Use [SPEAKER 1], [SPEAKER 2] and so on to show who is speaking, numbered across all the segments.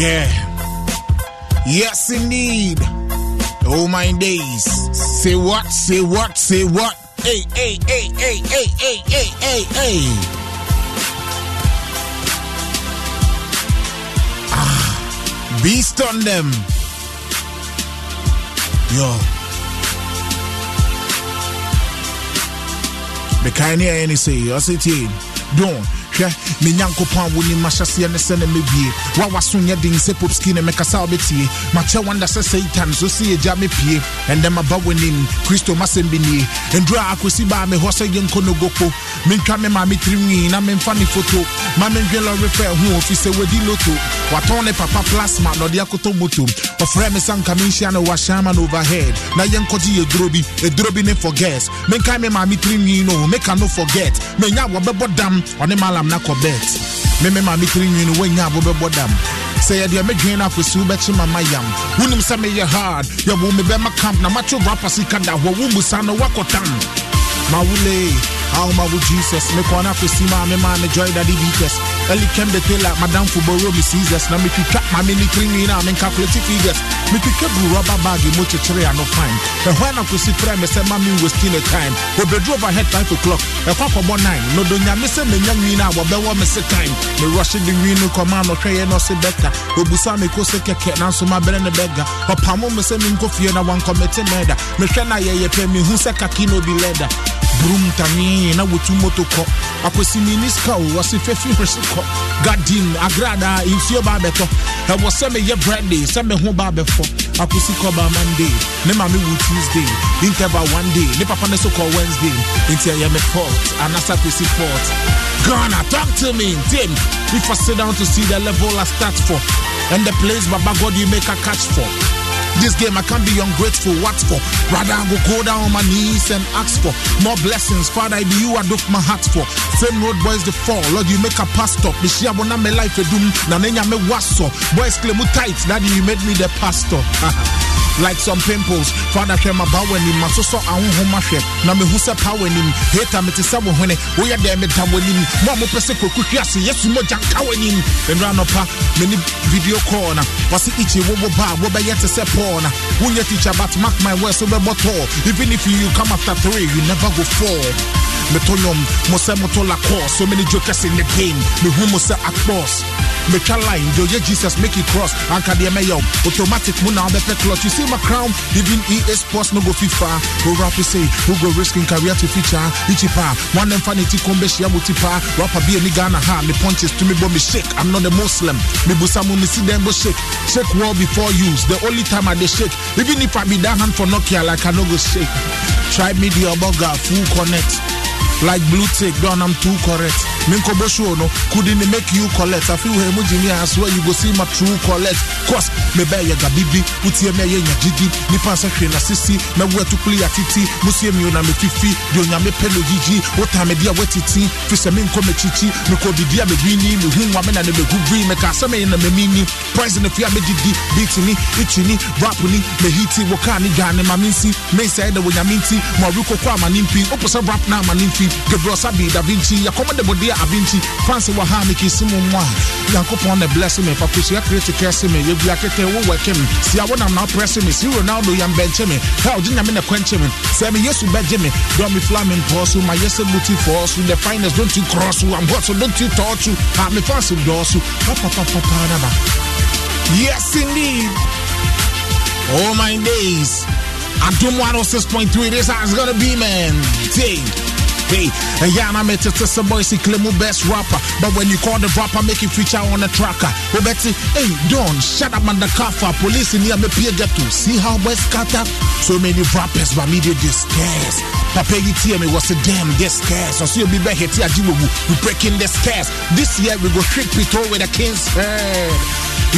[SPEAKER 1] Yeah. Yes, indeed. Oh, my days. Say what? Say what? Say what? Hey, hey, hey, hey, hey, hey, hey, hey, hey. Ah, beast on them. Yo. The kind of any say, I say, don't. Hwɛ. Me nyankopɔn a wonim ahyɛseɛ ne sɛ ne mɛbie woawaso nyɛ den sɛ popski ne mekasa wobɛtie makyɛ wanda sɛ satan so sɛ yɛgya mepie ɛndɛ maba w'anim. Kristo masɛm bi nie. Nduru a akɔsi baa me hɔ sɛ yɛnkɔ no mentwa me ma metiri nwii na memfa ne foto. Ma menhwɛ lɔre fɛ ho ɔfi sɛ wadi loto. Watɔn ne papa plasma na ɔde akotɔ moto. Ɔfrɛ me sɛ nka menhyia no wahyɛama no overhead. Na yɛnkɔgye yɛduro bi. Ɛduro bi ne for gas menkae me ma metiri nwii no. Meka no forget. Menya wɔbɛbɔ dam. Ɔne malam na kɔ bet. Me me ma metiri nwii no woanya wɔbɛbɔ dam sɛ yɛdeɛ medwene no akɔsi wobɛkye mama yam. Wonim sɛ meyɛ hard. Yɛwo me bɛma camp na matwe rapa sika da hɔ wo mu sa no woakɔtam mawule how with Jesus. Me kwana fi see my man joy that he test. Early came the tailor, madam for borrow me scissors. Now me pick up my mini cream in and calculate figures. Me pick up rubber bag in much cherry and no fine. And when I could see prime, I said, Mammy was still a time. We bedroom overhead five o'clock. A clock of one nine. No, don't you miss me, young Nina, or better miss a time. Me rushing the green command or tray and no say better. We busame koseke now so my brand a beggar. Or pamu Miss Minko Fiona, one committed murder. Me friend, I hear you pay me who's a kakino be leather. Broom, Tammy tani na wotu moto kɔ. Akwasi miniska o wɔse fɛfi hwese kɔ. Garden agrada nsuo ba bɛtɔ. Ɛwɔ sɛ meyɛ brɛde sɛ me ho ba bɛfɔ. Akwasi kɔ ba monday. Ne ma me wu tuesday interval one day. Ne papa ne so kɔ wednesday. Nti ɛyɛ me fault anasa akwasi fault ghana talk to me tim. If i sit down to see the level i start for and the place baba god you make a catch for this game I can't be ungrateful. What for? Rather I go go down on my knees and ask for more blessings. Father, I be you I doff my heart for. Same road boys the fall. Lord, you make a pass stop. Share one me life a doom. Na nenya me waso. Boys claim tight. Daddy, you made me the pastor. like some pimples. Father hwɛ uh, ma ba w'anim ma so sɔ ahohom ahwɛ na mehu sɛ pa w'anim heta mete sɛ wo hwene woyɛ dɛ meda w'anim mo a mopɛ sɛ kɔku hwe ase yɛsu mogya nka w'anim nnura nɔpa mene video call na wɔse ikyi wowo ba a wobɛyɛ te sɛ paul na wonyɛ teacher but mark my words so wobɛbɔ tɔɔ even if you come after three you never go fall meto nnwom mo sɛ moto lacor so many jokers in the game. Mehu mo sɛ across metwa line de oyɛ jesus make it cross. Anka deɛ mɛyɛ wo automatic mu na wobɛpɛ clutch. You see my crown? Even ea sports no go fifa wo rap it say who go risking career to feature? Ichi pa. One mfa ne ti kom bɛhyia mo ti pa rapper bi ani ghana ha. Me punches to me bɔ me shake. I'm not a muslim. Me busa mo me see them shake. Shake well before use. The only time i dey shake. Even if i be that hand for nokia like i no go shake. Try media burger full connect. Like blue tick, done I'm too correct. Minko Boshuono couldn't make you collect. I feel him Jimmy as well. You go see my true collect. Cause me buy your Gabibi, Utia me yen Jigi, Nipan Sakri na Sisi, me where to play at Titi, Musia me na me Fifi, Yonya me Pelo Gigi, Ota me dia wetiti, Fisa Minko me Chichi, Miko di dia me Grini, me Hum Wamen na me Gubri, me Kasame and me Mini, Prison if you me Gigi, Beatini, Ichini, Rapuni, me Hiti, Wakani Gane, Maminsi, Mesa Eda Wanyaminti, Maruko Kwa Manimpi, Oposa Rap na Manimpi, Gebrosa Bi Da Vinci, Yakomade Bodia. A Vinci fancy wa ha me kisi mu mwa. Yankopɔn na bless me. Pa kusi ya kɛse me. Ye kete wo work me si a wona na press me si Ronaldo bench me hell ginya me na quench me say me yesu beje me. Do me flaming pause my yes booty for us the finest don't you cross I'm hot so don't you touch you. Ha me fancy do so pa pa pa pa pa na ba. Yes indeed. All my days. Adom 106.3 this it's gonna be man. Take Hey, and yeah, I met it a boy, see Clemo best rapper. But when you call the rapper, make it feature on the tracker. Oh, Betty, hey, Don, shut up the car Police in here, me peer get to see how boys scatter. So many rappers, but media this scarce. Papa, you tell me what's a damn scarce. So see you be back here, we breaking the scarce. This year we go straight pito with a king's head.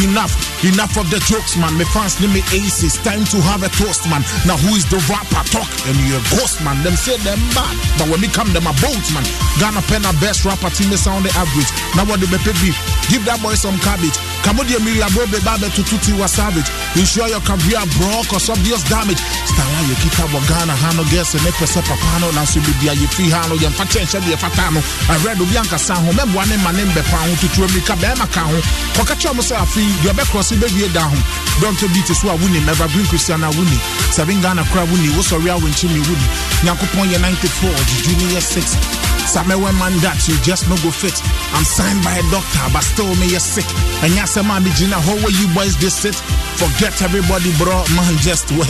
[SPEAKER 1] Enough, enough of the jokes, man. My fans name me aces. Time to have a toast, man. Now who is the rapper talk? And you a ghost, man. Them say them bad, but when me come, them a boat, man. Ghana pen a best rapper team is on the average. Now what the baby Give that boy some cabbage. Cambodia Miria bro be babe to tuti was savage. Ensure your career broke or obvious damage. Stala you keep kita wa Ghana hano guess and nepe se papano na su bibia ye fi hano yem fa chen shebe fatano. I read obi anka san ho membo ane manem be ho tutu mi ka be ma ka ho. Koka cho mo afi you be cross be wie da ho. Don't to beat so a wuni never bring Christiana wuni. Seven Ghana crab wuni wo sorry a wunchi mi wuni. Nyankopon ye 94 junior 6. Same when man that you just no go fit. I'm signed by a doctor, but still me you sick. And yes, man, Gina, how will you boys this sit? Forget everybody, bro, man, just work.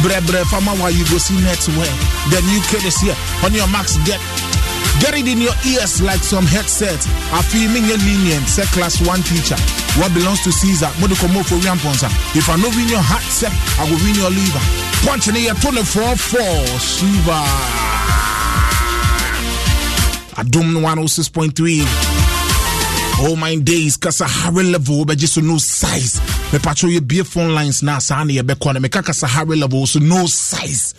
[SPEAKER 1] Bre bre, fama, why you go see next way? The new kid is here. On your max, get Get it in your ears like some headset. Feel me lenient, say class one teacher. What belongs to Caesar? Come for Ramponsa? If I know win your heart I will win your liver. Punch in here 24 4 Shiva. Adom 106.3. All my days, kasa high level, but just no size. Me patrol your beer phone lines now, Sani, a beacon, me kaka high level, so no size.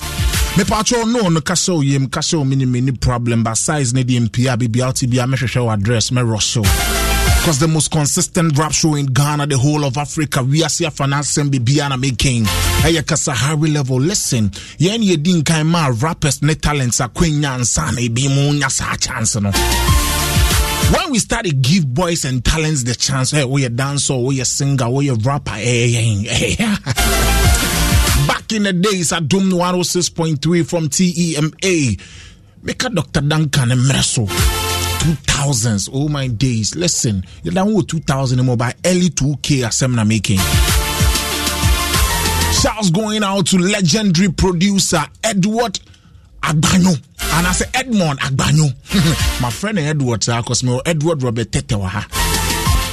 [SPEAKER 1] Me patrol no kasa yem kasa mini mini problem, but size ne the MPA BB LTB, I show address, me Russell. Because the most consistent rap show in Ghana, the whole of Africa, we are seeing finance and Bibiana making. Hey, kasa high level. Listen, yen ye din kind ma rappers ne talents are queen yan san e be moonya sa chance no. When we started give boys and talents the chance, hey, we a dancer, we a singer, we a rapper, hey, hey, hey. Back in the days, Adom 106.3 from TEMA, make a Dr. Duncan Mreso. 2000s, oh my days. Listen, you're down with 2000 anymore by early 2K assembly making. Shouts going out to legendary producer Edward Agbanyo. And I say Edmond Agbanyo. My friend Edward, because Edward Robert Tetewaha.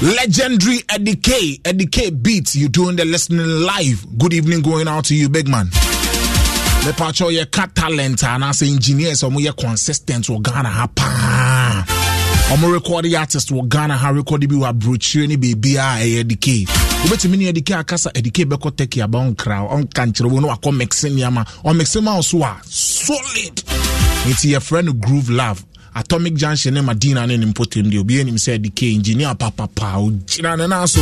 [SPEAKER 1] Legendary Eddie K. Eddie K Beats. You doing the listening live. Good evening going out to you, big man. Me pacho ye cat talent and say engineers or ye consistent or Ghana ha ɔmo record artist wɔ ghana ha record bi wɔ aburokyire ne beebi a ɛyɛ dike wobɛtumi ne adike akasa adike bɛkɔ turkey aba ɔnkra ɔnka nkyerɛ wo ne wakɔ mixe nneɛma ɔmixe ma wo so a solid nti yɛfrɛ no groove love atomic junction ne madina ne ne mpotem deɛ obi anim sɛ adike engineer papapa ogyina ne nan so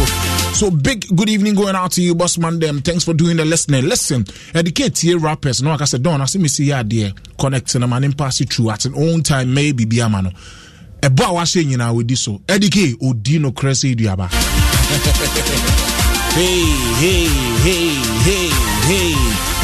[SPEAKER 1] so big good evening going out to you boss man them thanks for doing the listening. Listen eh, adike tie rappers no akasɛ don ase me yɛ adeɛ eh, connect na ma ne pass it through at an own time maybe bi ama no. Eh, Ɛbɔ a wahyɛ nyinaa wɔdi so. Ɛdike ɔdi no korɛ sɛ hey, hey, hey, hey, hey.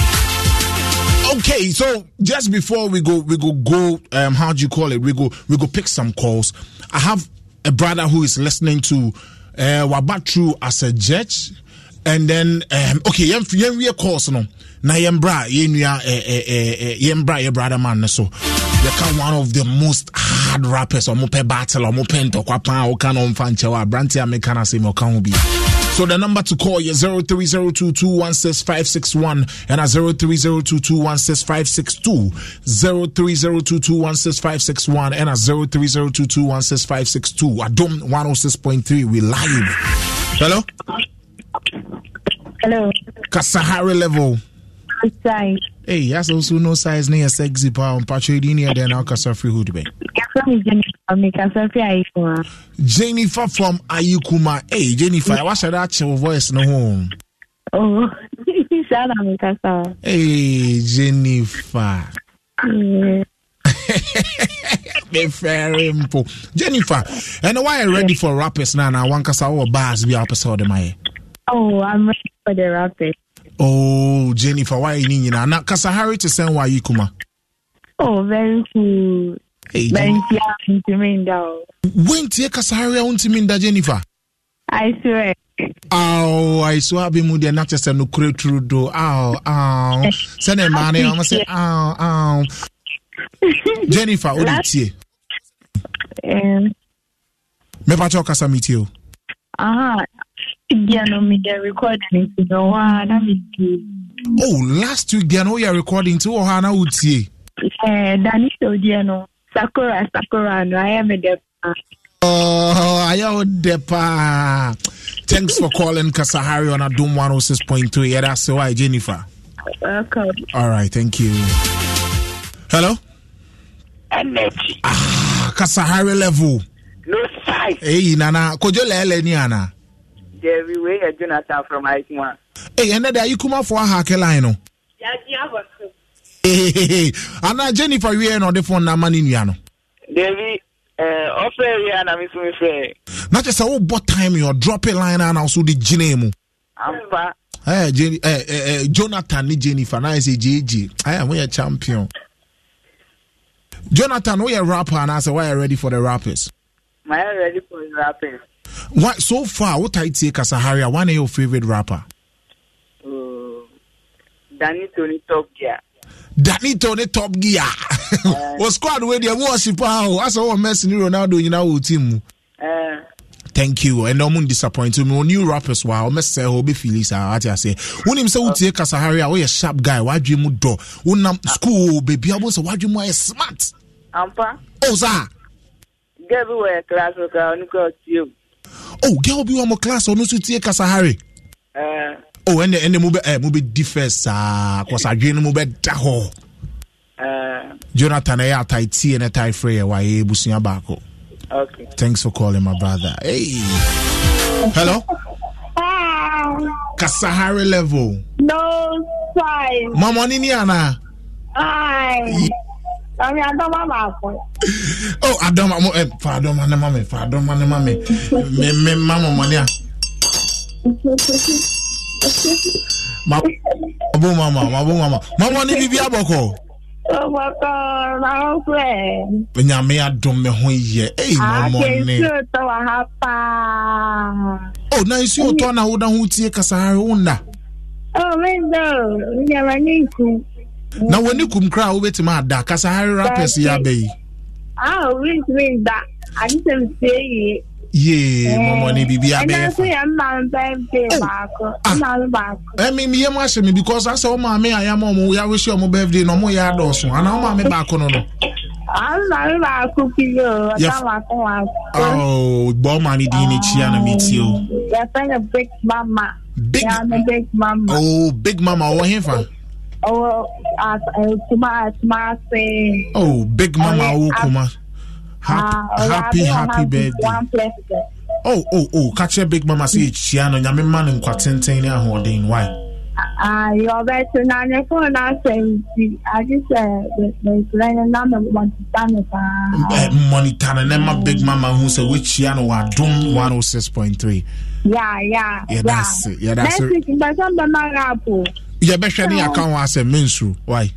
[SPEAKER 1] Okay, so just before we go, we go go. Um, how do you call it? We go, we go pick some calls. I have a brother who is listening to uh, Wabatru as a judge, and then um, okay, yen yen we calls no. Na yen bra yen ya yen bra yen brother man so. yɛka one of the most hard rappers ɔmo pɛ battle ɔmo pɛ ntɔkwa paa ɔka na ɔmfa nkyɛw aberante a meka no asɛm ɔka ho bi So the number to call is 0302216561 and a 0302216562. 0302216561 and a 0302216562. Adom 106.3. We live. Hello?
[SPEAKER 2] Hello.
[SPEAKER 1] Kasahari level.
[SPEAKER 2] Size.
[SPEAKER 1] Hey, that's also no size near sexy power on Patrick near then I'll free hood be. Jennifer from Ayukuma. Hey, Jennifer, I watch that your voice no home.
[SPEAKER 2] Oh.
[SPEAKER 1] Hey, Jennifer. Me fair impo. Jennifer, and why are you ready for rappers now? Now, one kasa or bars be up so my.
[SPEAKER 2] Oh, I'm ready for the rappers.
[SPEAKER 1] oh jennifer wayɛ ne nyinaa na kasahare to send why you kuma
[SPEAKER 2] oh very cool
[SPEAKER 1] Hey, Bentia, wentie kasahare a wontumi nda jennifer
[SPEAKER 2] I swear.
[SPEAKER 1] Aw, I swear bi mu deɛ n'akyɛ sɛ nukuri turu do. Aw, aw. Sɛnɛ mmaa ne wɔn sɛ aw, aw. Jennifer, o
[SPEAKER 2] de
[SPEAKER 1] tie. Mɛpatsɛ ɔkasa mi tie o.
[SPEAKER 2] aha. No me recording no na me.
[SPEAKER 1] Oh, last week deɛ no woyɛ recording to wɔ hɔ a na wotie.
[SPEAKER 2] Eh, Dani so deɛ no. Sakura Sakura no ayɛ me the
[SPEAKER 1] Oh, ayɛ wo dɛ paa. Thanks for calling Kasahari on Adom 106.3. Yeah, that's why, Jennifer.
[SPEAKER 2] welcome.
[SPEAKER 1] All right, thank you. Hello?
[SPEAKER 3] energy,
[SPEAKER 1] Ah, Kasahari level.
[SPEAKER 3] no size.
[SPEAKER 1] Hey, Nana. Kojo lele ni ana.
[SPEAKER 3] Jerry, we are Jonathan from Aikuma.
[SPEAKER 1] Hey, and that you come out for a hacker line. Yeah, yeah, Hey, hey, hey. And uh, Jennifer, we are on the phone number in Yano.
[SPEAKER 3] David, uh, offer here, I'm so afraid. Not
[SPEAKER 1] just a whole bot time you're dropping line and also the Jinemu. Oh. I'm
[SPEAKER 3] back.
[SPEAKER 1] Hey, eh, Jenny, Hey, eh, eh, Jonathan ni Jennifer na ɛsɛ I am woyɛ champion Jonathan we are rapper and I say, are you ready for the rappers
[SPEAKER 3] mayɛ ready for the rappers
[SPEAKER 1] What so far? What I take as a Harry? One of your favorite rapper?
[SPEAKER 3] Uh, Danny Tony Top Gear.
[SPEAKER 1] Danny Tony Top Gear. Uh, what squad where they worship? super. As our Messi, Ronaldo, you know, team.
[SPEAKER 3] Uh,
[SPEAKER 1] thank you ɛnna ɔmo disappointed. My new rappers wa ɔmo sɛ ɔmo bɛ fili saa ati say, wɔn nim sɛ wotie uh, kasahari a oh, sharp guy wadwi do? When I'm uh, school baby, a wɔn sɛ wadwi mu ayɛ smart.
[SPEAKER 3] ampa. Oza. sa. gẹ́gẹ́ bí wọ́n yẹ kílásì kan oníkọ́ tí.
[SPEAKER 1] Oh girl bi wɔ mo class ɔno so tie Kasahari.
[SPEAKER 3] Uh,
[SPEAKER 1] Oh ɛnɛ ɛnɛ mu bɛ ɛ mu bɛ di first saa. Kɔsa adwene no mu bɛ da hɔ.
[SPEAKER 3] uh,
[SPEAKER 1] Jonathan ɛyɛ atai tie ne tai frɛ yɛ wayɛ ebusua baako.
[SPEAKER 3] okay.
[SPEAKER 1] Thanks for calling my brother. Hey. Hello? Kasahari level.
[SPEAKER 2] No size.
[SPEAKER 1] Mama nini ana?
[SPEAKER 2] Ami adoma baako.
[SPEAKER 1] Oh adoma mo ɛ fa adoma ne ma mi fa adoma ne ma mi mi mi ma mo mɔni a. Ma bo mama ma bo mama mama ni bibi
[SPEAKER 2] abɔkɔ. Ọbọkọ oh, na ọfẹ.
[SPEAKER 1] Nyame adum mi ho yẹ, eyi mọmọ ni.
[SPEAKER 2] Ake
[SPEAKER 1] nsu
[SPEAKER 2] otọ wa ha
[SPEAKER 1] paa. O na nsu otọ na o da ho tie kasa ha
[SPEAKER 2] o na. O mi n dọ̀, ǹjẹ́ ma ní nkú
[SPEAKER 1] na w'ani kum kora a wobɛtumi ada kasa hare rappers yi aba
[SPEAKER 2] ah, yi rentumi da asesɛm sie yie
[SPEAKER 1] yee eh, mɔmɔni bibi abɛyɛ
[SPEAKER 2] fa ɛnna nso yɛ mma birthday oh, baako ah. mma mi baako.
[SPEAKER 1] Eh, ɛmi mi yɛ mu ahyɛ mi because asɛ wɔn maame a yɛ ama wɔn yɛ awɛhyɛ wɔn birthday na wɔn yɛ adɔɔso ana wɔn maame baako no no.
[SPEAKER 2] Ah, àwọn maame baako fi yɛ o
[SPEAKER 1] ɔtá
[SPEAKER 2] baako baako. Oh,
[SPEAKER 1] ɔɔ gbɔn maa ni diin n'ekyi mi ti o.
[SPEAKER 2] yɛ fɛn yɛ big mama.
[SPEAKER 1] big
[SPEAKER 2] yɛ big mama.
[SPEAKER 1] ooo big mama ɔwɔ hin fa.
[SPEAKER 2] ọwọ kuma kuma se.
[SPEAKER 1] oh big mama awo oh, kuma. Happy happy, happy birthday. oh oh oh kakyɛ big mama sɛ yɛkyia no nyame ma no nkwa tenten ne ahoɔden why?
[SPEAKER 2] Yɛɔbɛto na ne fon no asɛm nti agye sɛ mɛsrɛ no na memmɔnita no paa
[SPEAKER 1] mmɔnita no na ma big mama ho sɛ woakyia no wɔadom 106.3
[SPEAKER 2] yeah yeah
[SPEAKER 1] yeah that's it yeah that's it. yɛbɛhwɛ ne yɛaka ho asɛm mensuro wae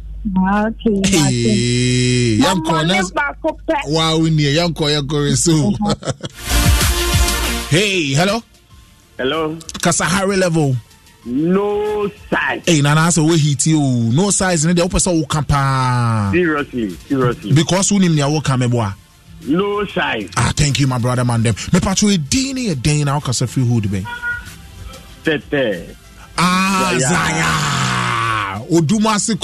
[SPEAKER 2] yɛnkɔwawonie
[SPEAKER 1] yɛnkɔ yɛkɔre so hey hello
[SPEAKER 4] hello
[SPEAKER 1] kasahare level
[SPEAKER 4] no size.
[SPEAKER 1] Hey, nana sɛ wo hiti o no size ne deɛ wopɛ sɛ woka paa.
[SPEAKER 4] seriously seriously.
[SPEAKER 1] because wonim nea woka me boa.
[SPEAKER 4] no size.
[SPEAKER 1] ah thank you my brother man dem mepatro edin ne yɛ den na wokasa free hood
[SPEAKER 5] bɛn.
[SPEAKER 1] tɛtɛ
[SPEAKER 5] zaya
[SPEAKER 1] odum ase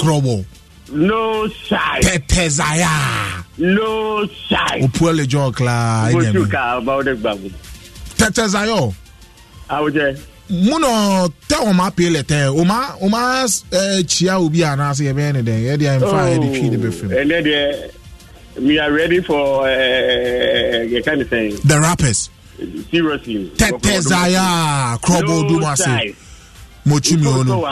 [SPEAKER 5] no shy.
[SPEAKER 1] pɛpɛ zaya.
[SPEAKER 5] No sai
[SPEAKER 1] opuele
[SPEAKER 5] jɔ kila
[SPEAKER 1] enyemi tɛtɛ
[SPEAKER 5] zayɔ awujɛ
[SPEAKER 1] munɔ tɛ o ma pe lɛ o ma o ma eh, ɛɛ tia obi anase yɛ bɛ ne dɛ yɛ de. Yɛ nfa yɛ de fi de bɛ
[SPEAKER 5] fi mu. ɛnɛ deɛ we are ready for ɛɛ kind of thing.
[SPEAKER 1] the rappers.
[SPEAKER 5] seriously.
[SPEAKER 1] tɛtɛ zaya kurɔbɔ odum ase. Odumasi. Mochimi ono.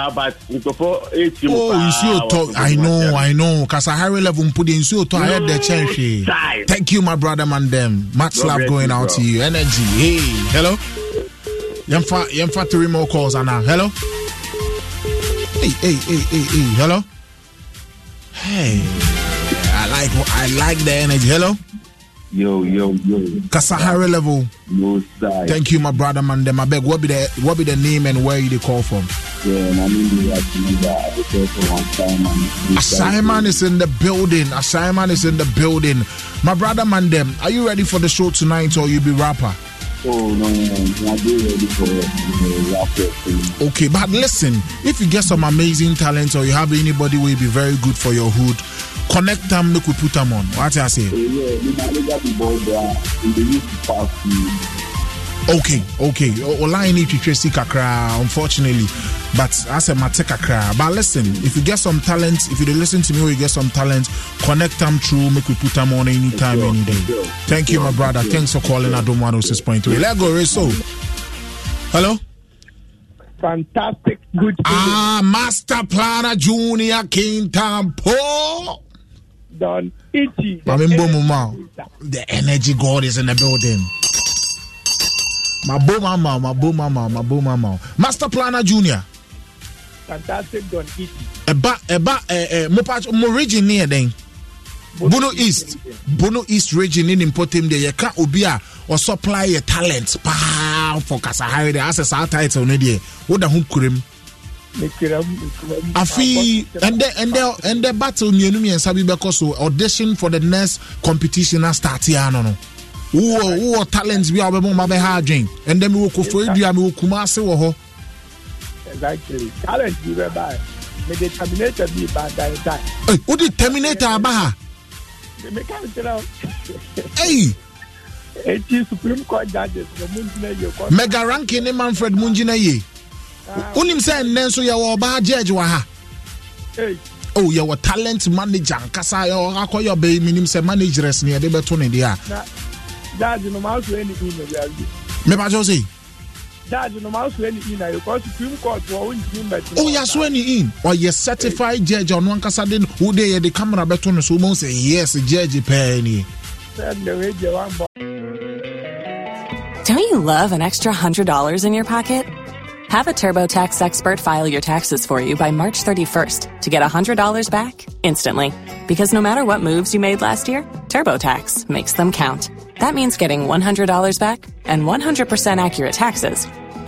[SPEAKER 1] Oh, nsuo tɔ I know I know kasa high level mpo de nsuo tɔ ayɛ dɛ kyɛn hwee. Thank you my brother man them. Much
[SPEAKER 5] God
[SPEAKER 1] love
[SPEAKER 5] bless
[SPEAKER 1] going out to you. Energy. Hey, hello. Yemfa yemfa three more calls ana. Hello. Hey hey hey hey hey. Hello. Hey. I like I like the energy. Hello.
[SPEAKER 5] Yo, yo, yo.
[SPEAKER 1] Kasa high level.
[SPEAKER 5] Side.
[SPEAKER 1] Thank you my brother man them. I beg what be the what be the name and where you call from?
[SPEAKER 5] Yeah, and uh, I mean, we have to do that. I was for one time. and-
[SPEAKER 1] Simon is in the building. Simon is in the building. My brother man, Mandem, are you ready for the show tonight or you be rapper?
[SPEAKER 5] Oh, no, no, no. I'm ready for the.
[SPEAKER 1] Okay, but listen, if you get some amazing talent or you have anybody who will be very good for your hood, connect them, make we put them on. What I say?
[SPEAKER 5] Yeah, the manager the ball there in the youth pass me.
[SPEAKER 1] Okay, okay. Online to trace kakra, unfortunately. But as a mate kakra. But listen, if you get some talent, if you listen to me you get some talent, connect them through, make we put them on anytime,
[SPEAKER 5] Sure,
[SPEAKER 1] any day.
[SPEAKER 5] sure,
[SPEAKER 1] Thank you, my brother. Thanks for calling Adom 106.3. Let's go, Reso. Hello?
[SPEAKER 5] Fantastic, good
[SPEAKER 1] Ah, Master Planner Junior King Tampo.
[SPEAKER 5] Don Ichi.
[SPEAKER 1] Mami Mbomu Mao. The energy god is in the building. My boom mama, my boom mama, my boom mama. Master Planner Junior.
[SPEAKER 5] fantastic don east.
[SPEAKER 1] ẹ̀bá ẹ̀bá ẹ̀ ẹ̀ mo pa mo region ni ẹ̀ dẹ́n. Bono East Bono East region ne ne mpɔtam deɛ yɛka obi a ɔsupply yɛ talent paa for kasahare deɛ asɛ saa title no deɛ woda ho kurem afei ɛndɛ ɛndɛ ɛndɛ battle mmienu mmiɛnsa bi bɛkɔ so audition for the next competition na start ya no no wowɔ wowɔ talent bi a wɔbɛbɔ ma bɛha adwen ɛndɛ mewɔ kofo edua mewɔ kumase wɔ hɔ
[SPEAKER 5] Exactly. Talent bi bɛ ba me determinator bi ba dan dan.
[SPEAKER 1] Eh, wo de Terminator aba ha.
[SPEAKER 5] Me ka kyerɛ o.
[SPEAKER 1] Hey,
[SPEAKER 5] Eti Supreme Court judges no mu ntina yɛ kɔ.
[SPEAKER 1] mega ranking ne Manfred Mungyina ye. Wonim sɛ nnɛ nso yɛwɔ ɔbaa judge wɔ ha.
[SPEAKER 5] Hey,
[SPEAKER 1] Oh, yɛwɔ talent manager nkasa yɛwɔ akɔyɛ ɔbɛyi minim sɛ managers ne yɛde bɛto ne deɛ a.
[SPEAKER 5] na judge no ma so any email ya bi.
[SPEAKER 1] Mepakyɛw sɛ,
[SPEAKER 5] Judge no ma so any email because Supreme Court wɔ wo ntumi mbɛtena.
[SPEAKER 1] oh yɛaso ani in. Ɔyɛ certified judge a ɔno ankasa de wo de yɛde camera bɛto no so wobɛhu sɛ yes judge pɛɛ nie.
[SPEAKER 5] Sɛ the way they wan bɔ.
[SPEAKER 6] Don't you love an extra $100 in your pocket? Have a TurboTax expert file your taxes for you by March 31st to get $100 back instantly. Because no matter what moves you made last year, TurboTax makes them count. That means getting $100 back and 100% accurate taxes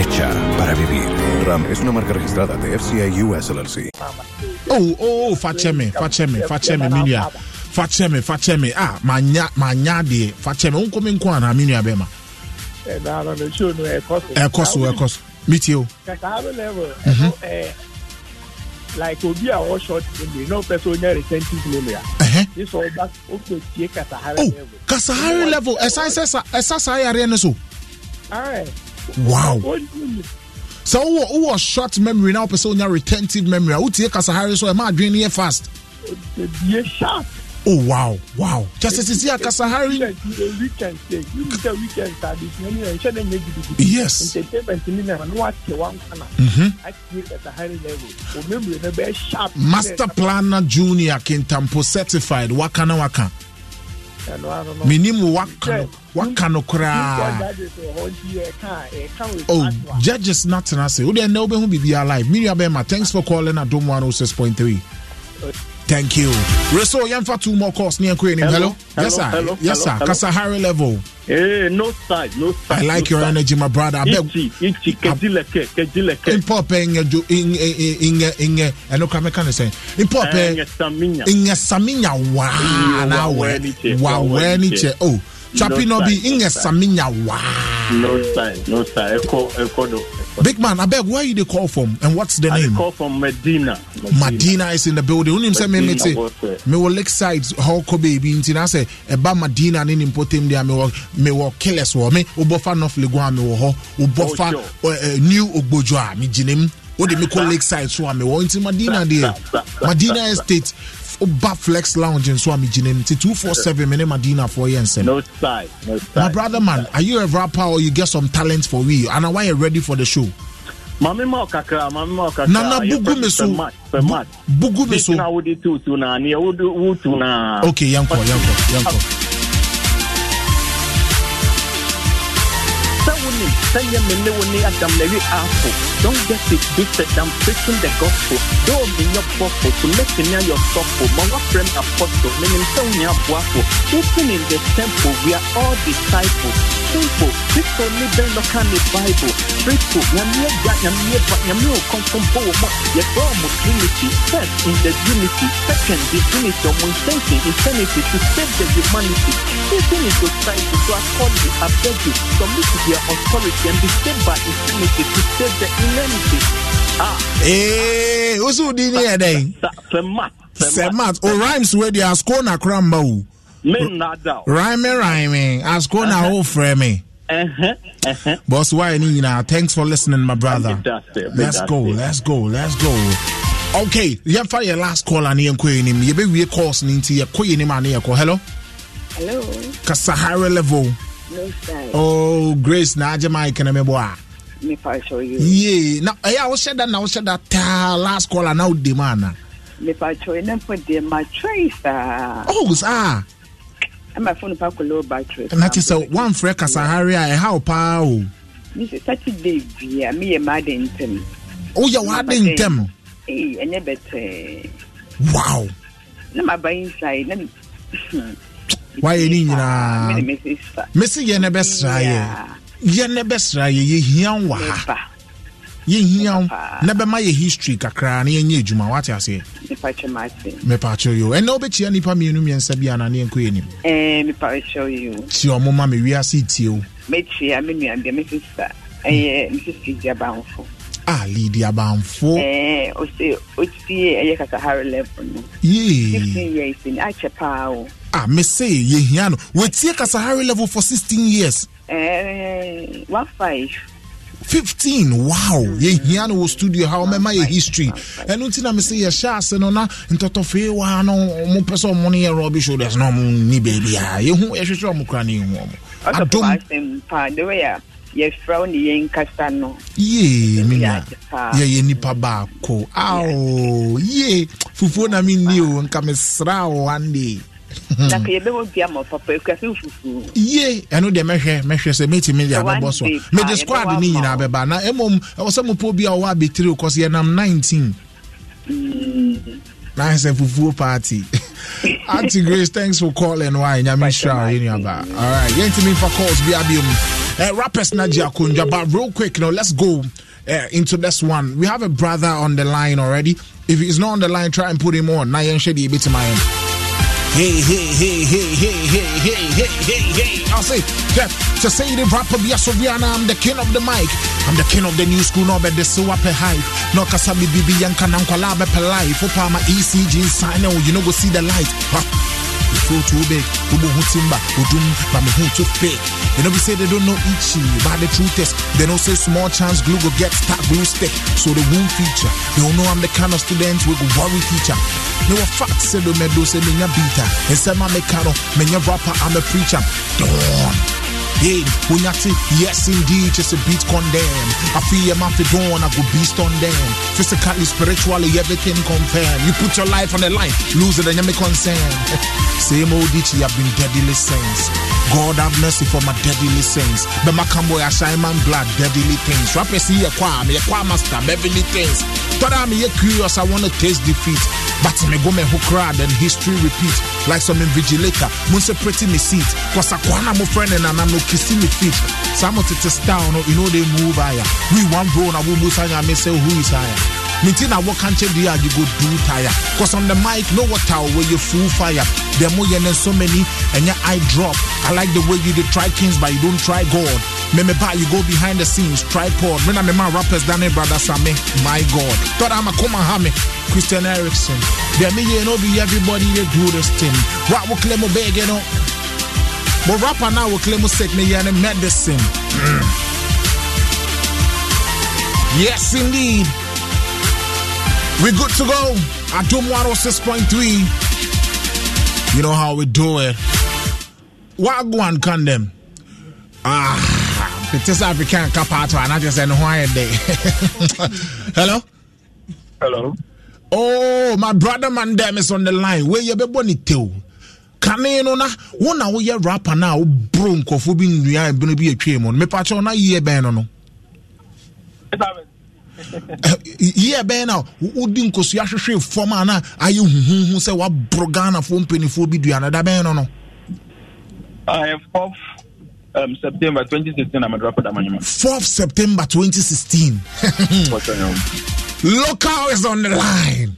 [SPEAKER 7] hecha para vivir. Es una marca registrada de FCI US
[SPEAKER 1] Oh, oh, facciami, facciami, facciami, minia. Facciami, facciami. Ah, manya, manya di. Facciami. Un come bema.
[SPEAKER 4] Eh, no, costo. You. Like obi a short. This level.
[SPEAKER 1] Oh, kasahara level ɛsan sɛ ɛsa saa yareɛ. All
[SPEAKER 4] right.
[SPEAKER 1] Wow.
[SPEAKER 4] Ɔnni
[SPEAKER 1] sɛ wowɔ wowɔ short memory? Na wopɛ sɛ wonya retentive memory. A wotie kasahari so ɛma adwene no yɛ fast?
[SPEAKER 4] Bie sharp
[SPEAKER 1] oh wow. Wow. Kyɛ sɛ sisi a kasahari
[SPEAKER 4] weekend weekend stay you know say weekend sa de sua ni ɛnhyɛ dɛ nyɛ gidigidi
[SPEAKER 1] yes.
[SPEAKER 4] Entertainment ni na no wakyɛ wankana
[SPEAKER 1] Mhm.
[SPEAKER 4] atie kasahare level o memory no bɛyɛ sharp
[SPEAKER 1] master planner junior kintampo certified. Waka na waka.
[SPEAKER 4] Ɛno ano no
[SPEAKER 1] menim waka no waka no koraa Oh, judges not tena ase. Wode ɛnɛ wobɛhu biribiara live. Miriam Bema, thanks for calling Adom 106.3. Thank you. Reso, yɛmfa two more calls ne yɛnkɔ anim. Hello?
[SPEAKER 8] Hello,
[SPEAKER 1] Yes, sir.
[SPEAKER 8] hello,
[SPEAKER 1] yes, sir. Kasahari level.
[SPEAKER 8] Eh, no side, no side.
[SPEAKER 1] I like
[SPEAKER 8] no
[SPEAKER 1] your
[SPEAKER 8] side.
[SPEAKER 1] energy, my brother. I beg.
[SPEAKER 8] Ichi, kejileke, kejileke.
[SPEAKER 1] Impɔpɛ nyɛ jo nyɛ nyɛ nyɛ ɛno kora mɛka ne sɛ
[SPEAKER 8] Eh,
[SPEAKER 1] impɔpɛ
[SPEAKER 8] nyesaminya.
[SPEAKER 1] nyɛ saminya waa
[SPEAKER 8] Eh,
[SPEAKER 1] na
[SPEAKER 8] wawɛ
[SPEAKER 1] wɛ
[SPEAKER 8] ni kyɛ,
[SPEAKER 1] wawɛ
[SPEAKER 8] wawɛ
[SPEAKER 1] ni kyɛ. oh chapi
[SPEAKER 8] no
[SPEAKER 1] bi nyɛ
[SPEAKER 8] sami
[SPEAKER 1] nya waa.
[SPEAKER 8] no sign no sign ɛkɔ ɛkɔ do.
[SPEAKER 1] big man abeg where you dey call from and what's the
[SPEAKER 8] I
[SPEAKER 1] name.
[SPEAKER 8] i call from medina.
[SPEAKER 1] medina. is in the building unim
[SPEAKER 8] sɛ mimi
[SPEAKER 1] ti mewɔ lakeside hall kobe bi nti na sɛ ɛba medina ne ne mpotem de a mewɔ mewɔ killers wɔ mi obɔfa north legon a mewɔ hɔ obɔfa
[SPEAKER 8] eh,
[SPEAKER 1] eh, new ogbojo a mi gyina mu o de mi kɔ lakeside so a mewɔ nti medina
[SPEAKER 8] deɛ medina
[SPEAKER 1] estate. Oba flex lounge me ginem nti 247 me ne Madina for yense
[SPEAKER 8] No side, no side.
[SPEAKER 1] my brother man are you a rapper or you get some talent for we and why you ready for the show
[SPEAKER 8] Mami ma kakra, mami ma kakra.
[SPEAKER 1] Nana bugu me so.
[SPEAKER 8] Fɛmat, fɛmat.
[SPEAKER 1] Bu- bugu me so.
[SPEAKER 8] Na wodi tutu na, ni wodi wutu na.
[SPEAKER 1] okay yanko yanko yanko
[SPEAKER 8] Sɛ wonim, sɛ yɛ wo Adam na afo. Don't get it twisted, I'm preaching the gospel. Though me nyɛ bɔfo, to let me your. Ma wafrɛ me apostle, menim sɛ wo ne aboafo. Open in the temple, we are all disciples. Simple, Kristo ne bɛn no ka ne Bible. Faithful, nyame agya, nyame ba, nyame o kɔnkɔn bɔ wɔ mu a, yɛfrɛ ɔmo Trinity. First, in the unity. Second, the divinity, ɔmo intention, eternity to save the humanity. Even in society, so I call you, I beg you, submit to their authority and be saved by infinity to save the
[SPEAKER 1] eh osu di ni eden
[SPEAKER 8] sa- Fema,
[SPEAKER 1] Semat, o rhymes wey dey asko na kramba o.
[SPEAKER 8] Men nada.
[SPEAKER 1] Rhyme rhyme, asko na o frɛ me.
[SPEAKER 8] Uh-huh, uh-huh.
[SPEAKER 1] Boss why ni nyina. Thanks for listening my brother. Let's go, let's go, let's go. Okay, yɛmfa yɛ last call ane yɛnkɔ anim yɛbɛwie calls no nti yɛkɔ yɛnim ane yɛkɔ hello
[SPEAKER 9] Hello,
[SPEAKER 1] kasahara level
[SPEAKER 9] no side.
[SPEAKER 1] oh grace na agye mike na mebɔ
[SPEAKER 9] nipa atwa yi.
[SPEAKER 1] yee na ɛyɛ a wohyɛ da na wohyɛ da taa last call a na o dem ana.
[SPEAKER 9] nipa atwa yi ne mpo de ma twɛ yi saa.
[SPEAKER 1] oh saa.
[SPEAKER 9] ɛma fone pa kɔ low battery.
[SPEAKER 1] na ti sɛ wanfrɛ kasahare a ɛha o paa o.
[SPEAKER 9] mi sɛ saturday bia mi oh, yɛ maa
[SPEAKER 1] de ntɛm. o yɛ waa de ntɛm.
[SPEAKER 9] ee ɛnyɛ bɛtɛ.
[SPEAKER 1] wow.
[SPEAKER 9] ne ma ba inside ne.
[SPEAKER 1] wayɛ
[SPEAKER 9] ni
[SPEAKER 1] nyinaa mesi yɛ ne bɛ sra yɛ yɛn ne bɛsra yɛ yɛhia wɔ ha. Yɛhia na bɛma yɛ history kakraa na yɛnyɛ adwuma wate aseɛ? Mepaakyerɛ yo ɛnɛ wobɛkyia nnipa mmienu mmiɛnsa bi ana ne yɛnkɔ yɛnim ti ɔmo ma mewiase tie wo.
[SPEAKER 9] Mɛkyia me nuabea mi sista. Ɛyɛ me sista gya banfo
[SPEAKER 1] a ah, lidi abanfo.
[SPEAKER 9] ɛɛ o se o ti ye ɛyɛ kasa haro level
[SPEAKER 1] yee.
[SPEAKER 9] Sixteen years ni a cɛ paa o.
[SPEAKER 1] Ah, a mɛ se yehia no. Wetie kasa haro level for sixteen years.
[SPEAKER 9] Eh, one five.
[SPEAKER 1] 15 wow yɛhia no wɔ studio ha ɔmɛma yɛ history. ɛno nti na mese yɛhyɛ ase no na ntɔtɔfee wɔ ha no mopɛ sɛ ɔmo no yɛ rɔbi shoulders na ɔmo nni baabi a yɛhu yɛhwehwɛ ɔmo kora ne yɛhu ɔmo adom.
[SPEAKER 9] yɛfrɛ ne yɛn nkasa no.
[SPEAKER 1] yee me nua
[SPEAKER 9] Yɛagye paa.
[SPEAKER 1] yɛyɛ nipa baako. Ao yee fufuo na menni o nka mesra wo one day
[SPEAKER 9] Na ka yɛbɛwɔ bi ama papa ekura sɛ fufuo.
[SPEAKER 1] ye ɛno deɛ mɛhwɛ mɛhwɛ sɛ mɛtumi de abɛbɔ so a
[SPEAKER 9] day paa,
[SPEAKER 1] mede squad ne nyinaa
[SPEAKER 9] wo.
[SPEAKER 1] bɛba na mmom ɛwɔ sɛ mopɔ bi a ɔwɔ abɛtiri kɔ so yɛnam 19 na ayɛ sɛ fufuo party Auntie Grace, thanks for calling. Why? Nyamisha, you know about. All right, yɛntumi for calls bi abiom. Uh, rappers na gye akonnwa, but real quick, now let's go uh, into this one. We have a brother on the line already. If he's not on the line, try and put him on. Na yɛnhyɛ deɛ ɛbɛtumi ayɛ. Hey, hey, hey, hey, hey, hey, hey, hey, hey, hey. I'll say, Jeff, to say the rapper be a Soviana, I'm the king of the mic. I'm the king of the new school, no bet the so up a hype. No kasabi bibi yanka nankwala be life. For my ECG sign, you know, go see the light. Huh. You too big, Ubu Hutimba, Udum, Mami Hu too fake. You know, we say they don't know Ichi, but the truth is, they don't say small chance glue go get stuck glue stick, so they won't feature. They don't know I'm the kind of student we go worry teacher. No fact say do me do say me beater. And say my mekano, me rapper, I'm a preacher. Dawn. Yes indeed, just a beat condemn. I feel your mouth dawn, I go beast on them. Physically, spiritually, everything confirmed. You put your life on the line, lose it and you me concern. Same old ditchy, I've been deadly since. God have mercy for my deadly sins. But my camboy, I shine man blood, deadly things. Rappers see a qua, me a qua master, beverly things. Thought I'm here curious, I wanna taste defeat. But me go me hook rad and history repeat. Like some invigilator, munse pretty me seat. Cause I kwana mo friend and I'm no kissing me feet. Some of it is down, oh, you know they move ah, higher. We one bro, na we musanya ah, me say who is ah, higher. Minti na what can't you do you go do tire. Cause on the mic, know what how oh, where you full fire. There more than so many and your eye drop. I like the way you did try kings, but you don't try God. Me me ba you go behind the scenes, tripod. When I'm my rappers done it, brother Sammy. My God. Thought I'm a come and Christian Erickson. There me you know be everybody they do this thing. What will claim beg you know? But rapper now will claim sick me and medicine. Mm. Yes indeed. We're good to go. Adom 106.3. You know how we do it. What go and condemn? Ah, it is African capato, and I just said, why day. Hello?
[SPEAKER 4] Hello.
[SPEAKER 1] Oh, my brother man them is on the line. Where you be boni tell? Kane no na wo na woyɛ rapper na woboro nkɔfo bi nnua ɛbeno bi atwa mu no. Mepakyɛw na yie bɛn no no? Yie bɛn na wodi nkosua hwehwee fam a na ayɛ huhuhu sɛ woaboro ghanafoɔ mpanifoɔ bi dua no da bɛn no no?
[SPEAKER 4] 4th um, September 2016, I'm a rapper.
[SPEAKER 1] 4th September 2016 local is on the line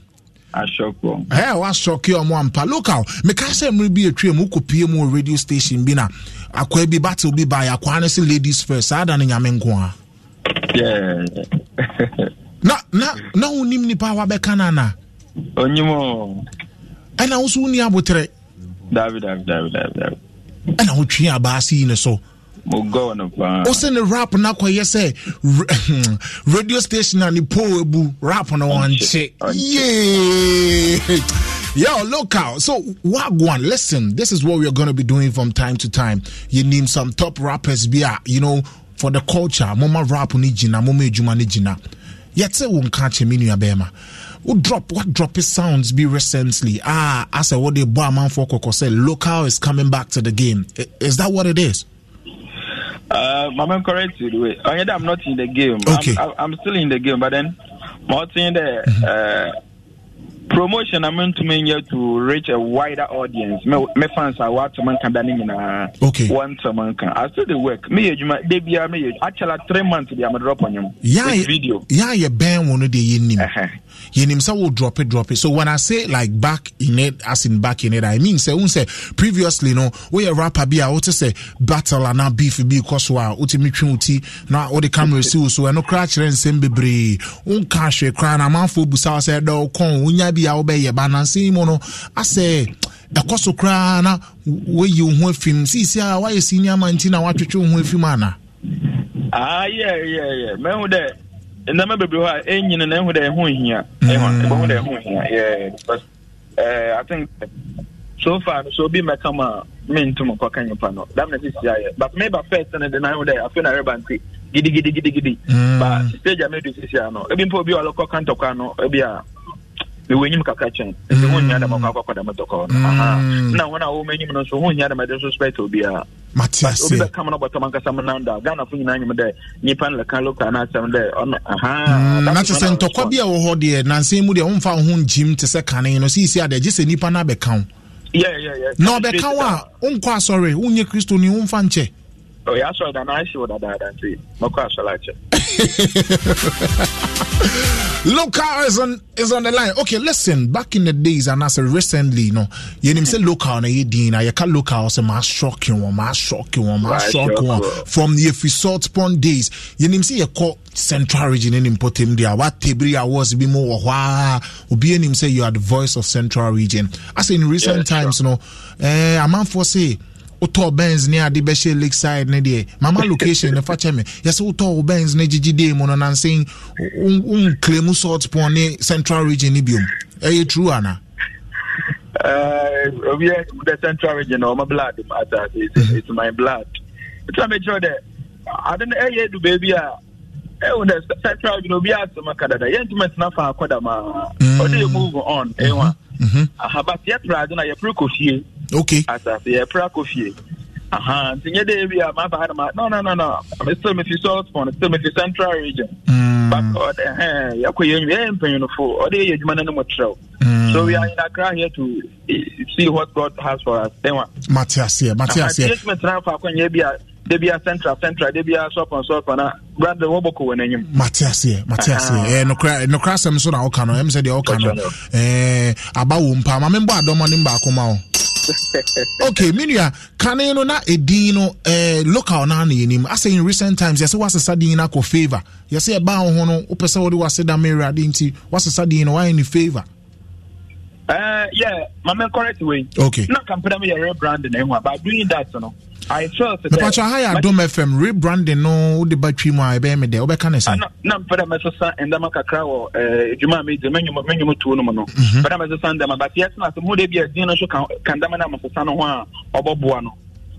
[SPEAKER 4] asɔkɔ.
[SPEAKER 1] ɛ wasɔke ɔmo ampa local meka sɛ mmiri bi etwa mu kɔpie mu wɔ radio station bi na akɔa bi battle bi ba akɔa no sɛ ladies first saa da no nyame nko a. na na na wonim nipa a wabɛka no ana.
[SPEAKER 4] onyim o.
[SPEAKER 1] ɛna wo so abotrɛ.
[SPEAKER 4] dabi dabi dabi dabi
[SPEAKER 1] ɛna wotwe abaase yi ne so.
[SPEAKER 4] Mogɔ no paa.
[SPEAKER 1] o sɛ ne rap no akɔyɛ sɛ radio station a ne po ebu rap no wɔnkye yee! Yo local. So wagwan listen this is what we're going to be doing from time to time. You name some top rappers bi a you know for the culture. Moma rap no gyina moma adwuma no gyina yɛte wo nka kyɛ me nua bɛɛma what drop what drop his sounds be recently? Ah as a what they bought man for koko say local is coming back to the game. Is that what it is
[SPEAKER 4] Uh, Mama, correct you. Wait, oh, yeah, I'm not in the game.
[SPEAKER 1] Okay.
[SPEAKER 4] I'm, I'm still in the game, but then, more thing the uh, promotion to mean you to reach a wider audience. Me, me fans are what man can done in a
[SPEAKER 1] Okay.
[SPEAKER 4] man can. I still the work. Me, you might they be me actually three months. I'm a drop on you.
[SPEAKER 1] yeah
[SPEAKER 4] With video.
[SPEAKER 1] yeah you bɛn wo no deɛ yɛnim
[SPEAKER 4] Uh-huh.
[SPEAKER 1] yɛnim sɛ wo drop it drop it so when i say like back in it as in back in it i mean sɛ wohu sɛ previously no woyɛ rapper bi a wote sɛ battle anaa beef bi kɔ so a wotumi twe wo ti na wode camera si wo so ɛno koraa kyerɛ nsɛm bebree wonka hwɛ koraa na amanfoɔ busa wo sɛ ɛdɛ wokɔn wonya bi a wobɛyɛ. Ba nansɛn mu no asɛ ɛkɔ so koraa na woyi wo ho afim siisi a woayɛ senior man nti na woatwetwe wo ho afim ana?
[SPEAKER 4] Ah. Me who there. Nneɛma bebree hɔ a ɛnyini na ehu dɛ ɛho nhia. Ɛho ɛbɛhu dɛ ɛho because uh, I think so far no so obi mɛka ma me ntum nkɔka nyimpa no. Dam na sisi ayɛ. But me ba first no de na ehu dɛ afei na reba nti gidi gidi gidi gidi. But stage a medu sisi ano ebi mpo obi a ɔlɔkɔ ka ntɔkwa no ebi a mewɔ enyim kakra kyɛn nti ho nhia dɛm ɔkɔ akɔkɔ dɛm ntɔkwa no aha. Na wɔn a wɔn enyim no nso ho nhia dɛm ɛde nso spɛt obiara
[SPEAKER 1] mate ase
[SPEAKER 4] obi bɛka m no bɔtɔm ankasa m nam da ghanafo nyinaa nyim dɛ nnipa no lɛka local no asɛm dɛ ɔno
[SPEAKER 1] na kyɛ sɛ ntɔkwa bi a wɔ hɔ deɛ nansɛn mu deɛ womfa wo ho ngyim te sɛ kane no siisi a deɛ gye sɛ nnipa no abɛka wo na ɔbɛka wo a wonkɔ asɔre wonyɛ kristoni womfa nkyɛ
[SPEAKER 4] Oh, yeah, so then I see what I did and
[SPEAKER 1] Local is on is on the line. Okay, listen. Back in the days, and as recently, you know, you name say local na yedin. I can local say mass shocking one, mass shocking one,
[SPEAKER 4] ma
[SPEAKER 1] shock
[SPEAKER 4] you.
[SPEAKER 1] From the resort pond days, you name say you call central region in importem dia What table was be more wah? Obi name say you are the voice of central region. As in recent
[SPEAKER 4] yeah,
[SPEAKER 1] times, sure. you know, eh, a man for say wotɔ bens ne ade bɛhyɛ lake side ne deɛ. Mama location ne fakyɛ me. Yɛsɛ wotɔ wo bens ne gyegye dei mu no nansen wonklemu salt pond ne central region ne biom. Ɛyɛ true ana?
[SPEAKER 4] Eh, the central region ɔma blood matters mhm. it's, my blood. It's mekyerɛ dɛ ade no ɛyɛ du baabi a ɛwɔ dɛ central region obi asɛm aka dada. Yɛntumi tena fa akɔ dam a ɔde yɛ move on ɛwa mhm. mhm. aha but yɛpra ade no a yɛpere kɔ
[SPEAKER 1] fie.
[SPEAKER 4] okay asase yɛ pra kɔ fie nti nyɛ dɛ bi a maba ha ma no no no no. I'm still mefi south pond still mefi central region. Hmm. But ɔde hɛn yɛkɔ yɛ nyuma yɛ mpanyinfo ɔde yɛ adwuma n'anim kyerɛw so we are in Accra here to eh, see what God has for us. Ɛnwa.
[SPEAKER 1] mate aseɛ mate aseɛ.
[SPEAKER 4] treatment náà faako nyɛ bi a debi a central central debi a sɔpɔn sɔpɔn na brother wɔbɔ kɔ wɔn anim.
[SPEAKER 1] mate aseɛ mate aseɛ eh, ɛɛ nokura nokura asɛm so na ɔka no ɛmu sɛ deɛ ɔka no ɛɛ eh, aba wo mpa maame mbɔ adɔmɔ ne mbaako ma o. okay me nua kane no na ɛdin no eh, local no ana yɛnim asɛ in recent times yɛsɛ woasesa din no akɔ favor. Yɛsɛ ɛba wo ho no wopɛ sɛ wode waseda ma awurade nti woasesa din no woayɛ ne favor
[SPEAKER 4] Eh, yeah, my man correct way.
[SPEAKER 1] Okay.
[SPEAKER 4] Not company me a rebranding anyway, but doing that, you know. I felt that.
[SPEAKER 1] But I hire Dome FM rebranding no the battery mu I be me there. Obeka ah,
[SPEAKER 4] na say. Na mpere eh, me so san enda maka kra wo eh dwuma me de menyu menyu tu no mu no. Mhm. Mpere me so san but yes na the mu de bi as din no so kan kan dama na mo so san ho a oboboa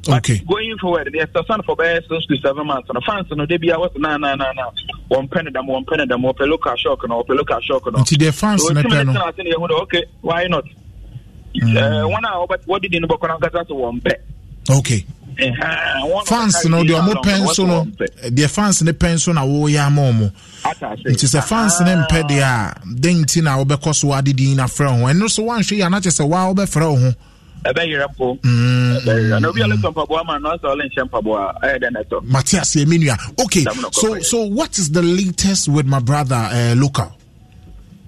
[SPEAKER 1] okay.
[SPEAKER 4] But going forward, the a for best those to seven months. And fans, no, they be hours, na na na na, One penny them, one penny them, or peluca shock, or peluca shock,
[SPEAKER 1] or the fans,
[SPEAKER 4] so,
[SPEAKER 1] no,
[SPEAKER 4] okay, why not? Uh, one hour, but what did you know about Kazas? One bet.
[SPEAKER 1] Okay.
[SPEAKER 4] Uh-huh,
[SPEAKER 1] fans no deɛ ɔmo
[SPEAKER 4] pɛn
[SPEAKER 1] so
[SPEAKER 4] no
[SPEAKER 1] deɛ fans ne pɛn so na wɔyɛ ama ɔmo nti sɛ fans ne mpɛ deɛ a den ti na wɔbɛkɔ so adidi na frɛ ho ɛno so wanhwɛ yi anakyɛ sɛ waa wɔbɛfrɛ ho
[SPEAKER 4] ɛbɛyerɛ mpo
[SPEAKER 1] Mm,
[SPEAKER 4] na obi a lɛtɔ mpaboa ma no ɔsɛ ɔlɛ nhyɛ mpaboa ɛyɛ dɛ nɛtɔ
[SPEAKER 1] mate aseɛ me nua. Okay so so what is the latest with my brother uh, local?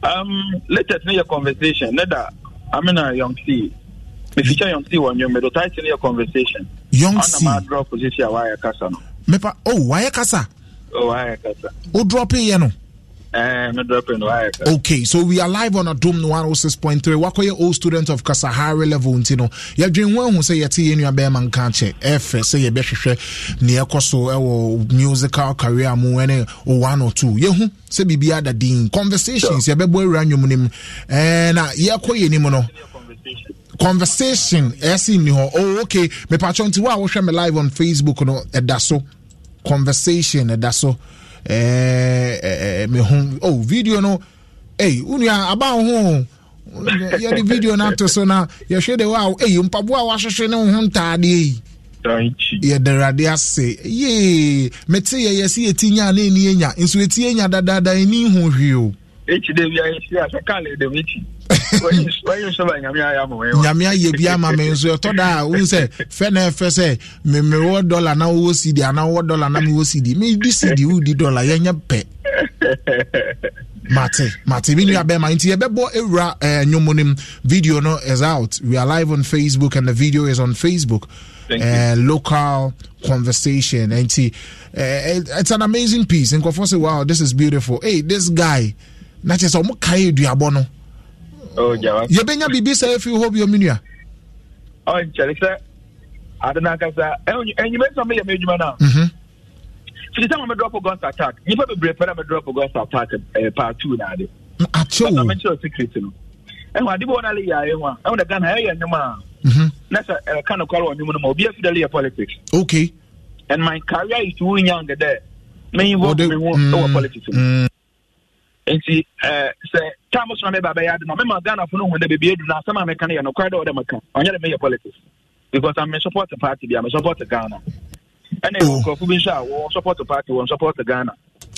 [SPEAKER 4] Um latest ne yɛ conversation. Ne da amina young c. Mefikyɛ young c wɔ nnwom medo title ne yɛ conversation.
[SPEAKER 1] Young
[SPEAKER 4] ɔna
[SPEAKER 1] c.
[SPEAKER 4] ma drop position a wayɛ kasa no.
[SPEAKER 1] Mepa oh wayɛ kasa?
[SPEAKER 4] O wayɛ kasa.
[SPEAKER 1] Wo drop yɛ no
[SPEAKER 4] no kasa
[SPEAKER 1] Okay, so we are live on Adom 106.3. Wakoye old student of Kasahari level nti no. Yɛdwen ho ahu sɛ yɛte yɛ nua bɛrima nka kyɛ. Ɛfɛ sɛ yɛbɛhwehwɛ nea ɛkɔ so ɛwɔ musical career mu ɛne one or two. Yɛhu sɛ biribi ada din. Conversations yɛbɛbɔ awura nnwom no mu. Ɛɛ na yɛkɔ yɛ nim no. Conversation ɛsi ni hɔ. Oh, okay. Mepatwɔ nti wo a wohwɛ me live on Facebook no ɛda so. Conversation ɛda so. Ɛɛ ɛɛ me ho oh video no. Ei wonua aba wo ho. Yɛde video no ato so na yɛhwɛ de wo a ei mpaboa a wahwehwɛ ne wo ho ntaadeɛ yi. Yɛde awurade ase. Yee mete yɛ yɛse yɛti nya a na ɛni anya nso ɛti anya dadaada ɛni ho hwee o.
[SPEAKER 4] echi de bi ayɛ si asɛ kaale de mi ti wɔyi nsɔba nyame ayɛ ama wɔn
[SPEAKER 1] nyame ayɛ bi ama me nso ɛtɔ da a wohu sɛ fɛ na ɛfɛ sɛ me- mewɔ dɔla na wowɔ sidi anaa wowɔ dɔla na mewɔ sidi medi sidi wodi dɔla yɛnyɛ pɛ mate mate me nua bɛma nti yɛbɛbɔ awura eh, nnwom no mu video no is out. We are live on facebook and the video is on facebook. Uh, local conversation. Nti uh, it- it's an amazing piece. Nkɔfoɔ sɛ wow this is beautiful. Hey this guy na kyerɛ sɛ ɔmo kae aduabɔ no.
[SPEAKER 4] O jawa
[SPEAKER 1] yɛbɛnya biribi sɛ ɛfiri hɔ bio me nua?
[SPEAKER 4] Ɔ nkyɛn sɛ ade n'ankasa ɛnyima nsa mi yɛ mi adwuma na
[SPEAKER 1] Mhm.
[SPEAKER 4] fiti sɛ mo mi drop guns attack. Nipa bebree pɛ na mi drop guns attack part two na ade.
[SPEAKER 1] akyɛ
[SPEAKER 4] But
[SPEAKER 1] o
[SPEAKER 4] I'm sure secret no. ɛhu ade bi wɔ n'ale yɛ ayɛ ho a. Ɛhu na ghana ɛyɛ nnwom a.
[SPEAKER 1] Mhm.
[SPEAKER 4] na sɛ ɛka no kɔre wɔ nnwom no ma obi afi dɛ yɛ politics.
[SPEAKER 1] Okay.
[SPEAKER 4] And my career is too young dɛ. Me involve me ho
[SPEAKER 1] mm,
[SPEAKER 4] ɛwɔ politics. mu
[SPEAKER 1] mm,
[SPEAKER 4] nti ɛɛ sɛ time so na mɛba bɛyɛ ade no mɛma ghana fo no hu dɛ beebi edu na asɛm a mɛka no yɛ no kɔre dɛ ɔdɛ mɛka ɔnyɛ dɛ mɛyɛ politics. Because I'm a support party bi I'm a support Ghana. Ɛna ɛwɔ nkurɔfo bi nso a wɔn support party wɔn support Ghana.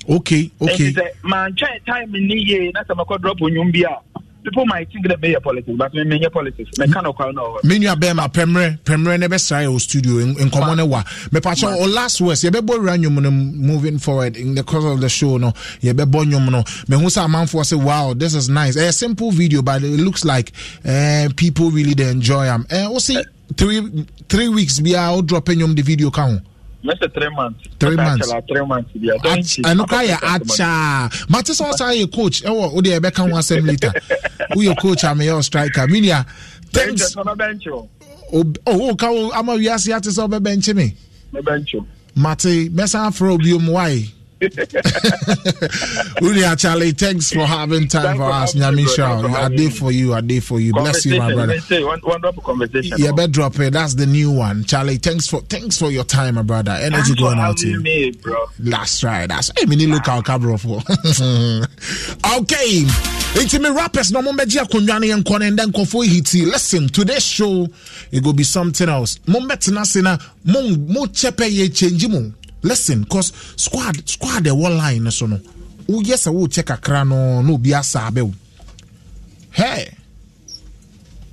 [SPEAKER 1] Okay okay.
[SPEAKER 4] Nti sɛ mantwɛn time ni yie na sɛ mɛkɔ drop onwom bi a people might think that meyɛ politics but me menyɛ politics. Meka no kware no wɔ hɔ
[SPEAKER 1] me nua bɛrima pɛmmerɛ pɛmmerɛ ne bɛsra yɛ wɔ studio n- nkɔmmɔ no wa mepakyɛ o last words yɛbɛbɔ wura nnwom no moving forward in the course of the show no. Yɛbɛbɔ nnwom no mehu sɛ amanfoɔ sɛ wow this is nice. Ɛyɛ simple video but it looks like uh, people really dey enjoy am uh, wo se three, three weeks biaa wo drop nnwom de video ka ho
[SPEAKER 4] mɛsɛ three months.
[SPEAKER 1] three months
[SPEAKER 4] three months bi a.
[SPEAKER 1] ɛnu kura yɛ acha Mati, sɛ ɔsan yɛ coach ɛwɔ o de yɛ bɛka ho asɛm later woyɛ coach a meyɛ striker minia thanks. o ka o ama wiase ate sɛ ɔbɛ bɛnkye
[SPEAKER 4] me.
[SPEAKER 1] mate mɛsan afra obi omu waaye. Unia Charlie, thanks for having time for us.
[SPEAKER 4] having me,
[SPEAKER 1] Nyami Shaw.
[SPEAKER 4] for
[SPEAKER 1] I did for you. I did for you. Bless you, my brother.
[SPEAKER 4] Say, one, wonderful conversation
[SPEAKER 1] Yeah, oh. better drop it. That's the new one, Charlie. Thanks for thanks for your time, my brother. Energy going out to you.
[SPEAKER 4] me, bro.
[SPEAKER 1] That's right. That's hey, me look out cabro for. okay. It's me rappers no mo meji akonnwa ne yɛnkɔ ne ndɛ nkɔfo hiti. Listen, today's show it go be something else. Mo mbɛtena se na mo chepe ye change mo. Listen, cause squad squad one line no so no. Woyɛ sɛ wo check kakra no na obi asa abɛ wo. Hey.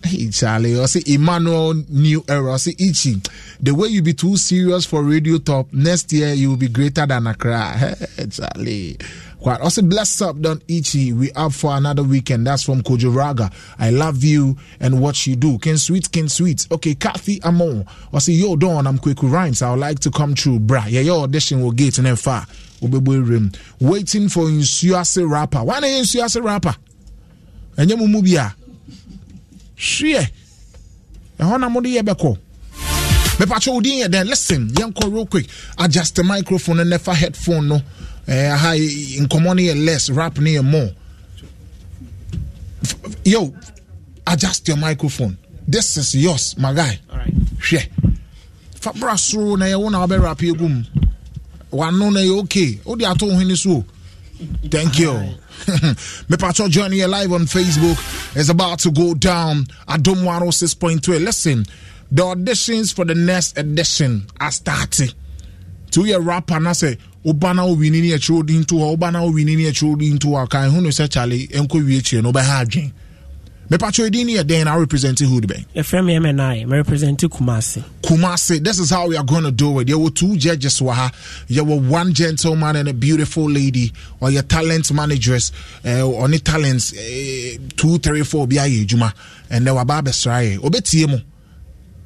[SPEAKER 1] Hey Charlie, say Emmanuel New Era. I say Ichi. The way you be too serious for Radio Top, next year you will be greater than Accra. Hey Charlie. Quite. I say bless up, Don Ichi. We up for another weekend. That's from Kojo Raga. I love you and what you do. Ken Sweet, Ken Sweet. Okay, Kathy Amon. I say yo Don, I'm Kweku Rhymes. I would like to come through, brah. Yeah, your audition will get and. Obebo rim. Waiting for Insuase rapper. Why not Insuase rapper? And you bi a hweɛ ɛhɔ na mode yɛ bɛkɔ mepatwɛ wo yɛ dɛn listen yɛnkɔ real quick adjust the microphone no nefa headphone no aha y- nkɔmmɔ no yɛ less rap no yɛ more. Yo adjust your microphone. This is yours my guy. Hwɛ. Fa bra soro na yɛwo na wobɛrap agu mu wano na yɛ okay wode ato wo hene so o. Thank you. Mepacho join here live on Facebook. Is about to go down. At Dom 106.2. Listen, the auditions for the next edition are starting. To your rapper, and I say, woba na wowini ne akyerɛ odi nto hɔ woba na wowini ne akyerɛ odi nto hɔ kan ho no sɛ kyale ɛnkɔ wie akyire no wobɛha adwen mepakyɛ din ne yɛdɛn na worepresente hood bɛn
[SPEAKER 10] yɛfrɛ me mni merepresente kumase
[SPEAKER 1] kumase this is how we are going do it. Yɛwɔ two judges wɔ ha. Yɛwɔ one gentleman and a beautiful lady ɔyɛ talent managers ɔne uh, talents uh, two three four bi ayɛ adwuma ɛnɛ waba abɛsra yɛ obɛtie mu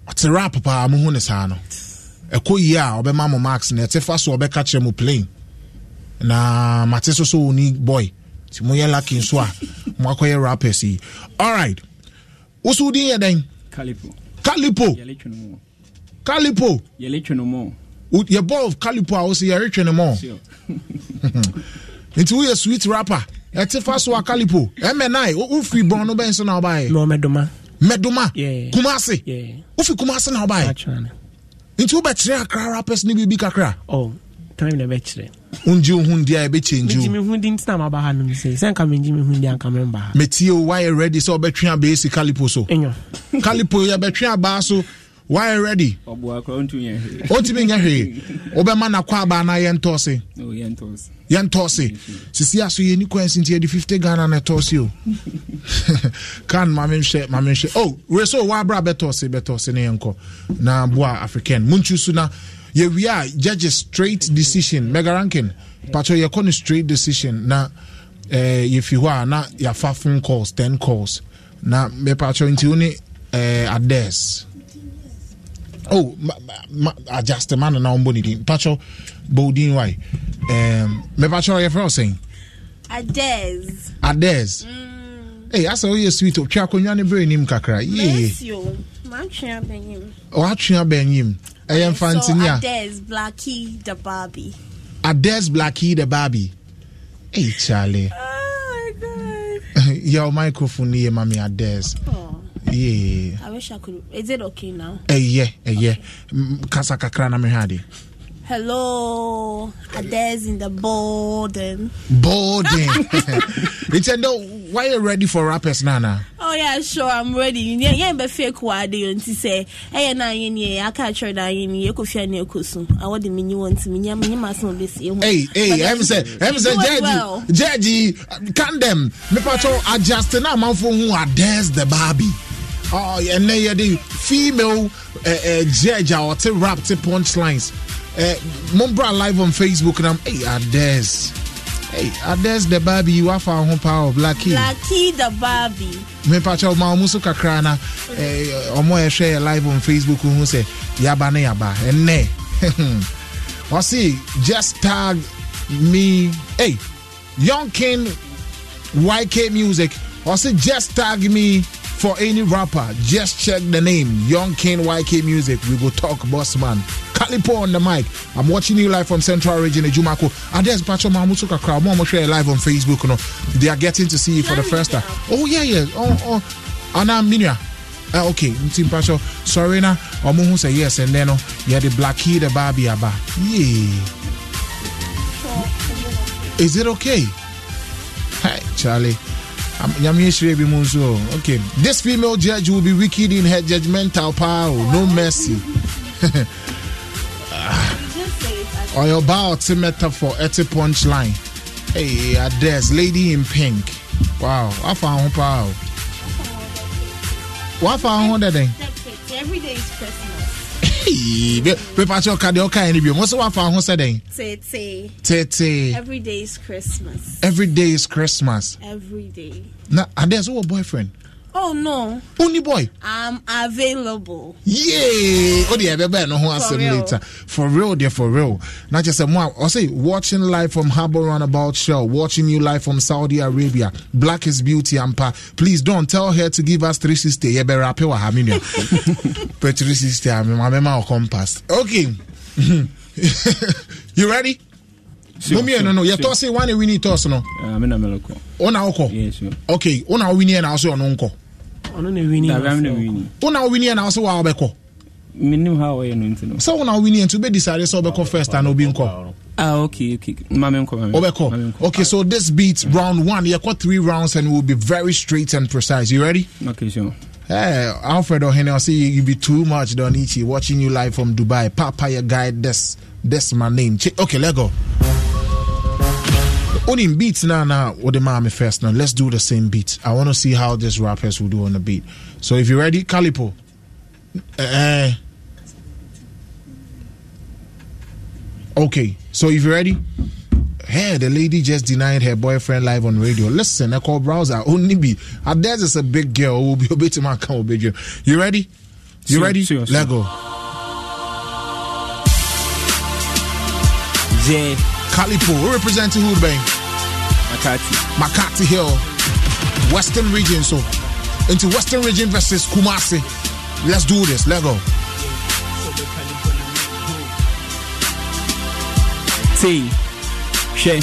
[SPEAKER 1] ɔte rap paa mohu ne saa no ɛkɔ yie a ɔbɛma mo marks na ɛte fa so ɔbɛka kyerɛ mo plane. Na mate soso so oni boy nti moyɛ lucky nso a moakɔyɛ rappers yi alright wo so wodin yɛ dɛn
[SPEAKER 11] calipo
[SPEAKER 1] calipo calipo yɛbɔ calipo a wo sɛ yɛretwe no mɔ nti woyɛ sweet rapper ɛte fa so a calipo ɛmɛnai wofiri bɔn no bɛn so na wobaɛ mɛdoma
[SPEAKER 10] mɛdoma
[SPEAKER 1] kumase wofi kumase na wobaɛ nti wobɛkyerɛ akra rappers ne biribi kakra?
[SPEAKER 10] Oh, time na bɛkyerɛ
[SPEAKER 1] wongye wo hundi a
[SPEAKER 10] yɛbɛkyɛngyewo
[SPEAKER 1] metie o woayɛ ready sɛ wobɛtwe abɛɛ si calipo so. Calipo yɛbɛtwe abaa so woayɛ ready? Ɔntumi nyɛ hwee wobɛma nakɔ abaa na yɛntɔ se
[SPEAKER 11] Oh, yɛntɔ so.
[SPEAKER 1] yɛntɔ se sisi aso yɛni kwansi nti yɛde 50 ghana na ɛtɔ se o. Kan mamehwɛ mamehwɛ o were sɛ woabra bɛtɔ se bɛtɔ se ne yɛnkɔ na boa african. Montwi so na yɛwie a judges straight decision. Mega ranking. Patro yɛkɔ no straight decision. Na eh, yɛfi hɔ a na yɛafa phone calls 10 calls. Na mepatro nti wo ne eh, ades oh adjust man na ɔmbɔ ne din patwɔ bowdin why? um, mepatwɔ yɛfrɛ wo saying,
[SPEAKER 12] ades
[SPEAKER 1] ades mm. hey, asɛ woyɛ sweet Okay, twe akonnwa ne berɛ nim kakra yeatwea bɛnyim ɛyɛ mfa ntini a
[SPEAKER 12] ades blackie the Barbie.
[SPEAKER 1] Ades, Blackie, the Barbie. hey, Charlie.
[SPEAKER 12] oh yɛwo microphone
[SPEAKER 1] ne yɛ ma me ades
[SPEAKER 12] oh.
[SPEAKER 1] Yeah.
[SPEAKER 12] I wish I could. Is it okay now?
[SPEAKER 1] Ɛyɛ, ɛyɛ. Mm, Kasa kakra na mehwɛ ade.
[SPEAKER 12] Hello, Ades in the building.
[SPEAKER 1] Boarding. Nintendo, why you ready for rappers, Nana?
[SPEAKER 12] Oh yeah, sure, I'm ready. Yeah, yeah, but fake word you to say. Hey, na yen I catch her na yen ye ko fia na ekosu. I want the mini want to me me ma so be see.
[SPEAKER 1] Hey, hey, I'm say, I'm say, Jeji, can them. Me pato adjust na manfo who are there's the Barbie. Oh, and then you the female uh, uh, judge or te rap te punchlines. Uh, Mumbra live on Facebook and I'm hey Ades. Hey Ades the Barbie you have our home power Blackie.
[SPEAKER 12] Blackie the Barbie.
[SPEAKER 1] Me pato ma omuso kakra na eh omo e share live on Facebook who say yaba na yaba enne. I see just tag me hey Young King YK Music or say just tag me for any rapper. Just check the name Young King YK Music. We go talk boss man. Calipo on the mic. I'm watching you live from Central Region of Jumako. Ades Pacho Mamusuka crowd. More share live on Facebook. You know, they are getting to see you for the first time. Oh yeah, yeah. Oh oh. Anna Minya. Uh, okay, Team Pacho. Sorry na. Omo who say yes and then oh, yeah the Black Key the Barbie aba. Yeah. Is it okay? Hey, Charlie. Okay, this female judge will be wicked in her judgmental power. No mercy. or your bow metaphor at a punchline. Hey, Ades, lady in pink. Wow, I found power. What found that thing?
[SPEAKER 12] Every day is.
[SPEAKER 1] Pepa kyɛ ɔka deɛ ɔka ɛne bio mo sɛ woafa ho sɛ dɛn
[SPEAKER 12] Tete. Every day is Christmas.
[SPEAKER 1] every day is christmas
[SPEAKER 12] Every day.
[SPEAKER 1] na adeɛ sɛ wɔ boyfriend
[SPEAKER 12] Oh no,
[SPEAKER 1] only boy
[SPEAKER 12] I'm available.
[SPEAKER 1] yee o deɛ ɛbɛbɛn no asɛm
[SPEAKER 12] real.
[SPEAKER 1] later for real deɛ for real na kyɛ sɛ mo a ɔsɛ watching live from harbour roundabout Show, watching you live from saudi arabia black is beauty ampa please don't tell her to give us three sisters. 360 yɛbɛrape wɔ ha me nua pɛ 360 a mamɛma wɔ compass okay you ready
[SPEAKER 11] Sure,
[SPEAKER 1] momienu
[SPEAKER 11] sure,
[SPEAKER 1] no
[SPEAKER 11] sure.
[SPEAKER 1] yɛtɔ se wane wini tɔs no
[SPEAKER 11] Ah, me na melokɔ
[SPEAKER 1] wona wokɔ
[SPEAKER 11] Yeah, sure.
[SPEAKER 1] okay wona wowiniɛ na wo sɛ ɔno nkɔ
[SPEAKER 10] ɔno na wini
[SPEAKER 11] Dabi, I'm the winning.
[SPEAKER 1] wona wowiniɛ na wo sɛ woa wobɛkɔ
[SPEAKER 11] menim how ɔyɛ no nti no
[SPEAKER 1] sɛ wona wowiniɛ nti wobɛdecide sɛ wobɛkɔ first ana obi nkɔ
[SPEAKER 11] ah okay okay ma me nkɔ ma me
[SPEAKER 1] Obeko.
[SPEAKER 11] ma me nkɔ.
[SPEAKER 1] Okay, so this beats round one. You got three rounds and we'll be very straight and precise. You ready?
[SPEAKER 11] okay sure
[SPEAKER 1] Hey, Alfred O'Henry, I'll see you, you be too much, Donichi. Watching you live from Dubai. Papaya guy, this, this my name. Okay, let go. Only beats now, now, what the mommy first now. Let's do the same beat. I want to see how this rappers will do on the beat. So if you're ready, Calipo. Uh, okay, so if you're ready, Hey, the lady just denied her boyfriend live on radio. Listen, I call browser only be. Ades is a big girl who will be obey to my account. You ready? You
[SPEAKER 11] Sure,
[SPEAKER 1] ready?
[SPEAKER 11] sure,
[SPEAKER 1] Let go.
[SPEAKER 11] Yeah,
[SPEAKER 1] Calipo, we representing who, bang?
[SPEAKER 11] Makati.
[SPEAKER 1] Makati Hill, Western region. So, into Western region versus Kumasi. Let's do this. Let's go.
[SPEAKER 11] Say, share.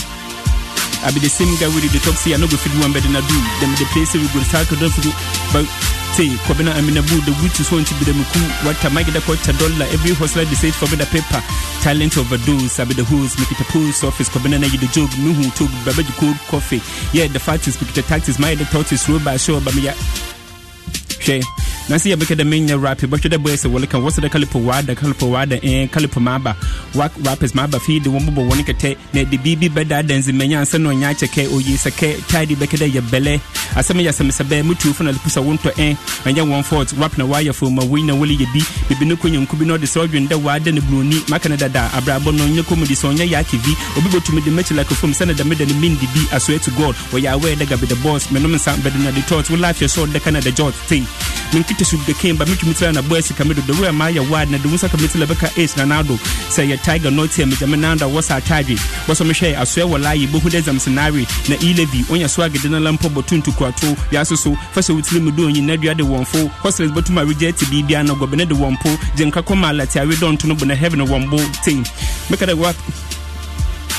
[SPEAKER 11] I be the same guy with the talk say I no go fit one better than I do. Them the place we go start to do but say Kobina I mean abu the wit is want to be the muku. What a the quarter dollar. Every hustler say for the paper. Talent overdose I be the who's make it a post office. Kobina na the joke who took babaji cold coffee. Yeah the fact is it a taxes my the thought is roll by show but me hwɛ na sɛ yɛbɛkɛ dɛ menyɛ rap bɛhwɛ dɛ bɔɛ sɛ wɔle ka wɔ sɛ dɛ kalipo waada kalipo waada ɛɛ kalipo maaba rappers maaba fii de wɔn bɔbɔ wɔn kɛtɛ na de biribi bɛda adansi mɛnya ansɛ na ɔnya akyɛ kɛ oyi sɛ kɛ taade bɛkɛ dɛ yɛ bɛlɛ asɛm yɛ asɛm sɛ bɛɛ mutuo fo na lepusa wo ntɔ ɛn ɛnyɛ wɔn fault rap na waayɛ fo ma wei na wɔle yɛ bi bibi ne kɔ nyanku bi na ɔde sɛ ɔdwen dɛ waada ne buroni maka ne dada abrabɔ no ɔnyɛ kɔmedi sɛ ɔnyɛ yɛ akivi obi bɛtumi de mɛkyi like fom sɛne dɛme da ne mendi bi swear to god. Wɔyɛ aware dɛ gabi the boss menom nsa bɛde na de tot wo life yɛ sɛ ɔdɛ ka na the jot tei min kita su da kain ba min kimi tsara na boys kame da dora ma ya wad na dumun saka min tsala baka ace na nado sai ya tiger note ya mijama na da wasa taje wasu mi shai asoya wallahi bu hude zam sinari na ilevi onya so agede na lampo botun tukwato ya soso fasa wutiri mu don yin na dua de wonfo hustlers botuma reject bibia na gobe na de wonpo jinka koma latiawe don tuno bu na heaven wonbo team make that work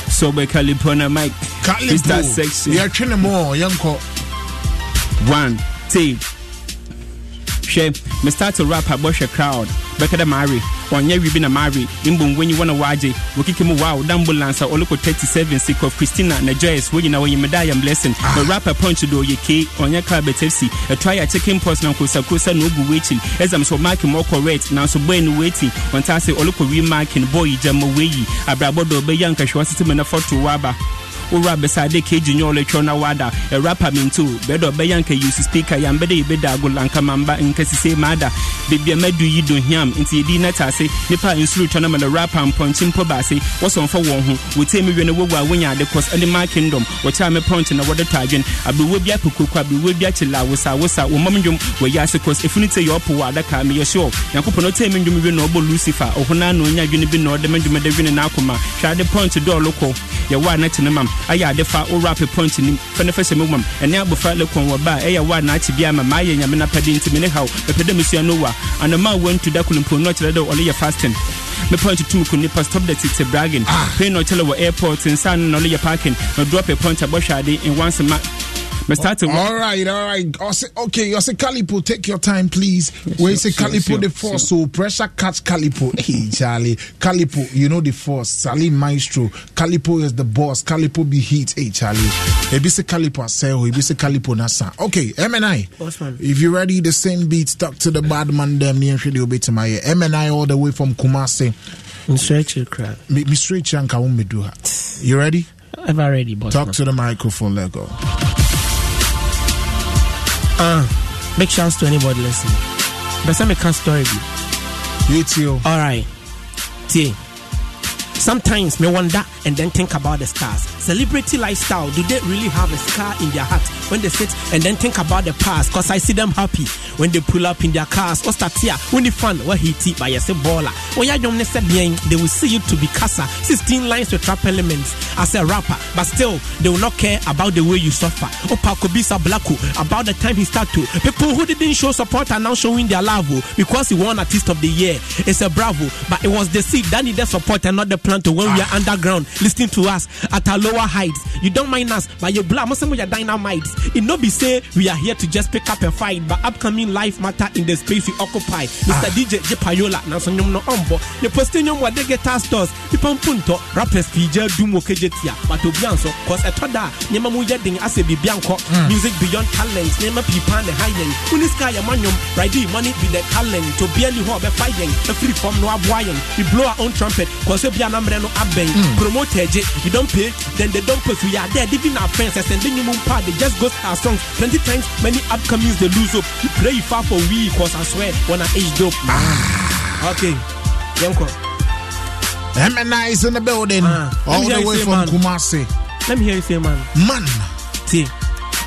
[SPEAKER 11] so by Calipona Mike. Calipo. Is
[SPEAKER 1] that section? Yeah, Chinamo, Yanko.
[SPEAKER 11] One, two hwɛ. Me start to rap abɔhwɛ crowd. Bɛka dɛ maare ɔnyɛ wi bi na maare mbom wɔnyi wɔna wɔagye wɔkeke mu wow dambulance a ɔlokɔ 37 sick of christina na joyce. Wɔnyina wɔyɛ medayam blessing. Na rapper punch do ɔyɛ ke ɔnyɛ car betfc ɛtoa yɛ chicken post na nkosakosa na ogu wɔakyi ɛzam sɛ ɔmaake ma ɔkɔ ret nanso bɔɛ no wɔati ɔntaa sɛ wi remakin bɔɔ gyama wɔayi abrabɔ dɔ ɔbɛyɛ nkahwɛ mu na fɔto waba wowura bɛsade k junior ɔlɛtwɛ na wada. Ɛrapa mi nto bɛdɛ ɔbɛyɛ nka yusi speaker yan bɛdɛ yɛbɛda agolankamamba nkɛsise maada beebi a mɛdu yi do hiam nti yɛdi na taase nipa nsuru tɔ na ma lɛrapa mpɔnkye mpɔ baase wɔsɔnfɔ wɔn ho wɔtɛn me wɛ na wowu a wɔnya ade kɔs ɛne maa kingdom wɔkyɛ a mɛpɔnkye na wɔde tɔ adwen aberewa bi apɛkoko aberewa bi akyɛ la wosa wosa wɔn mam dwom wɔyɛ ase kɔs efunu te yɛ ɔpo wɔ adaka mi yɛ sure nyankopɔn ɔtɛn me dwom wɛ na ɔbɔ lucifer ɔhona na onya dwene bi na ɔde mɛ dwom ɛde dwene n'akoma hwɛ ade pɔnkye dɔɔlo kɔ yɛwɔ a na kyene mam ayɛ ade fa wo rap punch nim fa ne fa hyɛ me mam ɛne abɔfra lekɔn wɔ ba a ɛyɛ wo a naakye bi ama maayɛ nyame napɛde nti me ne haw mepɛ dɛ mesua no wa. Anama a wantu da kolompo no ɔkyerɛ dɛ ɔleyɛ fasting. Me punch tum ko nipa stop the tite bragging. Pay no kyɛlɛ wɔ airport nsa no na ɔleyɛ parking. Na drop a punch abɔhwɛ ade in once ma me start
[SPEAKER 1] All right, all right. I say, okay, you say Calipo, take your time, please. Where you say
[SPEAKER 11] sure,
[SPEAKER 1] Calipo
[SPEAKER 11] sure,
[SPEAKER 1] the force, so pressure catch Calipo. Hey, Charlie, Calipo, you know the force. Sally Maestro, Calipo is the boss. Calipo be heat. Hey, Charlie, ebi say Calipo aseo, oh, ebi say Calipo nasa. Okay, MNI.
[SPEAKER 10] Bossman.
[SPEAKER 1] If you're ready, the same beat stuck to the bad man. Them near the obey to my ear. MNI all the way from Kumasi.
[SPEAKER 10] Stretch your crowd.
[SPEAKER 1] Me, me straight chanka won't me do her. You ready?
[SPEAKER 10] Ever ready, boss.
[SPEAKER 1] Talk to the microphone. Let go.
[SPEAKER 10] Uh, big shouts to anybody listening. But some can story.
[SPEAKER 1] You too.
[SPEAKER 10] All right. See. Sometimes me wonder and then think about the stars. Celebrity lifestyle, do they really have a scar in their heart when they sit and then think about the past? Cause I see them happy when they pull up in their cars. What's that here? When the fun, what he tea by a baller. When don't they will see you to be casa. 16 lines with trap elements as a rapper, but still they will not care about the way you suffer. Opa Kobisa Blacko, about the time he start to. People who didn't show support are now showing their love oh, because he won Artist of the Year. It's a bravo, but it was the seed that needed support and not the plan to when we are underground listening to us at our lower heights. You don't mind us, but you blame us with your dynamites. It no be say we are here to just pick up a fight, but upcoming life matter in the space we occupy. Mr. Ah. DJ J Payola, na so nyom no ombo. The posting what they get us stores. Ipon punto rappers PJ Dumo Kejetia, but obianso cause a toda nyema mu yeding as a bianco. Hmm. Music beyond talent, nyema pipa ne hiding. Uniska ya manyom, ready money be the talent. To barely ho be fighting. A free form no aboyen. We blow our own trumpet cause we are number no aben. Promote it, you don't pay, then they don't post. We are there, giving our friends and sending you moon part. They just ghost our songs. Plenty times, many upcomings they lose up. You pray you far for we, cause I swear, when I age dope. Okay, Yanko.
[SPEAKER 1] MNI is in the building.
[SPEAKER 10] Uh, let
[SPEAKER 1] all
[SPEAKER 10] me hear
[SPEAKER 1] the
[SPEAKER 10] you
[SPEAKER 1] way
[SPEAKER 10] say,
[SPEAKER 1] from
[SPEAKER 10] man.
[SPEAKER 1] Kumasi.
[SPEAKER 10] Let me hear you say, man.
[SPEAKER 1] Man.
[SPEAKER 10] See,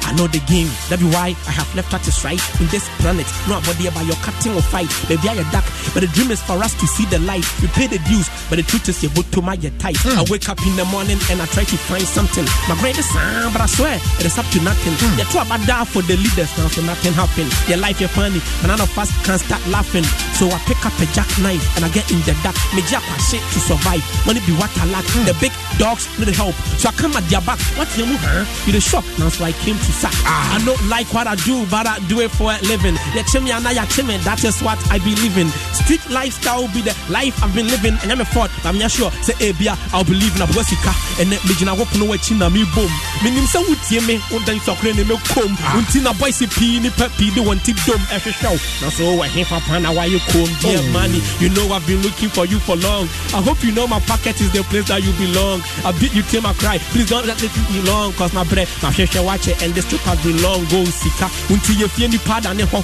[SPEAKER 10] I know the game. That be why I have left artists right in this planet. No body about your cutting or fight. Baby, I dark, but the dream is for us to see the light. We pay the dues, but the truth is you book to my tight. Hmm. I wake up in the morning and I try to find something. My brain is sound, but I swear it is up to nothing. Hmm. You're too about that for the leaders now, so nothing happen. Your life, you're funny, and none of us can start laughing. So I pick up a jackknife and I get in the dark. Me jack my shit to survive. Money be what I lack. Hmm. The big dogs need help, so I come at their back. What you move, huh? You the shock now, so I came to sack. I don't like what I do, but I do it for a living. Yeah, chimney and I chimney, that is just what I believe in. Street lifestyle will be the life I've been living. And I'm a fort, I'm not sure. Say, eh, Bia, I'll believe in a Bosika. And then, Mijina, what no china me boom. Meaning, so would you me, what then so crane me comb. Untina boy, see pee, peppy, the one tip dome, as a show. Now, so I hate for pana, why you comb, dear money. You know, I've been looking for you for long. I hope you know my pocket is the place that you belong. I beat you till my cry. Please don't let it be long, cause my bread, my share watch it, and this trip has been long. Go sika. Until you feel any pad and a ho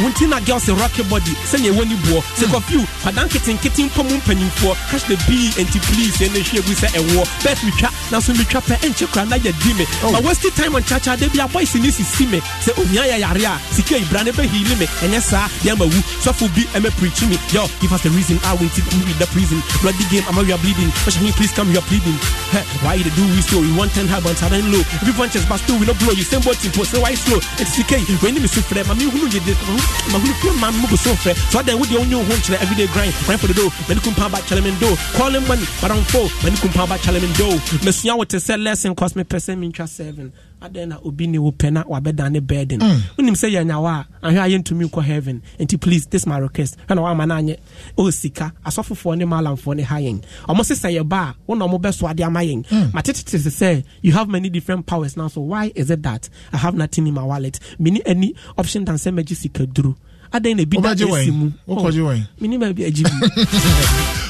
[SPEAKER 10] Until na girls a rocky body, you when you bo. Say of you, padan kitten kitten penny for. Catch the bee and please, and the share we say a war. Bet we trap, now so we trap and check na ya dime. My wasted time on chacha, they be a boys in this is me. Say, oh, yeah, yeah, yeah, Sika, brand be healing me. And yes, sir, yama woo, so for be, I'm a preaching me. Yo, give us the reason I went to with the prison. Bloody game, I'm a bleeding. But me, please come, you're pleading. Why you do we story? One ten high, one sudden low. Every punches, but still we no blow. You same boat for say why slow? It's CK when you see friend mami hunu ye dey mami hunu pin mami mo so friend so then we dey only home chere every grind grind for the dough. When you come back challenge do calling money but I'm full. When you come back challenge do me suya what to say lesson cost me person me interest seven adɛn na obi ne wo pɛ na wabɛda ne burden?
[SPEAKER 1] Mm.
[SPEAKER 10] wonim sɛ yɛnyawa a ahwɛ a yɛntumi nkɔ heaven. Nti please this my request. Hwɛ na woama no anyɛ. Ɔ sika asɔfofoɔ ne malamfoɔ ne ha yɛn. Ɔmo se sɛ yɛba a wo na ɔmo bɛso ade ama yɛn.
[SPEAKER 1] Mm.
[SPEAKER 10] matetete se sɛ you have many different powers now so why is it that i have nothing in my wallet? Meni any option than sɛ magye sika duro adan na oh,
[SPEAKER 1] bi
[SPEAKER 10] da
[SPEAKER 1] esi
[SPEAKER 10] mu.
[SPEAKER 1] Wokɔgye wɔn
[SPEAKER 10] mini baabi agye bi.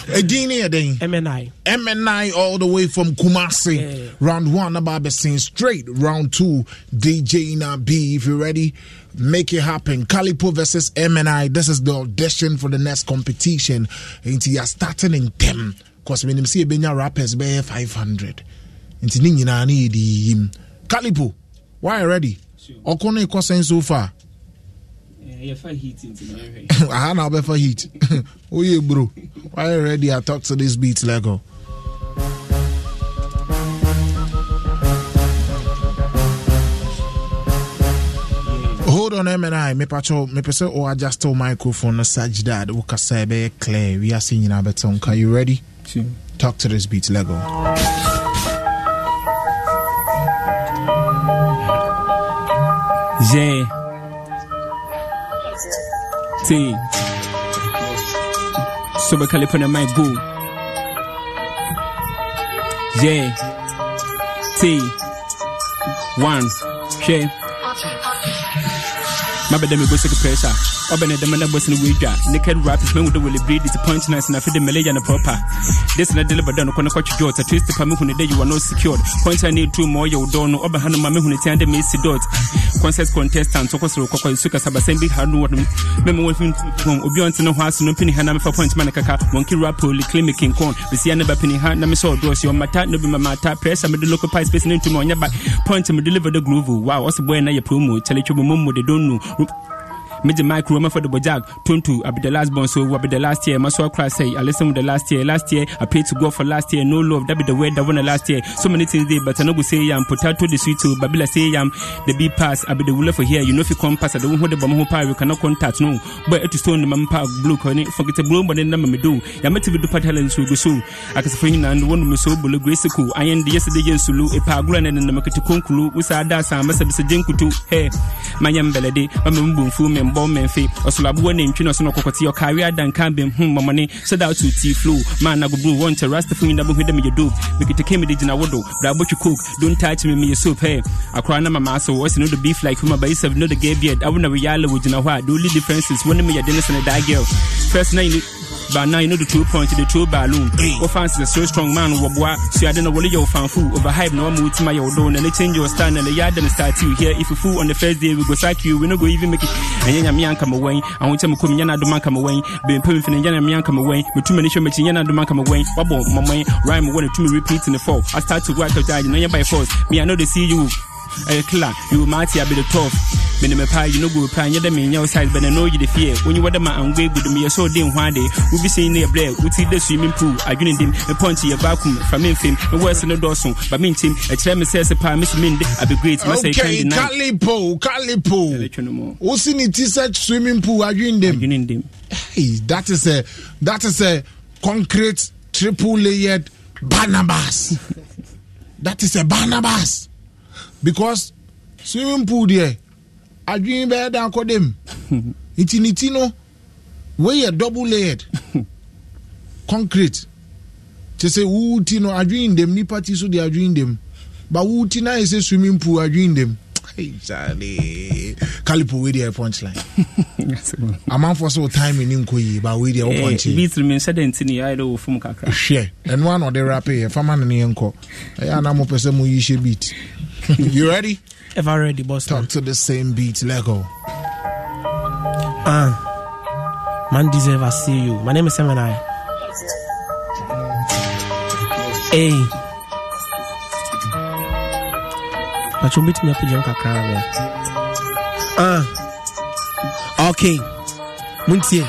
[SPEAKER 1] Edin ne yɛ den?
[SPEAKER 10] Mni
[SPEAKER 1] mni all the way from kumasi. Yeah. round one na baa bɛsen straight round two dj na b. If you ready make it happen. Calipo versus mni this is the audition for the next competition. Nti you are starting in ten. Cause menim sɛ yɛbɛnya rappers bɛyɛ 500 nti ne nyinaa ne yɛde yiyim calipo why ready? Ɔko ne kɔsɛn so far?
[SPEAKER 11] aha na
[SPEAKER 1] wobɛfa heat. Woyɛ bro. Wayɛ ready? Atalk to this beat lego hold on mni mepakyɛw mepɛ sɛ wo adjuste wo microphone no sagidad wokasa ɛbɛyɛ clear. Wiase nyinaa bɛtɛ nka you ready? Talk to this beat lego
[SPEAKER 11] Yeah. T. Sober California might go. Yeah. T. One. Share. mabɛda me bɔsɛk pressure. Ɔbɛne dɛma na bɔs no wɔadwa naked rapis mahu dɛ wɔle breed disappointness na afei de malaria no proper. This na deliver da no kɔ ne kɔtwe dot a twist pa mehu ne dɛ you are not secured. Point a ne ɛtu ma ɔyɛ wo dɔ no ɔbɛ ha no ma mehu ne tia dɛ mɛsi dot concert contestant ɔkɔ soro kɔkɔ nsu kasa basɛm bi ha no wɔ no mɛma wɔfim obi ɔnte ne hɔ ase no mpini ha na mefa point ma ne kaka. Wɔnki rap polyclinic nkɔn besia ne bapini ha na mesɛ ɔdɔɔsi ɔmata no bi mamata pressure mede local pie space no ntumi ɔnyɛ ba point me deliver the groove. Wow ɔse boy na yɛ promo kyɛle twɛ mɔmɔ de don't know und Mid micro for the bojag tuntu I be the last born so I be the last year my soul cry say I listen with the last year last year I prayed to God for last year no love that be the word that won the last year. So many things there but I no go say yam potato the sweet too babila say yam the B pass I be the ruler for here. You know if you come pass I don't hold the bomb power you cannot contact no. But it is stone the mampa blue corny forget the blue but then number me do. Ya meti be so go so. I can say and one me so bulu grace ko I end yesterday yen sulu e pa gura na na makati konkulu usa da sa masa bisa jenkutu hey manyam belede mamembu mfu me mbɔ mmɛmfe ɔsolaboɔ ne ntwi no so no ɔkɔkɔte ɔkare adanka bɛm hu mmɔmɔne sɛ da woto tii flow ma na gobru wɔnkyɛ rastafo nyina bohu dɛ meyɛ dope meketeke mede gyina wodo. Coke don't touch me meyɛ soap ɛ akora na mama so ɔsi no the beef like huma bayi sɛv no the gay beard awo na weyala wɔgyina hɔ a the only difference differences wɔne meyɛ dene sene that girl. First na But now you know the two point the two balloon. What fancy the so strong man wabwa. So I don't know what you're fan fool overhype no move to my old own. and they change your stand and the yard and start you here. If you fool on the first day we go sack you, we no go even make it. And yana me come away. I want to come yana do man come away. Been putting fin yana me come away. Me too many show me yana do man come away. Wabo my man, rhyme one me repeat in the fall. I start to work out you know by force. Me I know they see you. ɛyɛ kla you might be the tough. Mene mepa yi no gu nyɛ dɛ menyɛ wo size bɛnɛ na ɔyi de fie wonyi wɔdɛ ma angwa gu de meyɛ sɛ ɔde nho ade wobi sɛi ne yɛbrɛ woti dɛ swimming pool. Adwene dim mepɔnte yɛ baakum fra me mfem mewɔ ɛse no dɔɔso ba mentim ɛkyerɛ me sɛ se paa meso
[SPEAKER 1] mende
[SPEAKER 11] abegreat masɛ
[SPEAKER 1] kalipo kalipo wosi ne ti sɛ swimming pool adwene that is a that is a concrete triple layered barnabas. That is a barnabas because swimming pool there. Adwin bɛyɛ dan kɔ dem. Nti ne ti no wɔyɛ double layered. Concrete. Kyɛ sɛ wo ti no adwin dem nipa ti so de adwin dem. Ba wo ti na yɛ sɛ swimming pool dem. Hey, Charlie. Kalipo with your punchline. Amanfoɔ sɛ time ne nkɔ yie ba wei deɛ wo
[SPEAKER 11] pɔnkye. Bi tiri mi nsɛ dɛ nti ne yɛ ayɛ dɛ wo fom kakra.
[SPEAKER 1] Hwɛ ɛno ana ɔde rape yɛ fama ne ne yɛ nkɔ. Ɛyɛ ana mo pɛ sɛ yi hyɛ beat. You ready?
[SPEAKER 10] Ever ready, boss.
[SPEAKER 1] Talk to the same beat. Let go.
[SPEAKER 10] Ah. Uh. Man deserve I see you. My name is Semenai. Hey. bàtí omi tìmí apagya nkakra rẹ. ok mo n tie.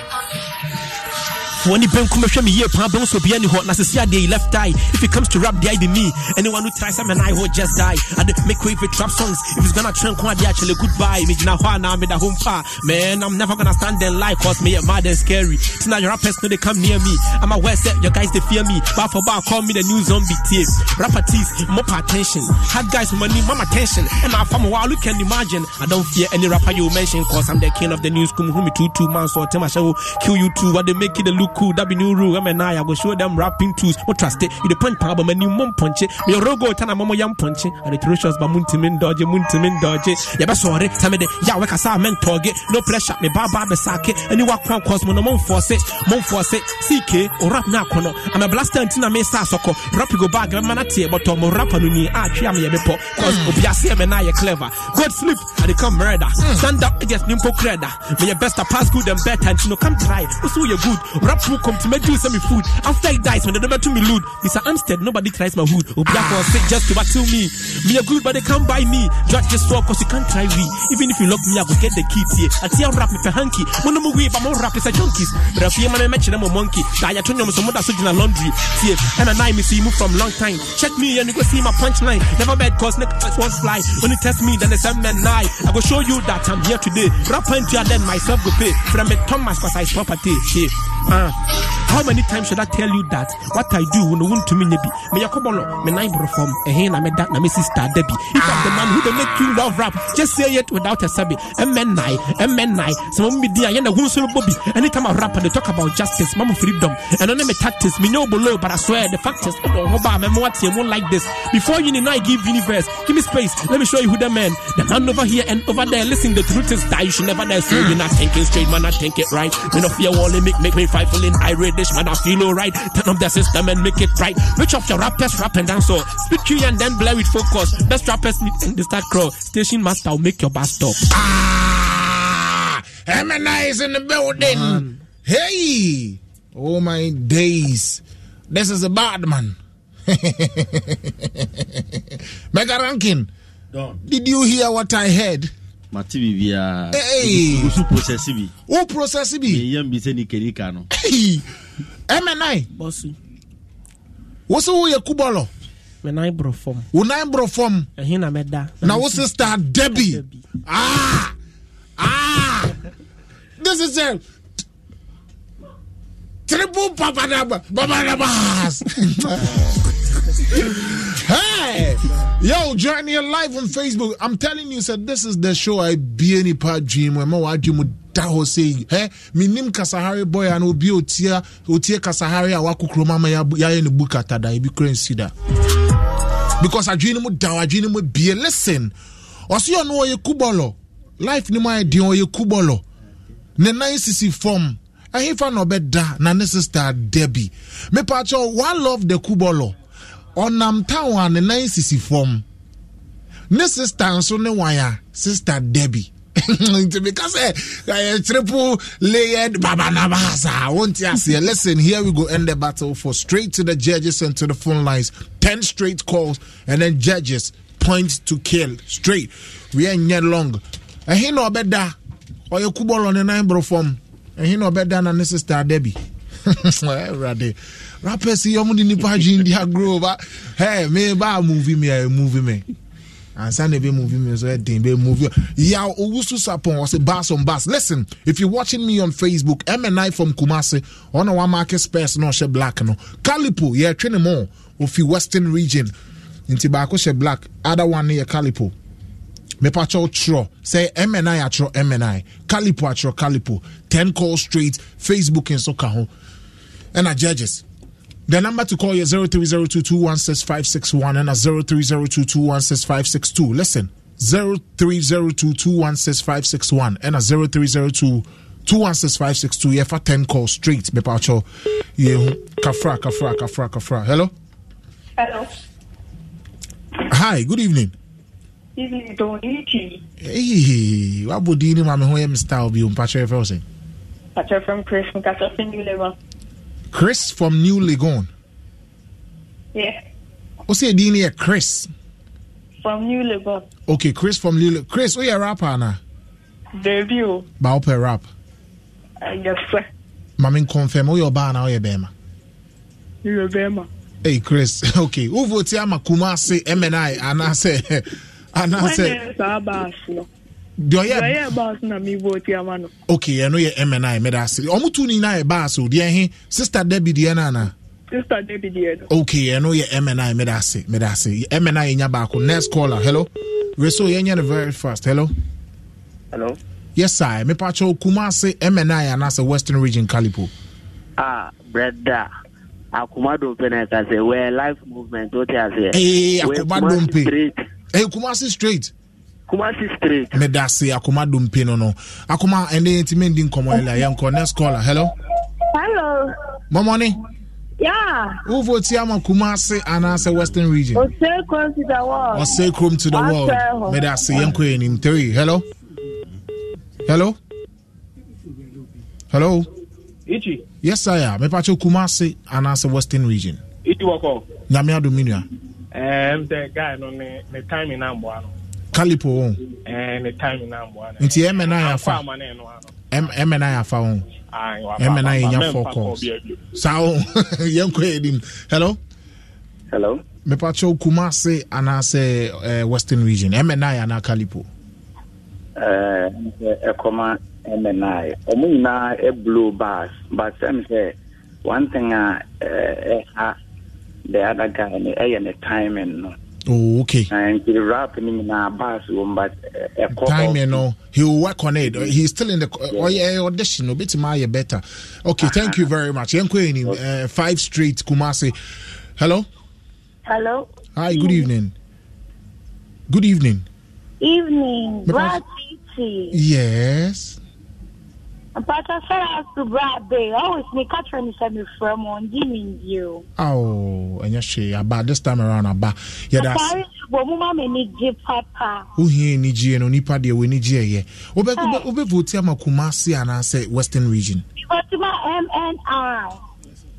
[SPEAKER 10] For any ben come me here pa ben so be any hot. Na see the left eye. If it comes to rap the be me. Anyone who tries I'm an eye will just die. I make way for trap songs. If it's gonna trend kwa the actually goodbye. Me hwa na me da home pa man I'm never gonna stand in life cause me a mad and scary. Tonight your rappers no they come near me. I'm aware set eh, your guys they fear me. But for bar call me the new zombie tape rapper tease more attention. Hard guys money mama attention. And my family while you can imagine. I don't fear any rapper you mention cause I'm the king of the news. Come who me two two man so tell my show kill you too. What they make it look cool that be new rule. I'm an I go show them rapping tools. What trust it. You power but my new mum punch it. Me rogo tana mama yam punch it. And the ferocious but muntimin dodge muntimin dodge yeah but sorry tell me the yeah we can say men target? No pressure me baba be sake any wa kwan cause mo no mon force it mon force it. CK or oh, rap na kono. I'm a blaster until me sa soko. Rap go bag man na tie but mo rap no ni ah, a twa me oh, be po cause obiase me na ye clever. God sleep i dey come murder stand up against nimpo creda me your best I pass good and better. And you know come try also you good? Rap who come to me do some food. After he dies when they never to me loot. Mr. Amstead nobody tries my hood. Obia for sick just to battle me. Me a good but they come by me. Judge just for cause you can't try me. even if you lock me I will get the key here I see rap me for hanky when I'm away but more rap is a junkies. But if you man match them a monkey. Die to you some other in a laundry see and I me see move from long time. Check me and you go see my punchline. Never bad cause next one fly. When you test me then the same man lie I go show you that I'm here today. Rap into then myself go pay from a Thomas cause I property here uh, how many times should I tell you that what I do when I want to me nebi me yakobolo me nine from eh, a hen na me that na me sister Debbie. If I'm the man who they make you love rap just say it without a sabi. And men nai and men nai some of me dia yena gun so bobby anytime I rap and they talk about justice mama freedom and on me tactics me know below but I swear the fact is oh hoba me what you won't like this. Before you know I give universe. Give me space. Let me show you who the man the man over here and over there listen the truth is that you should never dare so you're not thinking straight man not think it right. Me no fear wall make make me frightful in irate this man I feel alright. Turn up the system and make it right. Which of your rappers rap and dance so. Speak to you and then blur with focus. Best rappers need and they start crow. Station master will make your bass stop.
[SPEAKER 1] Ah, Eminem is in the building. Hey, oh my days, this is a bad man. Mega ranking. Did you hear what I heard?
[SPEAKER 13] mate biribiaa so process bi.
[SPEAKER 1] Wo process bi?
[SPEAKER 13] Yɛm bi sɛ nikanika no.
[SPEAKER 1] Ɛmɛnae wo sɛ woyɛ
[SPEAKER 10] kubɔlɔ menan borɔ fam
[SPEAKER 1] wo nan borɔ
[SPEAKER 10] fam ɛhe na mɛda
[SPEAKER 1] na wo sister debi ah! Ah! This is a triple papadaba babadabas hey, yo, join your live on Facebook. I'm telling you, said this is the show I be any part dream. When my dream da hɔ sɛ hey menim kasahare boy ana obi a otie otie kasahare a wakokuro mama yɛayɛ ne bu katada ebi kora nsi da because adwene mu da adwene mu bie listen ɔse ɔno ɔyɛ kubɔlɔ life ne mu ayɛ deɛ ɔyɛ kubɔlɔ ne nan sisi fam ɛhefa na ɔbɛda na ne sister debi mepakyɛ one love the kubɔlɔ ɔnam town a ne nan sisi fam. Ne sister nso ne wan a sister debi nti meka sɛ ɛyɛ triple layered babanabasa wonte aseɛ listen here we go end the battle for straight to the judges and to the phone lines. 10 straight calls and then judges point to kill. Straight. We ain't yet long. Ɛhe na ɔbɛda? Ɔyɛ kubɔlɔ ne nan boro fam. Ɛhe na ɔbɛda na ne sister debi awurade rappers yi ɔmo de nipa adwene di agorɔ ba hey me ba movie me a movie me. Ansa na ebe movie me so ɛden be movie. Yaw owusu sapon ɔsɛ bars on bars listen if you watching me on facebook mni from kumase ɔna wa market spares na ɔhyɛ black no. Calipo yɛtwe ne mo ofi western region. Nti baako hyɛ black. Other one ne yɛ calipo mepakyɛw twerɛ sɛ mni atwerɛ mni calipo atwerɛ calipo 10 call straight facebook nso ka ho. Ɛna judges the number to call is 0302216561 and a 0302216562. Listen, 0302216561 and a 0302216562. Yeah, for 10 calls straight. Me pacho. Yeah, kafra, kafra, kafra, kafra. Hello.
[SPEAKER 2] Hello.
[SPEAKER 1] Hi, good evening.
[SPEAKER 2] Is Doniti.
[SPEAKER 1] Hey, what would you mama who am style be on Pacho Felsen?
[SPEAKER 2] From Chris from Casa New Level.
[SPEAKER 1] Chris from New Legon.
[SPEAKER 2] Yeah.
[SPEAKER 1] What's your DNA? Chris.
[SPEAKER 2] From New Legon.
[SPEAKER 1] Okay, Chris from New Legon. Chris, who you rapper now?
[SPEAKER 2] Debut.
[SPEAKER 1] Ba ope rap.
[SPEAKER 2] Uh, yes, sir.
[SPEAKER 1] mame confirm woyɛ ɔbaa na woyɛ bɛrima
[SPEAKER 14] Yɛ bɛrima.
[SPEAKER 1] Hey Chris, okay. Who vote ama Kumasi MNI anaasɛ anaasɛ
[SPEAKER 14] Wɔnyɛ saa baas no.
[SPEAKER 1] Deɛ ɔyɛ
[SPEAKER 14] Wɔyɛ baas na mi vote ama no.
[SPEAKER 1] okay ɛno yɛ MNI mɛda ase. Ɔmo tu ni nyinaa yɛ baas o deɛ he sister Debbie deɛ no ana.
[SPEAKER 14] Sister David yɛ no.
[SPEAKER 1] Okay ɛno yɛ MNI mɛda ase mɛda ase. MNI yɛ nya baako next caller hello. Reso yɛn nyɛ no very fast hello.
[SPEAKER 15] Hello.
[SPEAKER 1] Yes sir mepakyɛw Kumasi MNI anaasɛ Western Region Kalipo.
[SPEAKER 15] Ah, brother. Akuma Dompe na ka say we life movement o te ase.
[SPEAKER 1] Ee
[SPEAKER 15] We
[SPEAKER 1] Akuma
[SPEAKER 15] Kumasi
[SPEAKER 1] Dompe.
[SPEAKER 15] Straight.
[SPEAKER 1] Hey Kumasi straight.
[SPEAKER 15] kumasi street.
[SPEAKER 1] meda se akoma dompe no no akoma ɛnɛ yɛntumi ndi nkɔmmɔ ɛla yɛnkɔ next caller hello
[SPEAKER 2] hello
[SPEAKER 1] mɔmɔne
[SPEAKER 2] Yeah.
[SPEAKER 1] Who votes Yama Kumasi and as a Western region?
[SPEAKER 2] Ose say Chrome to the world.
[SPEAKER 1] Ose say Chrome to the world.
[SPEAKER 2] May that
[SPEAKER 1] say Yanko in him three. Hello? Hello? Hello?
[SPEAKER 16] Ichi.
[SPEAKER 1] Yes, I am. Me pacho Kumasi and as a Western region.
[SPEAKER 16] Ichi wako.
[SPEAKER 1] Nyamia Dominia.
[SPEAKER 16] Um, eh, the guy no me, me time in Amboano kalipo
[SPEAKER 1] wɔn. ɛɛ
[SPEAKER 16] eh, ne time na mboa na.
[SPEAKER 1] nti ɛmɛ na wɔn ɛmɛ na yɛ yɛn kɔ yɛ nim hello.
[SPEAKER 15] hello.
[SPEAKER 1] mepatro kumase anaasɛ ɛɛ western region ɛmɛ na yɛ anaa kalipo.
[SPEAKER 15] ɛɛ ɛkɔma ɛmɛ na yɛ ɔmo nyinaa ɛbulo bars but ɛmi sɛ one thing a ɛɛ ɛha the other guy ɛyɛ ne timing no.
[SPEAKER 1] Oh, okay.
[SPEAKER 15] Na nti rap no nyinaa bars wɔ mu but eh, eh, ɛkɔ
[SPEAKER 1] time you know he will work on it. He's still in the oh yeah audition obetuma ayɛ better. Okay thank uh-huh. you very much. Yɛnkɔ yɛnim uh, eh, five Street, Kumasi. hello?
[SPEAKER 2] Hello.
[SPEAKER 1] hi good evening. Good evening.
[SPEAKER 2] Evening.
[SPEAKER 1] Mepa-
[SPEAKER 2] Brad Titi.
[SPEAKER 1] yes
[SPEAKER 2] mpata sara asubra abe always ni katra ni sɛ mefrɛ mu ndi mi ndi o.
[SPEAKER 1] awo ɛnyɛ hwee aba this time around aba. yɛda
[SPEAKER 2] asare bɔ mu ma mi ni gye papa.
[SPEAKER 1] wohin ni gye no nipa deɛ wɔ ni gye yɛ Obe, wobɛ vote ama kumasi anaasɛ western region.
[SPEAKER 2] because ma mnr.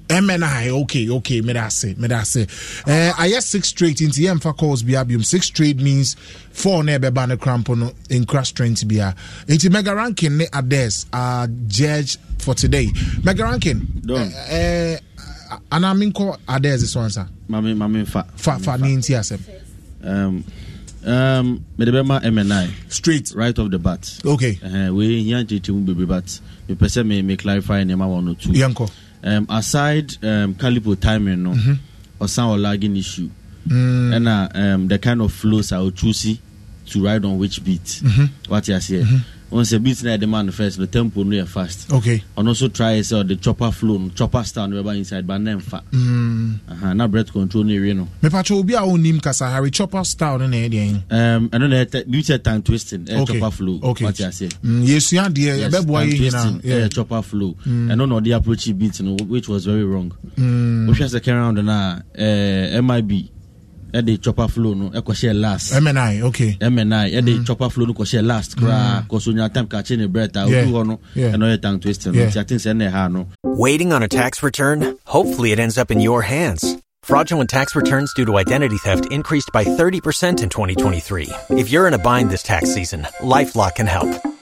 [SPEAKER 1] MNI, okay, okay, meda ase, meda ase. Uh, ayɛ six straight nti yɛmfa calls bia biom. Six straight means four na ɛbɛba no crampo no nkra strength bia. Nti Mega Rankin ne Ades are judge for today. Mega Rankin,
[SPEAKER 13] Don.
[SPEAKER 1] uh, uh, anaa menkɔ Ades so ansa?
[SPEAKER 13] mame fa
[SPEAKER 1] Fa, fa ne nti asɛm.
[SPEAKER 13] um, um, mede bɛma mni
[SPEAKER 1] straight
[SPEAKER 13] right off the bat
[SPEAKER 1] Okay.
[SPEAKER 13] uh, wei hia nkyɛkyɛmu bebree but mepɛ sɛ me, me clarify nneɛma wɔ no too
[SPEAKER 1] Yɛnkɔ.
[SPEAKER 13] Um, aside um, calipo timing no
[SPEAKER 1] Mhm.
[SPEAKER 13] ɔsan wɔ lagging issue
[SPEAKER 1] Mm.
[SPEAKER 13] ɛna um, the kind of flows a ɔchoose to ride on which beat
[SPEAKER 1] Mhm.
[SPEAKER 13] wate aseɛ
[SPEAKER 1] Mhm.
[SPEAKER 13] Wọn sɛ beat na yɛde ma no first no tempo no yɛ fast
[SPEAKER 1] Okay.
[SPEAKER 13] ɔno nso try sɛ ɔde chopper flow no chopper style no bɛba inside but ne mfa
[SPEAKER 1] Mm.
[SPEAKER 13] Aha, na breath control no ɛwie no
[SPEAKER 1] Mepakyɛ obi a wonim kasa Harry Chopper style no na ɛyɛ deɛ
[SPEAKER 13] um, ɛno na ɛtɛ bi sɛ time twisting ɛyɛ
[SPEAKER 1] Okay.
[SPEAKER 13] chopper flow
[SPEAKER 1] Okay.
[SPEAKER 13] wate aseɛ
[SPEAKER 1] Mm, yɛsua deɛ yɛbɛboa yɛ nyinaa
[SPEAKER 13] ɛyɛ chopper flow
[SPEAKER 1] Mm.
[SPEAKER 13] ɛno na ɔde approach beat no which was very wrong
[SPEAKER 1] Mm.
[SPEAKER 13] wohwɛ second round no a eh, mib ɛde chopper flow no ɛkɔhyɛ last
[SPEAKER 1] MNI, okay.
[SPEAKER 13] mni ɛde mm. chopper flow no kɔhyɛ last mm. koraa kɔso nya time kakye ne brɛt a
[SPEAKER 17] Yeah.
[SPEAKER 13] hɔ no ɛna ɔyɛ time twisting no
[SPEAKER 17] Yeah.
[SPEAKER 13] nti i sɛ ɛna ɛha no
[SPEAKER 17] Waiting on a tax return? Hopefully, it ends up in your hands. Fraudulent tax returns due to identity theft increased by 30% in 2023. If you're in a bind this tax season, LifeLock can help.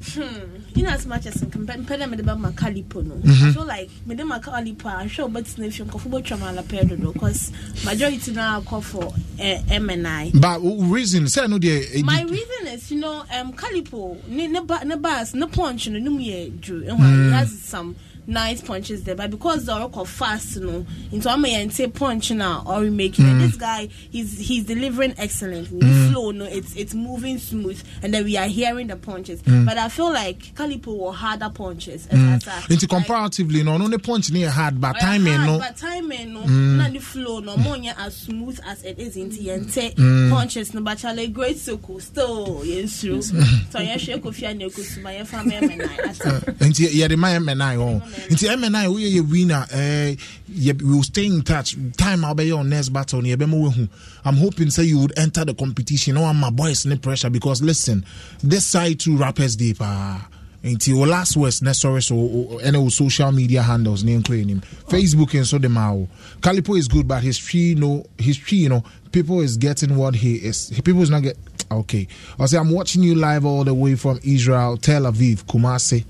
[SPEAKER 12] Hmm. In as much as mpɛ dɛ mede bɛma calipo no
[SPEAKER 1] Mhm.
[SPEAKER 12] I feel like mede ma calipo a nhwɛ wobɛtena fie nkɔfo bɛtwa ma alapɛ dodo because majority no akɔ for eh, MNI
[SPEAKER 1] but reason sɛ no deɛ ɛdi-
[SPEAKER 12] My reason is, you know, um, Calipo, ne ne ba ne bars, ne punch, no, no, yeah, Drew, and
[SPEAKER 1] Mm.
[SPEAKER 12] he has some nice punches there but because the oracle fast you know into I'm a say punch now or making mm. this guy he's he's delivering excellent the
[SPEAKER 1] Mm.
[SPEAKER 12] flow no it's it's moving smooth and then we are hearing the punches
[SPEAKER 1] Mm.
[SPEAKER 12] but I feel like Calipo were harder punches
[SPEAKER 1] Mm.
[SPEAKER 12] I say.
[SPEAKER 1] nti comparatively no ɔno ne punch ne yɛ hard but timing
[SPEAKER 12] hard,
[SPEAKER 1] no
[SPEAKER 12] but timing no
[SPEAKER 1] Mm.
[SPEAKER 12] na the flow no more nyɛ as smooth as it is into yɛnte
[SPEAKER 1] Mm.
[SPEAKER 12] punches no but chale great circle still yɛnsuro so yɛhwɛ kofi a ne kusuma yɛfa mɛ mɛ na asa
[SPEAKER 1] nti yɛde ma mni hɔ nti mni woyɛ yɛ winner eh, we will stay in touch. Time a wobɛyɛ on next battle no yɛbɛma i'm hoping say you would enter the competition. Na wama boys ne pressure because listen this side two rappers day paa nti wo last words ne sɔre so ɛne wo social media handles ne nkɔ anim facebook nso de ma wo calipo is good but his tree no his tree you know people is getting what he is. People is not get okay. I say i'm watching you live all the way from israel tel aviv kumasi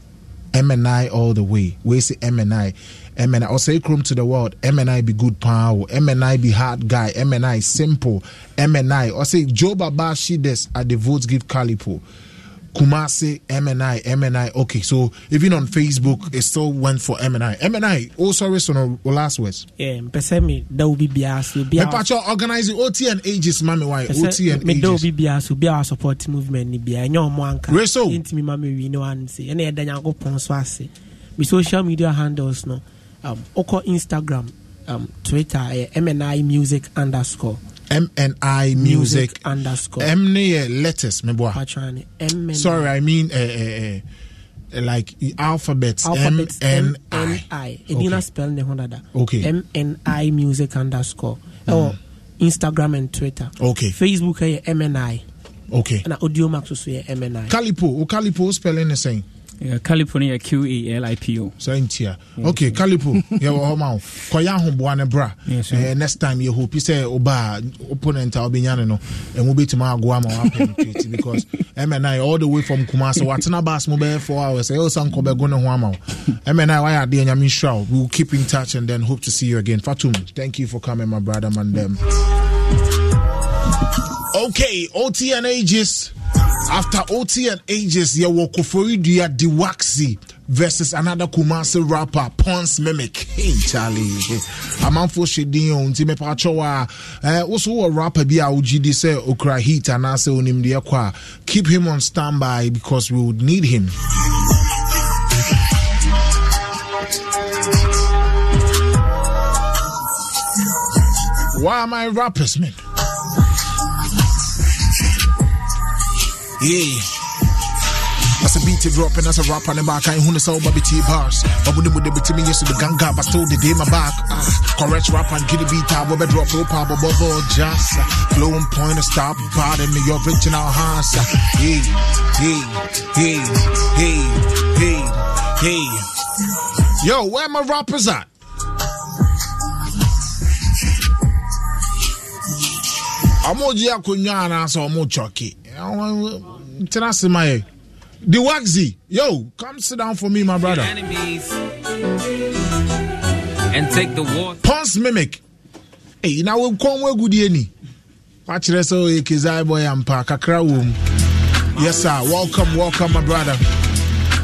[SPEAKER 1] MNI all the way. We say MNI. MNI. Or say chrome to the world. MNI be good power. MNI be hard guy. MNI simple. MNI. Or say Joe Baba Shides at the votes give Calipo. Kumasi, MNI, MNI. Okay, so even on Facebook, it still went for MNI. MNI. Oh, sorry, so no last words.
[SPEAKER 10] Yeah, sɛ me da wo bi biara so
[SPEAKER 1] Me pacho organizing OT and ages, mami. Why? OT and
[SPEAKER 10] me da wo
[SPEAKER 1] ages.
[SPEAKER 10] bi biara so biara support movement ni biara ɛnyɛ ɔmo anka
[SPEAKER 1] Reso.
[SPEAKER 10] yɛntumi ma me wi ne wa se ɛna yɛda nyankopɔn so ase me social media handles no um, wokɔ instagram um, twitter ɛyɛ mni music underscore
[SPEAKER 1] MNI music.
[SPEAKER 10] underscore
[SPEAKER 1] M letters, me boy. Sorry, I mean uh, uh, uh, like alphabets.
[SPEAKER 10] alphabets
[SPEAKER 1] M
[SPEAKER 10] M
[SPEAKER 1] N
[SPEAKER 10] N I. Edina spell ne ho dada.
[SPEAKER 1] Okay.
[SPEAKER 10] M N I music underscore. Ɛwɔ Instagram and Twitter.
[SPEAKER 1] Okay.
[SPEAKER 10] Facebook ɛyɛ MNI.
[SPEAKER 1] Okay.
[SPEAKER 10] Ɛna Audio Max nso MNI.
[SPEAKER 1] Calipo, o Calipo spelling the same.
[SPEAKER 11] Yeah, Calipo no yɛ Q-A-L-I-P-O.
[SPEAKER 1] So ntia. Okay, Calipo, wɔ hɔ ma wo. Kɔyɛ ahoboa ne bra.
[SPEAKER 11] Yes,
[SPEAKER 1] Eh, next time yɛ hope sɛ oba opponent ah, a wobɛnya ne no, eh, ɛmu bɛtumi ago ama wapenetrate because MNI all the way from Kumasi watena bus mu bɛyɛ 4 hours. Eh, Ɛyɛ san kɔ bɛgo ne ho ama wo. MNI wayɛ adeɛ nyame nhyira wo. We will keep in touch and then hope to see you again. Fatum, thank you for coming my brother Mandem. Okay, OT and ages. After OT and ages, yeah, Wokoforidua Diwaxi versus another Kumasi rapper, Pons Mimic. Hey, Charlie. Amanfo Shedin on Time Pachowa. Uh, also, a rapper be a UGD say Okra Heat and I say Diakwa. Keep him on standby because we would need him. Why am I rappers, man? Yeah. As a beat dropping as a rapper and back, I ain't who so baby T bars. But when the bit me yes to the ganga, but still the day my back. Correct rap and get the beat out, but drop up, but bubble just flow and point and stop, bad in your original hands. Hey, hey, hey, hey, hey, hey. Yo, where my rappers at? Ọmọ jí akonnwa anaasẹ ọmọ chọki tena se ma yẹ the waxy yo come sit down for me my brother.
[SPEAKER 18] and take the war.
[SPEAKER 1] pons mimic. Hey, na wo kɔn wo agudie ni wakyerɛ sɛ ɔyɛ kezai boy ampa kakra yes sir. Welcome welcome my brother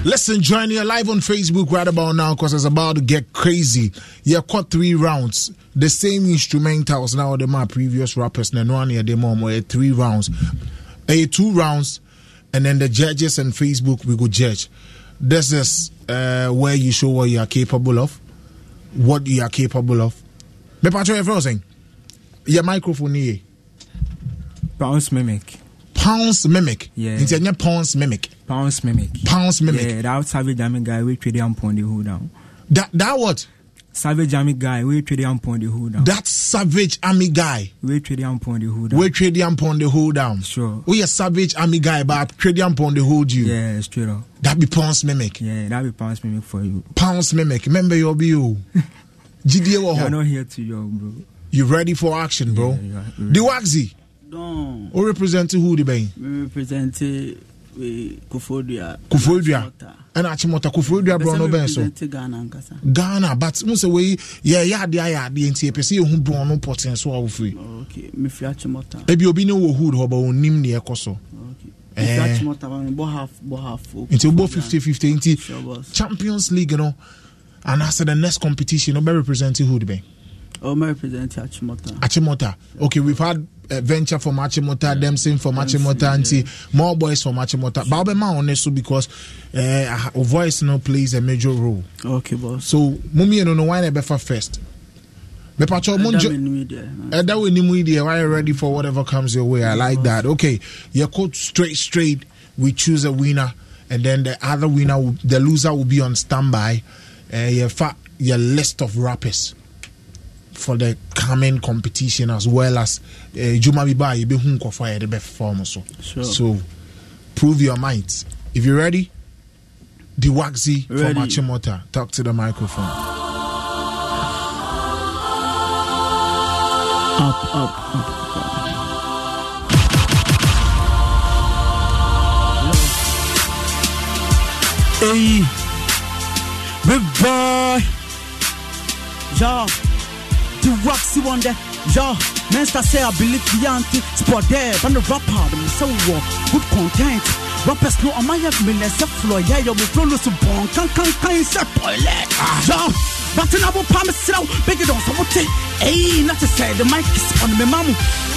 [SPEAKER 1] Listen, join you live on Facebook right about now because it's about to get crazy. Yeah, caught three rounds. The same instrumentals now the my previous rappers. No one here the mom eh, three rounds. A two rounds, and then the judges and Facebook we go judge. This is uh, where you show what you are capable of, what you are capable of. Me patro everyone saying, your microphone here.
[SPEAKER 19] Bounce mimic.
[SPEAKER 1] Pounds mimic.
[SPEAKER 19] Yeah.
[SPEAKER 1] It's a pounds mimic.
[SPEAKER 19] Pounds mimic.
[SPEAKER 1] Pounds mimic.
[SPEAKER 19] Yeah, that savage jammy guy we trade him upon the hood down.
[SPEAKER 1] That that what?
[SPEAKER 19] Savage jammy guy we trade him upon the hood down.
[SPEAKER 1] That savage army guy.
[SPEAKER 19] We trade him upon the hood down.
[SPEAKER 1] We trade him upon the hold down.
[SPEAKER 19] Sure.
[SPEAKER 1] We a savage army guy, but trade him upon the hold you.
[SPEAKER 19] Yeah, straight up.
[SPEAKER 1] That be pounds mimic.
[SPEAKER 19] Yeah, that be pounds mimic for you.
[SPEAKER 1] Pounds mimic. Remember your you. GDA wo
[SPEAKER 19] You're not here to yo, bro.
[SPEAKER 1] You ready for action, bro? the Waxy.
[SPEAKER 20] Don.
[SPEAKER 1] Who represent who the bang?
[SPEAKER 20] We represent kofodua
[SPEAKER 1] ɛna akyemɔta kofodua borɔ no bɛn so
[SPEAKER 20] ghana
[SPEAKER 1] but mu sɛ wei yɛyɛ adeɛ ayɛ adeɛ nti ɛpɛ sɛ yɛhu borɔ no pɔten so
[SPEAKER 20] a wofiri
[SPEAKER 1] ebi obi ne wɔ hood hɔ ba ɔnim ne
[SPEAKER 20] ɛkɔ so
[SPEAKER 1] nti wobɔ 5050 nti champions league no anaasɛ the next competition wobɛrepresente hood bɛn
[SPEAKER 20] Oh, my representative Achimota.
[SPEAKER 1] Achimota. Okay, we've had uh, for from Achimota, Dempsey for Achimota, and see more boys for Achimota. But be more honest because uh, our voice now plays a major role.
[SPEAKER 20] Okay, boss.
[SPEAKER 1] So, Mummy, no, no, why not first? Me pacho munjo. That way, media. Why you ready for whatever comes your way? I like that. Okay, you quote straight, straight. We choose a winner, and then the other winner, the loser, will be on standby. Uh, your list of rappers for the coming competition as well as uh, Juma Biba, you be hun kofa the best perform so. Prove your might. If you're ready, the Waxy from. Achimota. Talk to the microphone.
[SPEAKER 20] Up, up, up. Hey, big boy. Yo, the Roxy one there. Yo, Master say I believe the auntie sport there. But the rapper, the so good content. Rappers no am I have me let's floor. Yeah, yo, me flow so bon. Can can can you say toilet? Yo, but in our palm sit out. Big it on some Hey, not to say the mic is on me, mom.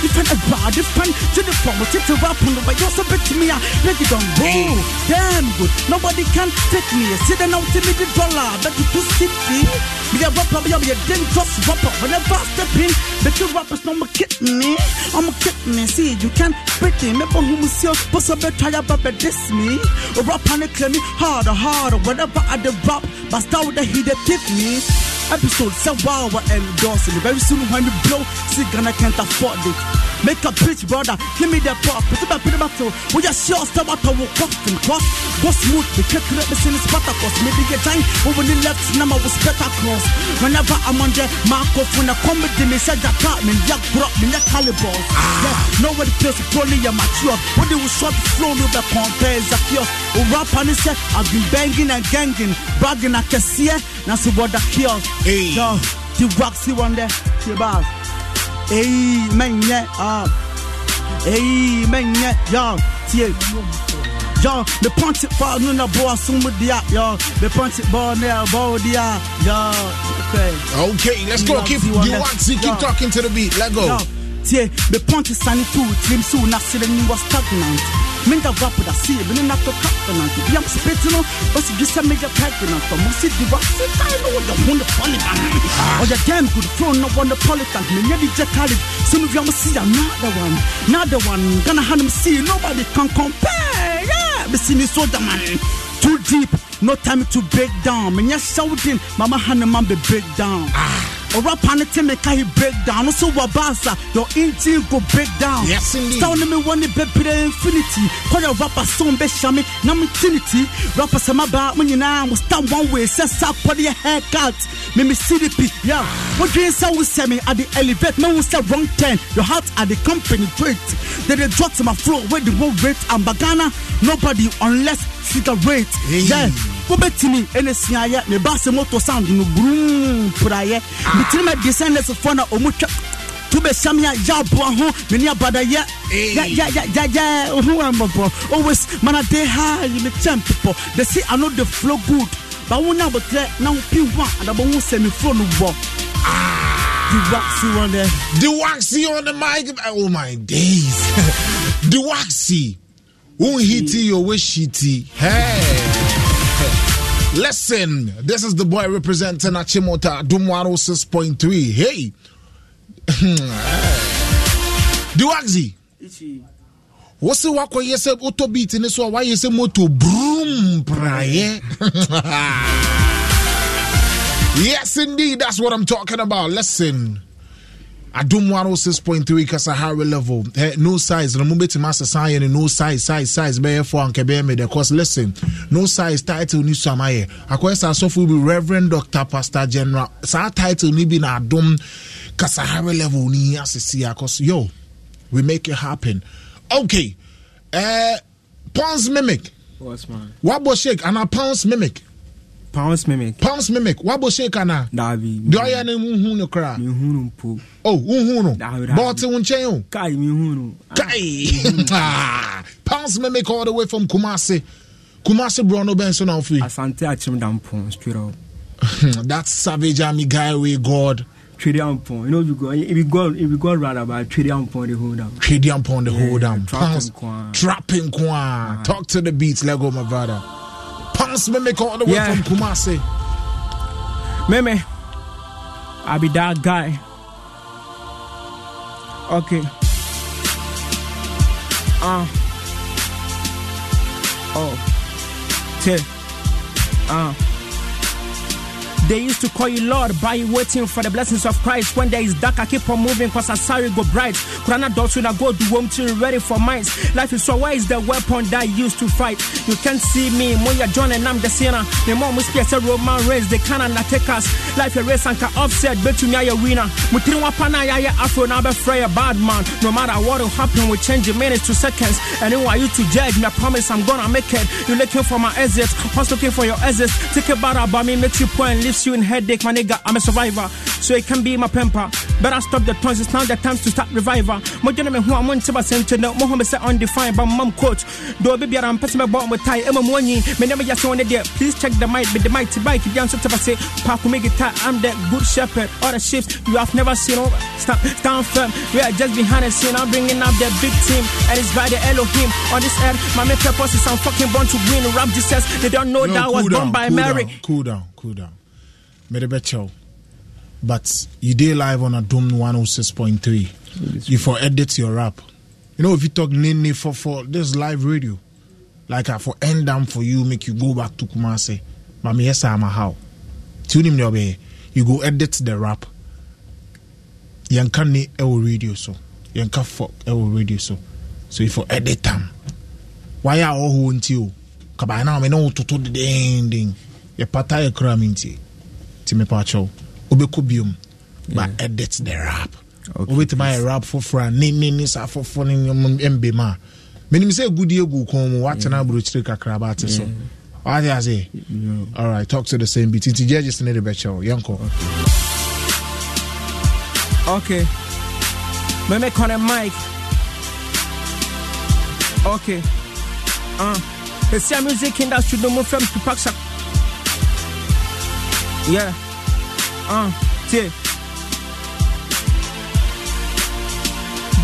[SPEAKER 20] If I'm a bad, if I'm to the phone, it's a rap on the way. You're so big to me. Big it on roll. Damn good. Nobody can take me. Sit down to me the dollar. That you to sit me. Be a rapper, be a be a dangerous rapper. Whenever I step in, the two rappers no more kidney. I'm a kidney. See, you can't pretty. Me for whom is your possible try about diss me. A rapper and claim me harder, harder. Whenever I the rap, but start with the heat that tip me. Episode so wow, we're endorsing it. Very soon when you blow, see Ghana can't afford it. Make a bitch, brother. Give me that pop. Put it back, put it back to. We just sure stop at our walk and cross. Go smooth. We can't let me see this Spartacus. Maybe get time. Over the left, number was better cross. Whenever I'm on the microphone, I come with me, said that part, me, yak, bro, me, yak, caliber. Yeah, nobody plays only a mature. When they will short flow, no be compare Zakios. O rap and say, I've been banging and ganging, bragging, I can see it. Now see what the kiosk.
[SPEAKER 1] Hey.
[SPEAKER 20] Yo, the waxy one there. See about. Hey, man, yeah, ah. Hey, man, yeah, yo, tie. Yo, the punch it for no na boy assume dia, yo. The punch it ball there, ball dia, yo. Okay.
[SPEAKER 1] Okay, let's go. Keep you Waxy, keep talking to the beat. Let go.
[SPEAKER 20] Yo, tie, is sunny too. Slim soon, I see the new was stagnant. Minga rap with a sea, but not to captain. I'm spitting on, but you just make a pregnant. The waxy, I know what the one the funny man. Or the damn good flow, no one the politan. Me, yeah, the college. Some of you must see another one. Another one. Gonna have them see, nobody can compare. Yeah, me see me soldier man. Too deep, no time to break down. Menyɛ shouting, mama hanema be break down. Ah. ɔwurapa ne te meka he break down. No so wɔ your engine go break down. Sɛw me one ne bɛbrɛ infinity. Kɔyɛ rapa som bɛhyia me na mete ne ti rapa sɛ mabaa mo nyinaa mo sta one way sɛ sa your haircut. Me meme cdp ya. Wodwen sɛ we sɛ me the elevate na We sɛ wrong ten your heart at the company trait they dey drop to my floor wey the whole rate and bagana. Nobody unless cigarette yeah wobɛtumi ɛne siayɛ ne base moto sound no brum prayɛ metiri ma descendesfoɔ na ɔmu twa to bɛsiam yɛ yɛ aboa ho mene abadayɛ ho ambɔbɔ always mana de ha me kyɛn pepɔ they say i know the flow good. But wo nya abotrɛ na wo pi ho a adabɔ ho sɛ me flow no bɔ the waxy one there.
[SPEAKER 1] The Waxy on the mic. Oh my days. the Waxy. Who hiti your wish shitty. Hey. Listen, this is the boy representing Achimota Adom 106.3. Hey. What's the wako yese auto beat in this one? Why yese moto broom praye? yes, indeed, that's what I'm talking about. Listen. adom 106.3 kasa harry level. Eh, no size. Na mobɛtumi asesa yɛ no no size size size. Bɛyɛ fo anka bɛyɛ mede. Cause listen no size title ni so amayɛ akɔyɛ sɛ asɔfo bi reverend Doctor pastor general. Saa title ni bi na adom kasa harry level ni asesi Cause yo we make it happen. Okay eh, pons mimic. Wabɔ shake ana pons mimic
[SPEAKER 19] pounds mimic.
[SPEAKER 1] pounds mimic wabɔ shake ana.
[SPEAKER 19] daabi
[SPEAKER 1] deɛ ɔyɛ ne nhun ne kora.
[SPEAKER 19] mi hun no mpo.
[SPEAKER 1] o nhun no bɔɔte wo nkyɛn o.
[SPEAKER 19] kai mi hun no.
[SPEAKER 1] kai pounds mimic all the way from Kumasi. Kumasi, burɔno bɛn so na ɔfi.
[SPEAKER 19] asante akyerem dampɔn straight up.
[SPEAKER 1] that savage army guy wey god.
[SPEAKER 19] Tradian Pond. You know, if you go, if you go, if you go round about Tradian Pond, the whole down.
[SPEAKER 1] Tradian Pond, the whole yeah.
[SPEAKER 19] Trapping Kwan.
[SPEAKER 1] Trapping Kwan. Uh-huh. Talk to the beats, Lego, my brother. Make all the way
[SPEAKER 19] Yeah.
[SPEAKER 1] from Kumasi.
[SPEAKER 19] Meme, I be that guy. Okay. Uh. Oh. T. Uh. They used to call you Lord by waiting for the blessings of Christ. When there is dark, I keep on moving cause I sorry go bright. Kurana when I go to home till ready for mines. Life is so why is the weapon that I used to fight? You can't see me, Moya John and I'm the sinner. The mom be a Roman race, they cannot take us. Life a race and can offset, bet you a winner. Mutiri wapana ya afro now be fray a bad man. No matter what will happen, we change the minutes to seconds. And who are you to judge me? I promise I'm gonna make it. You're looking for my exit, what's looking for your exit? Take a bar about me, makes you and in headache, my nigga. I'm a survivor, so it can be my pamper. Better stop the tons, it's now the time to start revival. My gentlemen who I'm on to my know, Mohammed said undefined, but mom quote. Do a baby, I'm passing my bomb with tie, Emma Money, me never just on there. Please check the mic, with the mighty bike, if you answer to say, Park make it tight, I'm that good shepherd. All the ships you have never seen, oh, stand, stand firm. We are just behind the scene, I'm bringing up the big team, and it's by the Elohim. On this earth, my main purpose is I'm fucking born to win. Rap Jesus, they don't know
[SPEAKER 1] No,
[SPEAKER 19] that I was
[SPEAKER 1] cool
[SPEAKER 19] born by
[SPEAKER 1] cool
[SPEAKER 19] Mary.
[SPEAKER 1] Down, cool down, cool down. mede bɛkyɛw but you dey live on a adom 106.3 you for edit your rap. You know if you talk nene for for this live radio like i for end am for you make you go back to kumase but me yes i'm a how. Tune him there you go edit the rap. Yɛnka ne ɛwɔ radio so. Yɛnka for ɛwɔ radio so. So you for edit am wayɛ a ɔwɔ hɔ nti o kabaa na ɔmɛ ne wo toto dendenden yɛpata yɛ kura mi nti. Ti me pa. Obeko biom. But edit the rap. Obetuma yɛ rap foforɔ a ne ne ne saa foforɔ ne nyɔm mbe ma. Menim sɛ gudi egu kɔn mu watena aburokyire kakra ba ate so. Wate ase? All right, talk to the same beat. Nti judges ne de bɛkyɛw. Yɛnkɔ.
[SPEAKER 19] Okay. Me make on a mic. Okay. Uh. It's a music industry no more from to pack Yeah. Uh. Yeah.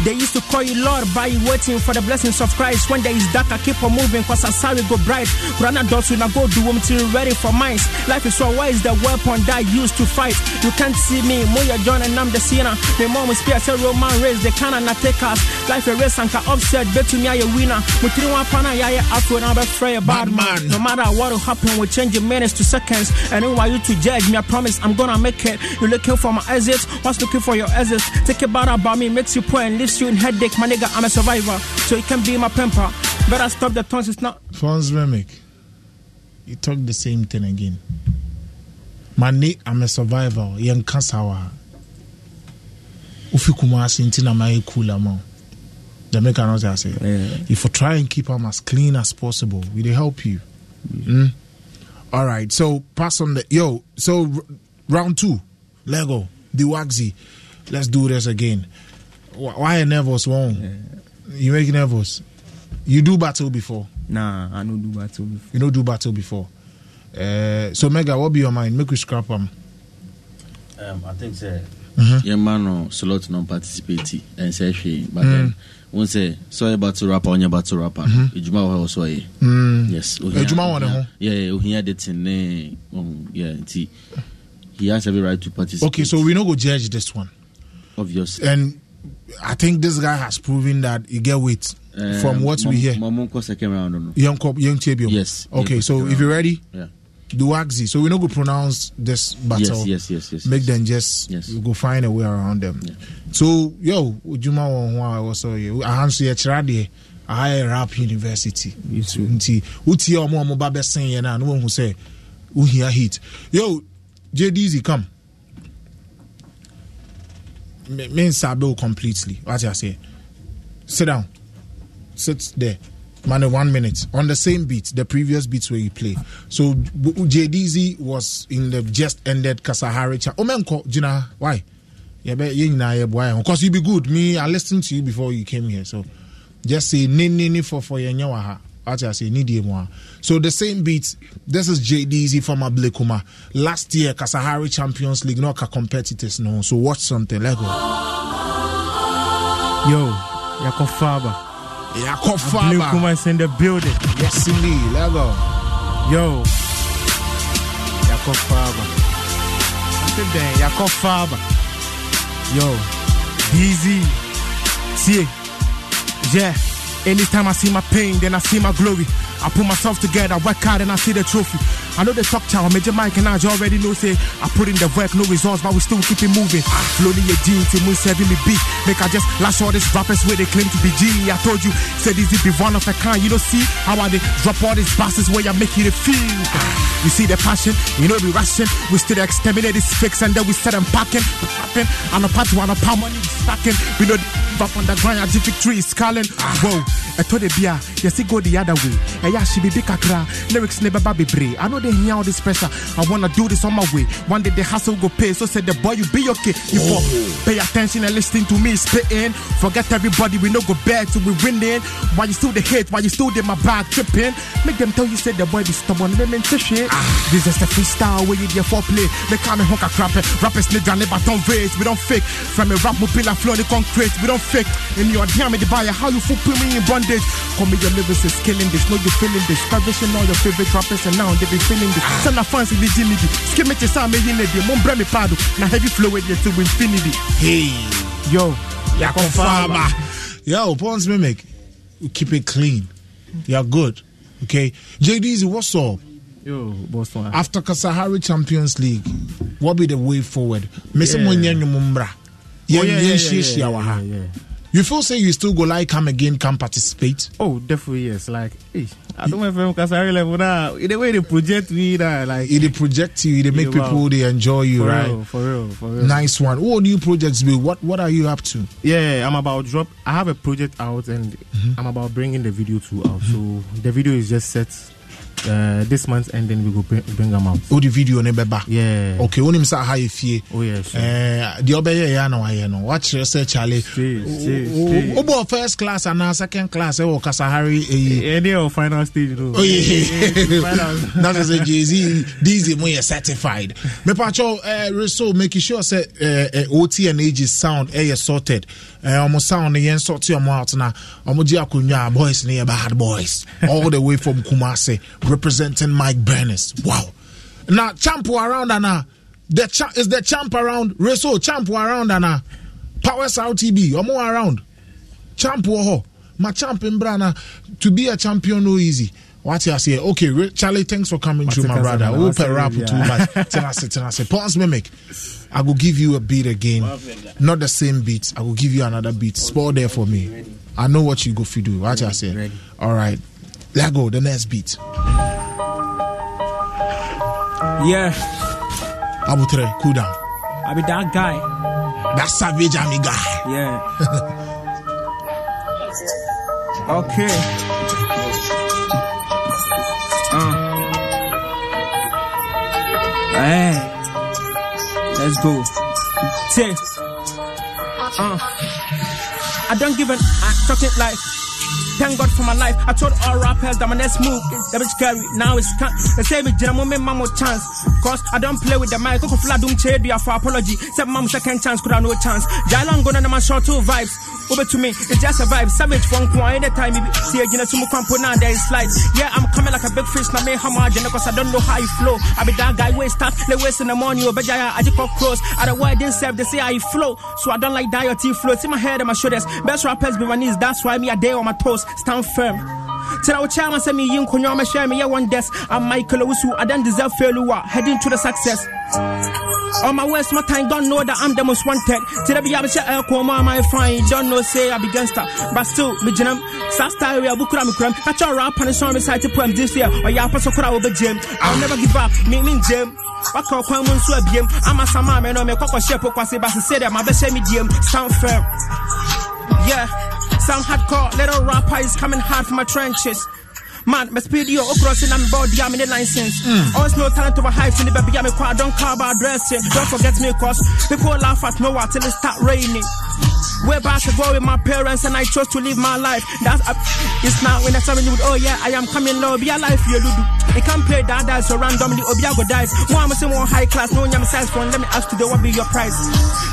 [SPEAKER 19] They used to call you Lord by you waiting for the blessings of Christ. When there is dark, I keep on moving cause I sorry go bright. Kurana dots when I go do them till ready for mines. Life is so why is the weapon that I used to fight? You can't see me, Moya John and I'm the sinner. My mom is spear say Roman race, they cannot not take us. Life a race and can offset, bet to me I a winner. Mutiri wapana ya ya afro now be fray a bad man. No matter what will happen, we change the minutes to seconds. And who are you to judge me? I promise I'm gonna make it. You're looking for my exit, what's looking for your exit? Take a bar about me, makes you poor and leaves you in headache. My nigga, I'm a survivor, so it can be my pamper. Better stop the tons, it's not.
[SPEAKER 1] Fons Remick. You talk the same thing again. Mane, I'm a survivor. Yɛnka sawa. Ufi kumasi nti na ma cool ama. Jamaica knows I say. If you try and keep them as clean as possible, we they help you. Mm? All right. So pass on the yo. So r- round two, Lego, the Waxy. Let's do this again. Wh- Why are nervous? One. You make nervous. You do battle before.
[SPEAKER 19] Nah, I don't do battle before.
[SPEAKER 1] You don't do battle before. Uh, so Mega, what be your mind? Make we scrap them.
[SPEAKER 13] Um, I think sɛ
[SPEAKER 1] Mhm.
[SPEAKER 13] yɛma no slot no participate ɛnsɛ hwee but then wo sɛ sɛ ɔyɛ battle rapper ɔnyɛ battle rapper hɔ wɔ so ɔyɛ
[SPEAKER 1] Mm.
[SPEAKER 13] yes ohia-
[SPEAKER 1] Adwuma wɔ ne
[SPEAKER 13] ohia-
[SPEAKER 1] ho?
[SPEAKER 13] yeah, yeah, ohia de ten ne yeah nti he has every right to participate
[SPEAKER 1] Okay, so we no go judge this one.
[SPEAKER 13] obvious
[SPEAKER 1] And I think this guy has proven that he get weight from what we hear.
[SPEAKER 13] Um, Mamu second round no
[SPEAKER 1] Young young.
[SPEAKER 13] Yes.
[SPEAKER 1] Okay,
[SPEAKER 13] yeah,
[SPEAKER 1] so if you're ready,
[SPEAKER 13] yeah
[SPEAKER 1] do Waxy. So we no go pronounce this battle.
[SPEAKER 13] yes yes yes yes
[SPEAKER 1] Make them just we go find a way around them. So yo, Ujuma won who I was so you. I answer your trade. I rap university. You Nti uti omo omo ba besen ye na no who say who hear hit. Yo, JDZ come. Me me sabe completely. What I say? Sit down. Sit there. Man, one minute on the same beat, the previous beats where you play. So JDZ was in the just ended Kasahari. Omenko, Jina, why? Yeah, but you know, boy, because you be good. Me, I listened to you before you came here. So just say ni ni ni for for your ha. I say, need more. So the same beat. This is JDZ from Ablekuma. Last year, Kasahari Champions League, no ka competitors, no. So watch something. Let go.
[SPEAKER 19] Yo, Yako Faba.
[SPEAKER 1] Yako Faba.
[SPEAKER 19] Ablekuma is in the building.
[SPEAKER 1] Yes, indeed. Let go.
[SPEAKER 19] Yo, Yako Faba. Something there, Yako Faba. Yo, DZ. See, yeah. Anytime I see my pain, then I see my glory. I put myself together, work hard, and I see the trophy. I know the talk child, Major Mike and I you already know, say, I put in the work, no results, but we still keep it moving. Slowly your jeans, till moon serving me beat. Make I just lash all these rappers where they claim to be G. I told you, said easy be one of a kind. You don't see how I they drop all these basses where you make it feel. You see the passion, you know we rushing. We still exterminate this fix and then we set them packing, packing. And a part one, a pound money stacking. We know the up on the ground, the victory is calling. Whoa, I told the beer, yes, it go the other way. And yeah, she be big kakra. Lyrics never baby bray. I know they hear all this pressure. I wanna do this on my way. One day the hustle go pay. So said the boy, you be okay. You oh. for pay attention and listen to me spitting. Forget everybody, we no go back till we winning. Why you still the hate? Why you still in my back tripping? Make them tell you said the boy be stubborn. They meant to shit. Ah. This is the freestyle where you get foreplay. They call me honka crap. Rappers need to never don't raise. We don't fake. From a rap mobile flow the concrete. We don't fake. In your damn the buyer, how you fool put me in bondage? Call me your lyrics is killing this. Know you feeling this. Publishing all your favorite rappers and now they be feeling this. Send a fancy the Jimmy. Skim it to Sam in the Mon Bremy Pado. Now heavy flow with you to infinity.
[SPEAKER 1] Hey,
[SPEAKER 19] yo,
[SPEAKER 1] Yako Faba. Yo, Pons Mimic, keep it clean. You're good. Okay. JDZ, what's up?
[SPEAKER 19] Yo, boss one.
[SPEAKER 1] After Kasahari Champions League, what be the way forward? Mese
[SPEAKER 19] Yeah.
[SPEAKER 1] Munye Nyumumbra.
[SPEAKER 19] Oh, yeah, yeah, yeah, yeah, yeah, yeah.
[SPEAKER 1] You feel say you still go like come again, come participate?
[SPEAKER 19] Oh, definitely yes. Like, hey, I don't know if I'm level now. In the way they project me, that like
[SPEAKER 1] It project you, they make
[SPEAKER 19] Yeah, wow.
[SPEAKER 1] people they enjoy you,
[SPEAKER 19] for
[SPEAKER 1] right?
[SPEAKER 19] real, for real, for real.
[SPEAKER 1] Nice one. What new projects be? What what are you up to?
[SPEAKER 19] Yeah, I'm about drop. I have a project out, and
[SPEAKER 1] Mm-hmm.
[SPEAKER 19] I'm about bringing the video too out. So the video is just set. uh, this month ending we go bring, bring them out.
[SPEAKER 1] Oh, the video ne beba.
[SPEAKER 19] yeah
[SPEAKER 1] okay onim sa aha efie.
[SPEAKER 19] Oh yes. sure.
[SPEAKER 1] ɛɛ deɛ ɔbɛyɛ yɛ ana wayɛ no wakyerɛ sɛ kyale. straight straight straight. first class ana second class ɛwɔ kasahari eyi. E.
[SPEAKER 19] Eh, any of final stage no. Final.
[SPEAKER 1] na is sɛ jay z dz mu yɛ certified. mepatro ɛɛ eh, So make sure sɛ eh, OT and age is sound ɛyɛ sorted. Eh, ɔmo sound no yɛn sort ɔmo out na ɔmo gye akonnwa a boys no yɛ bad boys all the way from kumase representing mike berners wow na champo around ana the cha- is the champ around reso champo around ana powers rtb ɔmo around champ wɔ hɔ ma champ mbra na to be a champion no easy What you say? Okay, Charlie, thanks for coming through, my brother. We'll
[SPEAKER 19] it,
[SPEAKER 1] rap too much. Tenase, tenase. Pause mimic. I will give you a beat again. Not the same beat. I will give you another beat. Spore there for me. I know what you go for do. What you say? All right. Let go. The next beat.
[SPEAKER 19] Yeah,
[SPEAKER 1] Abutre, cool down.
[SPEAKER 19] I be that guy.
[SPEAKER 1] That savage army guy.
[SPEAKER 19] Yeah. okay. Uh. Hey. Let's go. Say. Uh. I don't give an I talk it like Thank God for my life. I told all rappers that my next move is that bitch scary. Now it's can't. They say me jam me mama chance. Cause I don't play with the mic. Go fly doom do for apology. Said mom second chance could have no chance. Jalan gonna my short two vibes. Over to me, it's just a vibe. Savage one kwa anytime you see a gina sumu kwampo now there is slides. Yeah, I'm coming like a big fish na me hammer agenda cause I don't know how you flow. I be that guy waste start the waste in the morning over jaya I just got close. I don't why didn't serve they say I flow. So I don't like that teeth flow. See my head and my shoulders. Best rappers be my knees. That's why me a day on my toes. Stand firm. Tell our chairman send me in kunya me share me one desk. I'm Michael Owusu. I don't deserve failure. Heading to the success. On my waist, my time don't know that I'm the most wanted. Till I be able to uh, come on my fine. Don't know say I be gangster, but still me jinam. Sasta area bukura me kram. Catch your rap and song me side to poem this year. Or ya pass okura over gym. I'll never give up. Me mean gym. Waka kwan mu nso abiem ama sama me no me kɔkɔ hyɛ po kwase ba se dɛ ma bɛhyɛ me diem stand firm yeah some hardcore little rapper is coming hard from my trenches Man, my speed yo, crossing I'm body, I'm in the license. Mm. Always no talent over hype in the baby, I'm a quad, don't car about dressing. Don't forget me, cause people laugh at me till it start raining. Way back ago with my parents and I chose to live my life. That's uh, it's now when I tell you, would oh yeah, I am coming low. Be a life you do. I can't play that dice so randomly. Obiago dice. More I'm saying more high class. No nyam size phone. Let me ask today what be your price.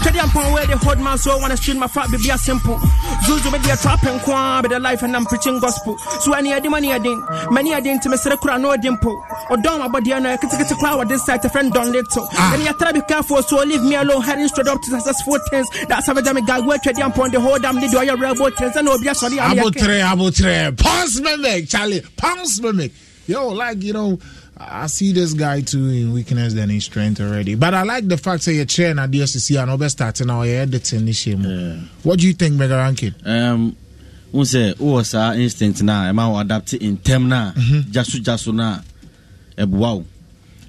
[SPEAKER 19] Tell them where they hold man so I wanna street my fat be a simple. Zuzu be a trap and kwa be the life and I'm preaching gospel. So any of the money I didn't. Many I didn't to me say no dimple. Or don't about the other. Get to crowd this side. A friend don't little. And you try to be careful. So leave me alone. Heading straight up to successful things. That's how I guy work at the upon the whole damn need your rebel things. And no be a sorry.
[SPEAKER 1] Abotre, abotre. Pounds mimic, Charlie. Pounds mimic. Yo, like, you know. I see this guy too in weakness than in strength already. But I like the fact that you're training at the SCC and over starting now you're editing this year. Yeah. What do you think, Mega Rankin?
[SPEAKER 13] Um, wo sɛ wowɔ saa instinct no a ɛma wo adapt ntɛm no a gyaso gyaso no a ɛboa wo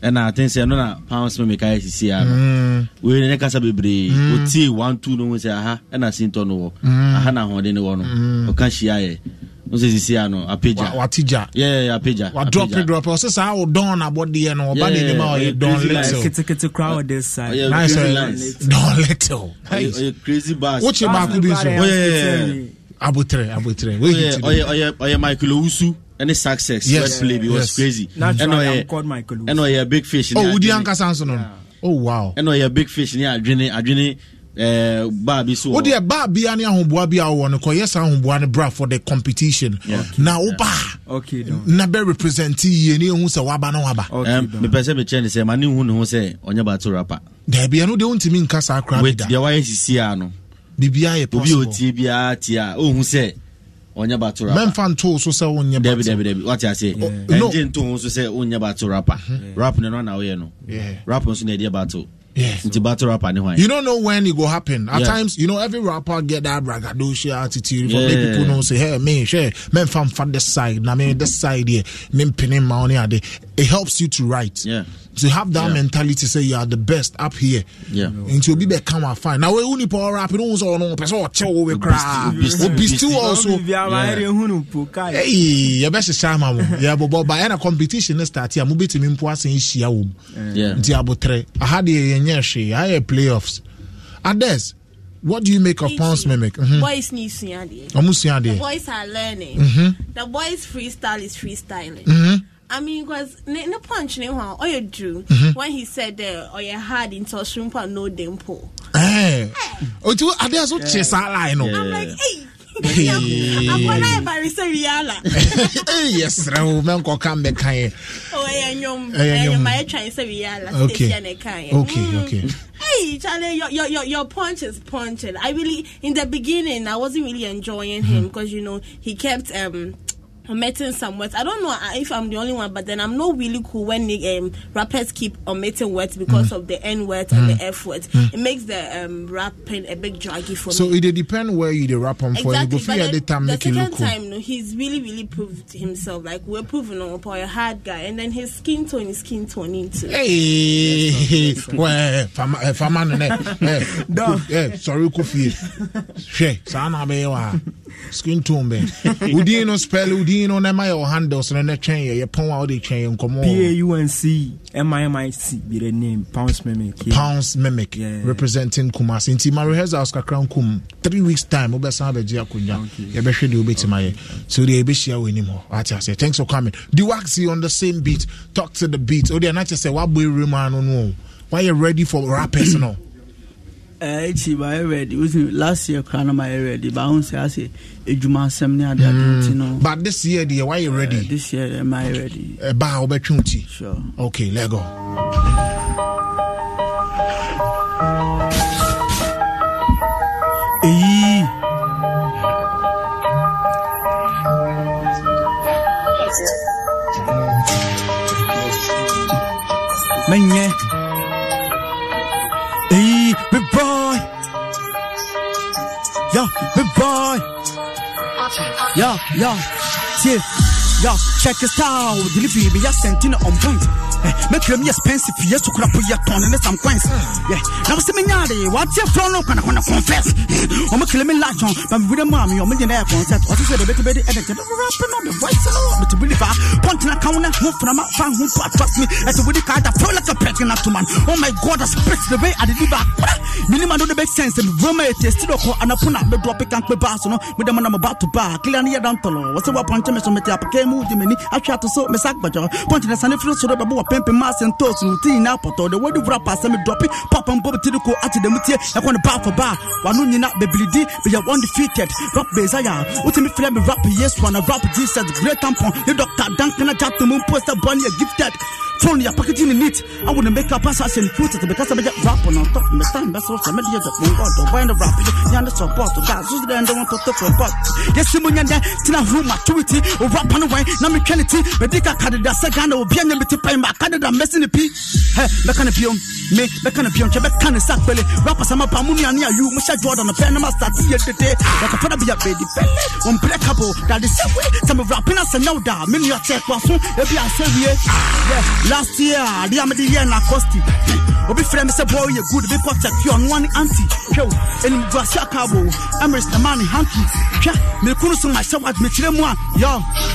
[SPEAKER 13] ɛna aten sɛ ɛno na pounds ma meka asisi a no wei ne kasa bebree. Ɔtie one two no hu sɛ aha ɛna sintɔ no wɔ. Aha na ahoɔden no wɔ no. Ɔka hyia yɛ. Wo sɛ sisi a no apagya
[SPEAKER 1] watigya
[SPEAKER 13] yeah, apagya
[SPEAKER 1] wadrɔpe drɔpe ɔsɛ saa wo dɔn abɔdeɛ no ɔba ne nim a ɔyɛ dɔn little.
[SPEAKER 19] ketekete kora wɔ this side.
[SPEAKER 1] nice dɔn little.
[SPEAKER 13] Ɔyɛ crazy bars.
[SPEAKER 1] Wokye baako bi so. abotere abotere
[SPEAKER 13] ɔyɛ michael owusu ɛne success yes, play bi was crazy. Ɛna ɔyɛ big fish
[SPEAKER 1] oh wudi ankasa nso no oh wow.
[SPEAKER 13] Ɛna ɔyɛ big fish ne adwene adwene uh, baa bi so.
[SPEAKER 1] Wɔ wodeɛ baa bia ne ahoboa bi a wowɔ no kɔyɛ saa ahoboa no bra for the competition. Yeah. na wobaa
[SPEAKER 19] okay,
[SPEAKER 1] na bɛ represent yie ne ɛhu sɛ waba na waba.
[SPEAKER 13] Mepɛ sɛ mekyerɛ ne sɛ ma ne hu ne ho sɛ ɔnyɛ bato rapa
[SPEAKER 1] daabia no deɛ wontumi nka saa kora
[SPEAKER 13] wait deɛ wayɛ sisi a no.
[SPEAKER 1] Biribiaa yɛ
[SPEAKER 13] obi otie biara tie a ɔhu sɛ ɔnyɛ bato rapa
[SPEAKER 1] mɛmfa nto so sɛ wonyɛ
[SPEAKER 13] dabi dabi dabi wate ase ɛngye nto ho so sɛ wonyɛ bato rapa rap no no na woyɛ no rap nso na ɛdeɛ bato
[SPEAKER 1] Yes.
[SPEAKER 13] Nti battle rapper
[SPEAKER 1] You don't know when it go happen. At yeah. times, you know, every rapper get that braggadocio attitude. For yeah. people know say, hey, me, share, man, from from this side, na me this side here, me pinning money It helps you to write.
[SPEAKER 13] Yeah
[SPEAKER 1] to have that yeah. mentality say you are the best up here
[SPEAKER 13] yeah
[SPEAKER 1] nti obi bɛ kan wa fine na wo ewu nipa ɔra apinu n sɔrɔ person, pɛ sɛ ɔkyɛ wo we kura still also Hey, yɛ best is ama mo yɛ but ba ɛna competition ne start oh. a mo bi tumi mpo asan ehyia
[SPEAKER 13] wɔm
[SPEAKER 1] nti abotire aha deɛ yɛn nyɛ hwee I had playoffs others. What do you make of Pounds Mimic?
[SPEAKER 12] Mm-hmm. Boys need to Omu.
[SPEAKER 1] The
[SPEAKER 12] boys are learning.
[SPEAKER 1] Mm-hmm.
[SPEAKER 12] The boys freestyle is freestyling.
[SPEAKER 1] Mm-hmm.
[SPEAKER 12] I mean, because ne, ne punch ne one, oh you drew
[SPEAKER 1] mm-hmm.
[SPEAKER 12] when he said, uh, "Oh you hard into shrimpa no dimple."
[SPEAKER 1] Hey, oh, tu ada so chesa line no.
[SPEAKER 12] I'm like, hey. akɔla yɛ barisa wiala.
[SPEAKER 1] yes rɛ mɛ nkɔ kan bɛ kan ye.
[SPEAKER 12] o ɛyɛ nyɔm ɛyɛ nyɔm ayɛ twan sɛ wiala station ne kan ye.
[SPEAKER 1] okay okay.
[SPEAKER 12] Hey, Charlie, your, your your your punch is punching. I really, in the beginning, I wasn't really enjoying him because you know he kept um omitting some words. I don't know if I'm the only one, but then I'm not really cool when the, um, rappers keep omitting words because mm. of the N words and mm. the F words. Mm. It makes the um, rapping a bit draggy for
[SPEAKER 1] so
[SPEAKER 12] me.
[SPEAKER 1] So it depends where you the rap on for.
[SPEAKER 12] Exactly,
[SPEAKER 1] you go
[SPEAKER 12] the,
[SPEAKER 1] the time
[SPEAKER 12] the
[SPEAKER 1] make it look
[SPEAKER 12] cool. time, no, he's really, really proved himself. Like we're proving on for a hard guy, and then his skin tone is skin tone into.
[SPEAKER 1] Hey, well, fama no ne, eh, sorry, Kofi. She, sana be wa skin tone be. Udi no spell, udi no na my handles no na twɛn yɛ yɛpɔn a wode twɛn yɛ nkɔmmɔ
[SPEAKER 19] PAUNC be the name Pounds Mimic
[SPEAKER 1] yeah. Pounds Mimic yeah. representing Kumasi nti ma rehearsals kakra nkum three weeks time wobɛsan abɛgye akonnwa yɛbɛhwɛ deɛ wobɛtumi ayɛ so deɛ yɛbɛhyia wɔ anim hɔ wate asɛ thanks for coming the waxy on the same beat talk to the beat wodeɛ na kyɛ sɛ woabɔ ɛwura mu ano no why you ready for rappers no
[SPEAKER 20] akyi ba yɛ ready. Wosi last year kora no ma yɛ ready. Ba ho sɛ ase edwuma asɛm ne ade ade nti no.
[SPEAKER 1] But this year deɛ why you ready?
[SPEAKER 20] uh, this year ma yɛ ready?
[SPEAKER 1] Ɛba a wobɛtwe wo ti
[SPEAKER 20] sure.
[SPEAKER 1] Okay let go.
[SPEAKER 20] Eyi eyi big boy. Yo big boy. Yeah, yo tie yo check this out. Delivery be ya sentine on point make them expensive yes to crap ya ton and some coins yeah. Now see me nyade what your phone kana kana confess. O me claim me lajon but we dem am yo me dey concert what say the bit bit edit the rap no the voice wuli fa ah. pɔntina kan na ho furama fa ho to trust me. Ɛsɛ wuli ka da fɛn like a pregnant woman oh my god I best the way I deliver. did back minima no de bɛ sense mi roma ete still kɔ puna bɛ drop kan kpe baaso no mi dama na mo ba to ba kiliya down yɛ dan What's wɔsi wa pɔnkye me, so mi ti apake mu di mi ni atwi ato so mi sa gbajɔ pɔntina sani firi soro bɛ bɔ wa a pimping, se n to sunu ti yina the way wɔdi wura paase me drop papa n bɔ mi ti di ko ati dɛmu tie ɛkɔ ni ba fɔ ba wa nu nyina bebili di bɛ yɛ undefeated. Rap bezaya o me mi filɛ mi rap? Yesu ana rap jesus great tampon. The doctor Duncan. To moon poster bunny gifted. Phone your packaging in it. I to make up assassin put it because I get rap on top of the time. That's what I'm going to do. Find the rap. You under support. That's who's the end. I want to talk about. Yes, Simon Yanda. Tina room maturity. Or rap on the way. Now me Kennedy. Medica Canada. Second. Or Bian. Me to pay my Canada. Messing the P. Hey, Mechanipium. Me. Mechanipium. Chebet can sack belly. Rappers. I'm a Pamuni. And you. Musha Jordan. A pen. I'm a start here today. Like a father be a baby. One couple. That is same way. Some rapping us and now da. a me nua kyɛ kpa fún ebi asɛwie last year adeɛ a mede yɛ na costi obi frɛ me sɛ boy yɛ good bi kɔ tɛki ɔnoa ne anti hwɛ o enim guase akaabo emirates ne maa ne hanki hwɛ mekunu so mahyɛ wat mekyerɛ mu a. Yɔ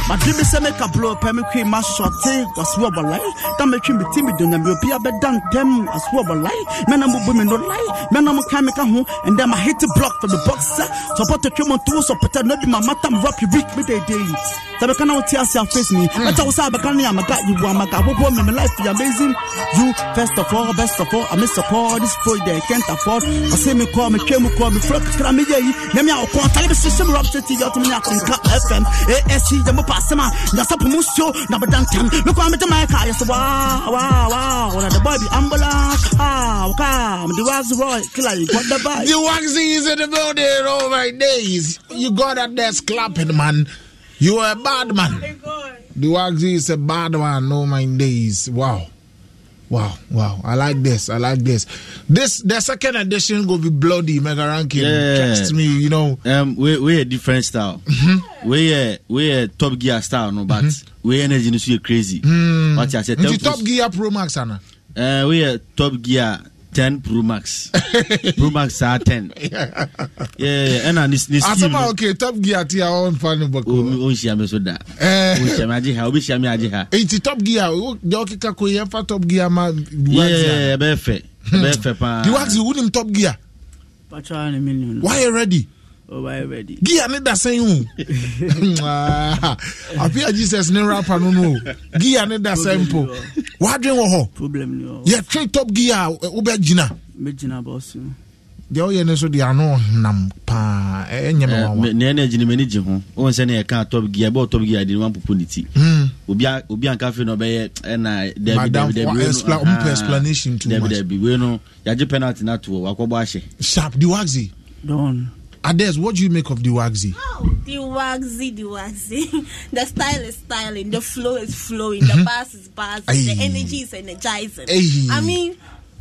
[SPEAKER 20] made bi sɛ meka blo pɛ me kwe ma sɔte waseɛ ɔbɔlae da metwe me ti me do na me obi abɛda ntɛm aseɛ ɔbɔlae mɛna mobu me no lae mɛna mo kan meka ho and then my hit block for the boxer sɔpɔtɔ twɛ mɔ ntowo sɔpɔtɔ no bi ma matam rap week me dɛdɛ yi sɛ meka na wote ase sia face me. Wo sa beka na maka you wa maka wo me my life is amazing. You first of all, best of all, I miss support this boy they can't afford. I say me call me came call me flock kra me ye. Na me a ko tale be system rap city yo to me na tinka FM. ASC dem pass ma. Na sa promotion na be dan tam. Me call me to my car yes wow wow wow. Na the boy be ambulance. Ah, okay. The was Roy killer you got the vibe.
[SPEAKER 1] The Waxy is in the building all my days. You got that desk clapping man. You are a bad man. The Waxy is a bad man. No my days. Wow. Wow, wow. I like this. I like this. This the second edition will be bloody mega ranking.
[SPEAKER 13] Yeah.
[SPEAKER 1] Trust me, you know.
[SPEAKER 13] Um we we a different style.
[SPEAKER 1] Mm-hmm.
[SPEAKER 13] We a we a top gear style no but we energy no so crazy.
[SPEAKER 1] Mm.
[SPEAKER 13] What I said
[SPEAKER 1] Nti Top Gear Pro Max ana.
[SPEAKER 13] Uh, we a top gear ten pro max. Pro max saa ten. Ɛna ne steam
[SPEAKER 1] asoma okay top gear ti a ɔnfa no bɔkɔ
[SPEAKER 13] o nhyia mi so da. O nhyia mi agye ha o bi hyia mi agye ha
[SPEAKER 1] eti top gear o deɛ ɔkeka ko yɛ fa top gear ma
[SPEAKER 13] ɛbɛyɛ fɛ ɛbɛyɛ fɛ paa
[SPEAKER 1] di waati wunim top gear. wayɛ ready gia ne da sɛn ho apia jesus ne rapa no no. Gear gia ne da sɛn po. Wadwen wɔ hɔ yɛtwe top gear a wobɛgyina deɛ woyɛ ne so deɛ ano nam paa e, e ɛnyɛ me
[SPEAKER 13] ne agyine m'ani gye ho. Wohu sɛ ne yɛka top gear. bɛ top gear hmm. deɛ ma popo ne ti. Obi anka afei no ɔbɛyɛ ɛna
[SPEAKER 1] dabidabidabi
[SPEAKER 13] wei no yɛagye penalty no atoɔ wakɔbɔ ahyɛ
[SPEAKER 1] sharp de waxi
[SPEAKER 20] don.
[SPEAKER 1] Ades, what do you make of the waxy?
[SPEAKER 12] The waxy, the waxy. The style is styling. The flow is flowing. The bass is bassing. The energy is energizing.
[SPEAKER 1] Aye.
[SPEAKER 12] I mean,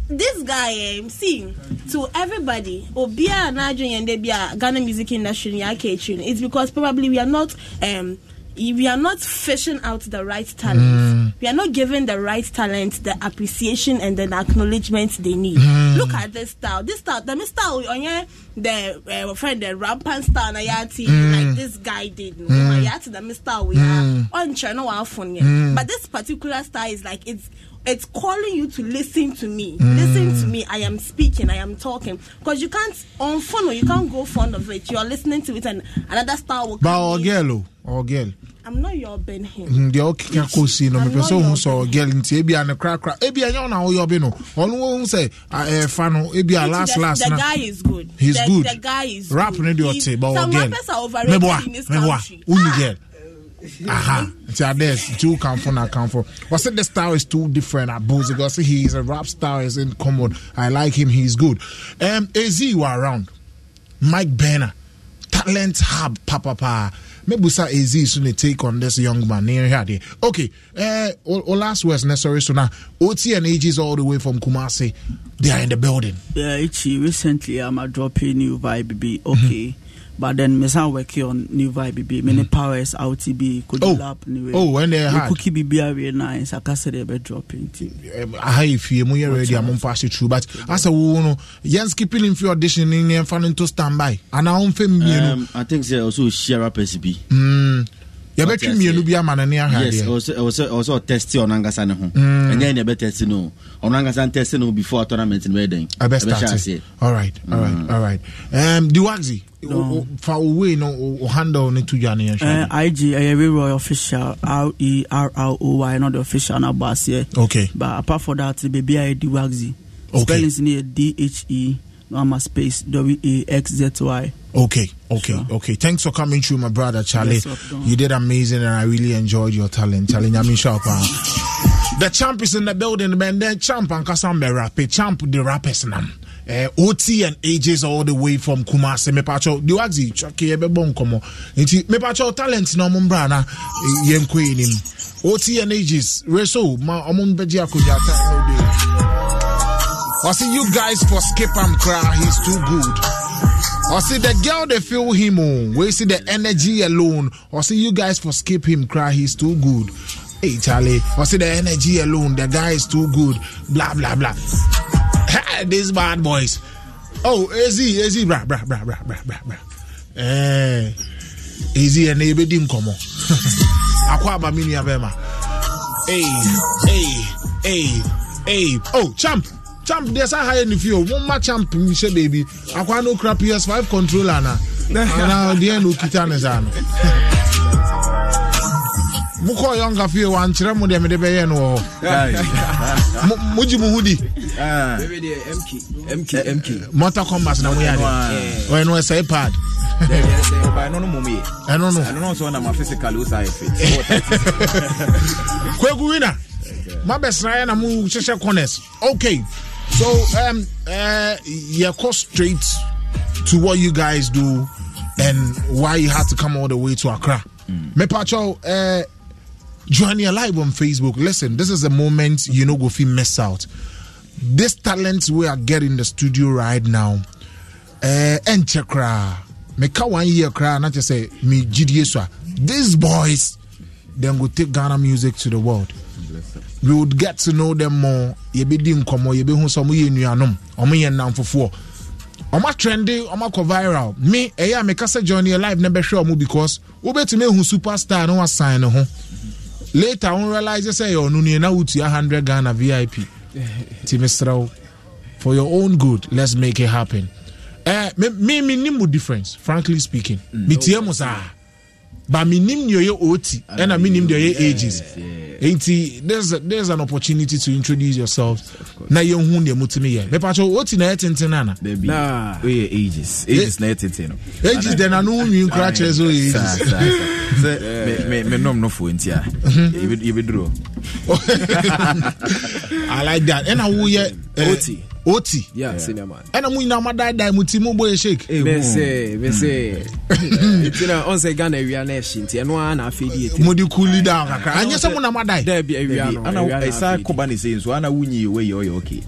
[SPEAKER 12] this guy, um, see, to everybody, Obia and Adrian and Ghana music industry, it's because probably we are not. um we are not fishing out the right talent.
[SPEAKER 18] Mm.
[SPEAKER 12] We are not giving the right talent the appreciation and the acknowledgement they need.
[SPEAKER 18] Mm.
[SPEAKER 12] Look at this style. This style, the Mr. on the uh, friend the rampant style na yati
[SPEAKER 18] Mm.
[SPEAKER 12] like this guy did. No,
[SPEAKER 18] Mm.
[SPEAKER 12] the style we are on channel.
[SPEAKER 18] Mm.
[SPEAKER 12] But this particular style is like it's it's calling you to listen to me.
[SPEAKER 18] Mm.
[SPEAKER 12] Me. I am speaking. I am talking. Because you can't on phone. You can't go fond of it. You are listening to it, and another style will come. in.
[SPEAKER 1] girl, oh, or girl.
[SPEAKER 12] I'm not your Ben.
[SPEAKER 1] Mm, deɛ ɔkeka kɔsi no
[SPEAKER 12] I'm
[SPEAKER 1] mepɛ sɛ ohu
[SPEAKER 12] your
[SPEAKER 1] sɛ ɔgɛl nti ebia ne korakora ebia nyɛ wo na woyɛ ɔbe no ɔno wohu sɛ ɛfa no ebia last last
[SPEAKER 12] the
[SPEAKER 1] na
[SPEAKER 12] guy is good.
[SPEAKER 1] He's good.
[SPEAKER 12] The guy is
[SPEAKER 1] rap ne deɛ ɔte but
[SPEAKER 12] Some
[SPEAKER 1] ɔgɛl
[SPEAKER 12] rappers are overrated
[SPEAKER 1] meboa meboa wonni ah! gɛl aha. Nti ades nti wo kamfo na kamfo said the style is too different at Boozy because he is a rap style is in common I like him he's good. Um, AZ were around. Mike Banner talent hub papa pa Maybe mebusa AZ so ne take on this young man near here okay uh, last words necessary so now OT and AGs all the way from Kumasi. They are in the building.
[SPEAKER 20] Yeah, Ichi, recently I'm a dropping new vibe be okay. but then me san work on new vibe bi me ne mm. powers out bi Could do
[SPEAKER 1] oh.
[SPEAKER 20] lap ni we
[SPEAKER 1] oh when they hard
[SPEAKER 20] cookie bi bi are nice aka say they be dropping ti
[SPEAKER 1] aha ifie mu ye ready am pass it through but as a wo no. Yes keeping in for audition ni ne fan to standby. And i won't
[SPEAKER 13] fem me i think say also share person bi
[SPEAKER 1] mm yɛbɛtwe mmienu bi ama no ne
[SPEAKER 13] ahadeɛɛwɔ sɛ ɔtɛste ɔno ankasa ne ho ɛnyɛ ne ɛbɛtɛste no. Ɔno ankasa ntɛste no before tournament no bɛyɛ dɛn ɛbɛhyɛ aseɛ
[SPEAKER 1] alright alright alright fa o no o handle ne to dwa ne yɛn hwɛ
[SPEAKER 20] IG, uh, we Roy official, R E R R O Y, not the official number here.
[SPEAKER 1] Okay.
[SPEAKER 20] But apart from that, the baby I D Waxy.
[SPEAKER 1] Okay.
[SPEAKER 20] Spellings near D H E, normal space W A X Z Y.
[SPEAKER 1] Okay, okay, okay. Thanks for coming through, my brother Charlie.
[SPEAKER 20] Yes,
[SPEAKER 1] you did amazing, and I really enjoyed your talent. Charlie. The champ is in the building, man. The champ and Kasambe rap. Champ the rappers nam. Uh, OT and ages all the way from Kumasi. Me pacho diwazi chaki ebe bon komo. Nti me pacho talent na omumbra na yenko inim. OT and ages. Reso ma omun beji akuja no day. I see you guys for skip and cry. He's too good. I see the girl they feel him on. We see the energy alone. I see you guys for skip him cry. He's too good. Hey Charlie. I see the energy alone. The guy is too good. Blah blah blah. These bad boys. Oh, easy, easy, bra bra bra bra bra bra bra. Eh, easy and ebe dim komo. Akwa aba mini abema. Hey, hey, hey, hey. Oh, champ. Champ, there's a high in the field. One more champ, Michelle baby. Akwa no crap PS5 controller na. Na the end ukita ne zano. Mukɔ yɔnga fie wa nkyerɛ mu deɛ mede bɛyɛ no. Wɔ hɔ Mo- mogye mo ho di
[SPEAKER 18] Maybe the MK, MK, MK.
[SPEAKER 1] combat na moyɛ ɔyɛ no ɛsɛe pad
[SPEAKER 18] Ɔba ɛno no mom yɛ.
[SPEAKER 1] ɛno no
[SPEAKER 18] Ɛno no nso na ma physical wo saa fit.
[SPEAKER 1] kwagu wina mabɛsra yɛ na mohyehyɛ corners. Okay. So um, uh, yɛkɔ straight to what you guys do and why you had to come all the way to accra. Mepacho uh, join your live on facebook. Listen this is a moment you know go feel miss out. This talent we are getting in the studio right now uh, ɛnkyɛ koraa meka one year koraa na kyɛ sɛ me gyidie so a these boys then go take ghana music to the world. We would get to know them more. Yɛbɛdi nkɔmmɔ yɛbɛhu sɛ ɔmo yɛ nnuanom ɔmo yɛ nnamfofoɔ ɔmo atrende ɔmo akɔ viral. Me ɛyɛ a meka sɛ join your live na bɛhwɛ ɔmo because wobɛtumi ehu superstar na wasan ne ho later wo realize sɛ yɛ ɔno nie na wotua 100 ghana vip nti mesrɛ wo for your own good let's make it happen eh, me me menim mo difference frankly speaking metie mo saa but menim deɛ ɔyɛ ot ɛna menim deɛ ɔyɛ ages. enti there's, a, there's an opportunity to introduce yourselves. Na yɛhu deɛ motumi yɛ mepakyɛ ot na ɛyɛ tenten ana
[SPEAKER 18] Baby, woyɛ ages. Ages na ɛtete no.
[SPEAKER 1] ages dɛ nano wo nwii koraa kyerɛ sɛ ɔyɛ ages.
[SPEAKER 18] saa, saa. Me- me- menom no foɔ nti a yɛbɛ- yɛbɛduru hɔ.
[SPEAKER 1] I like that. Ɛna woyɛ eh, oti
[SPEAKER 18] Yeah,
[SPEAKER 1] ɛna mo nyinaa madaadae mu ti mobɔyɛ shake. Mode kuli da kakra anyɛ sɛ mu na
[SPEAKER 18] madaeɛsa
[SPEAKER 16] kɔba ne sɛi so ana wonyie wɔyɛ ɔyɛ okay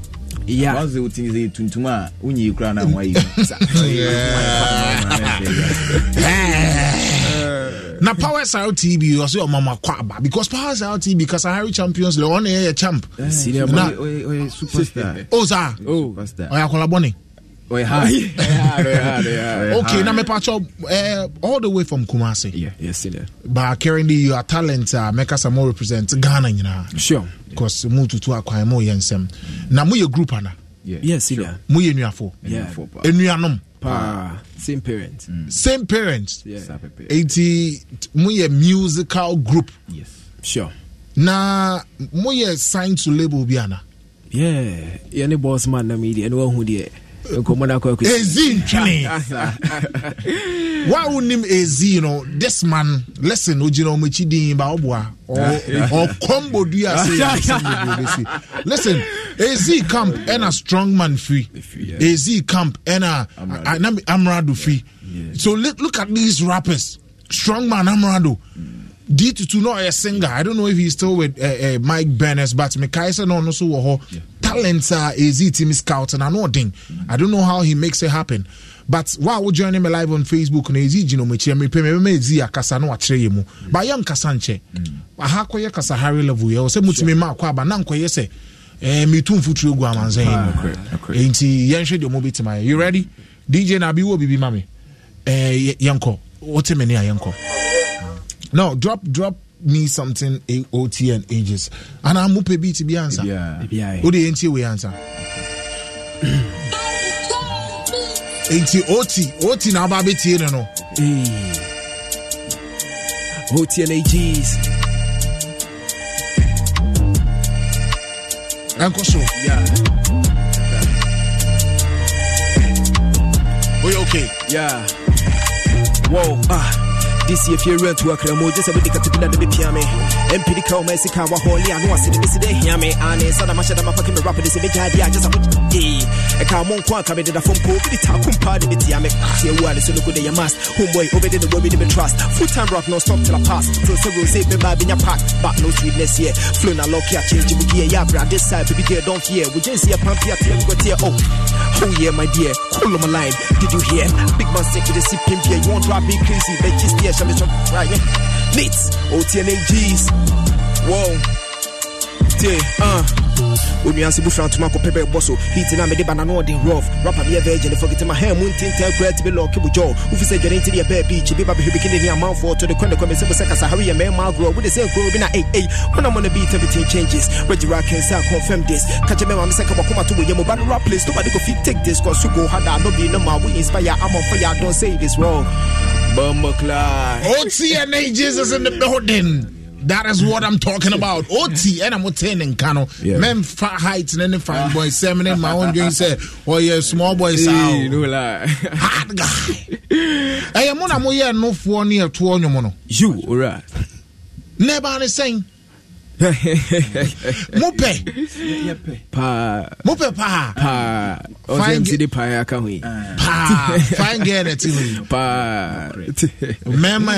[SPEAKER 18] yeah.
[SPEAKER 16] once they think they tuntuma unyi kura na mwa hivi
[SPEAKER 1] na power style tv ɔsɛ ɔmama kɔ aba because power style tv kasahari champions league ɔne yɛyɛ champ
[SPEAKER 18] Senior
[SPEAKER 1] na
[SPEAKER 18] man.
[SPEAKER 16] superstar
[SPEAKER 1] o saa
[SPEAKER 18] Oh.
[SPEAKER 16] superstar
[SPEAKER 1] ɔyɛ akɔla bɔne
[SPEAKER 18] Ɔyɛ hard. Ɔyɛ hard, ɔyɛ hard, ɔyɛ hard.
[SPEAKER 1] okay na mepakyɛ uh, all the way from Kumasi.
[SPEAKER 18] Yeah, yes, senior.
[SPEAKER 1] but currently you are talent a mɛka sɛ mo represent ghana nyinaa
[SPEAKER 18] Sure.
[SPEAKER 1] because mo tutu akwan mo yɛ nsɛm na moyɛ group ana Yeah.
[SPEAKER 18] Yes, senior.
[SPEAKER 1] moyɛ nnuafo
[SPEAKER 18] Yeah.
[SPEAKER 1] nnuanom
[SPEAKER 18] Pa. Ah, same parents. Mm.
[SPEAKER 1] same parents
[SPEAKER 18] Yeah.
[SPEAKER 1] enti moyɛ musical group
[SPEAKER 18] Yes. Sure.
[SPEAKER 1] na moyɛ sign to label bi ana
[SPEAKER 18] Yeah. Yɛne boss man na mi deɛ ɛne wahu deɛ nkɔmmɔ no akɔ akɔsi.
[SPEAKER 1] Ezi ntwene wa wonim ezi no this man listen ogyina ɔmo akyi din ba ɔboa. Ɔkɔmbɔ dua sɛ listen ezi camp ɛna strong man free. Ezi camp ɛna amrado. free. So look, at these rappers. Strong man amrado D22 no a singer. I don't know if he's still with uh, uh, Mike Bennett, but Mekai said no, no, so wɔ hɔ. Talents are easy team scout and I know thing. I don't know how he makes it happen. But while we're joining me live on Facebook, na easy gino me me pe me me easy akasa no akyerɛ yɛ mu. Ba yɛ nkasa nkyɛ. Aha kɔyɛ kasa high level yɛ. Ɔsɛ mutumi ma akɔ aba na nkɔyɛ sɛ eh me tu mfuturo gu amanzan yi mu. Enti yɛnhwɛ deɛ mo bi tema. You ready? DJ na bi wo bibi ma me. Eh yankọ. Wote me ne a yɛnkɔ. no drop drop me something ot and ages. Anaa mo pɛ to be answer.
[SPEAKER 18] Yeah,
[SPEAKER 1] o de yɛ ntie wei ansa nti ot ot na aba abɛtie no ot
[SPEAKER 18] and ages
[SPEAKER 1] ɛnkɔ so oyɛ okay.
[SPEAKER 18] Yeah. Whoa, ah. This year, if you rent to a cremo, just a bit of the BPM. MPD Crow, Mexico, Holy, and was in the city, hear me, and it's a machine, I'm fucking rapid, this is a big idea, just a bit. A come on, quack, I made a phone call, the Takum party, the Tiame, see a word, so look at your mask, homeboy, over the way we trust. Full time rock, no stop till I pass. So, so, go save me by being a pack, but no sweetness here. Flown a lock, yeah, change, you get yeah, brand this side, baby girl, don't fear. We just see a pump here, we got here, oh. Oh yeah, my dear, cool on my line. Did you hear? Big man sick with the sip pimp here. You to drive me crazy, but just there, right? Yeah. Neats, OTNAGs. Whoa. T, uh. onuanse bu fra ntoma kɔpɛ bɛbɔ so heat na mede bana no ɔde rough rapa meyɛ virgin forget my hair mu ntinta kura ti bi lɔke bu jaw wofi sɛ dwane nti deɛ bɛɛ beach bi ba bɛhwɛ bikini ne amanfoɔ to de kɔne kɔmɛ sɛ bu sɛ kasa hare yɛ mɛma agorɔ wode sɛ nkuro bi na ei ei wona mɔ no beat everything changes reggie can say confirm this kakyɛ mɛma me sɛ ka wakoma to wo yɛ mo ba no rap place nobody go fit take this cause you go hard no be no ma we inspire I'm on fire don't say this wrong.
[SPEAKER 1] OT and ages is in the building that is what I'm talking about. OT and I'm in Kano.
[SPEAKER 18] Yeah.
[SPEAKER 1] Men fat heights and any fine boy seven my own dream say, Oh yeah, small boys
[SPEAKER 18] Hey,
[SPEAKER 1] out.
[SPEAKER 18] no lie.
[SPEAKER 1] Hard guy. Hey, I'm on a no for near two on your mono.
[SPEAKER 18] You, alright.
[SPEAKER 1] Never on mopɛ
[SPEAKER 18] mopɛ
[SPEAKER 1] paansde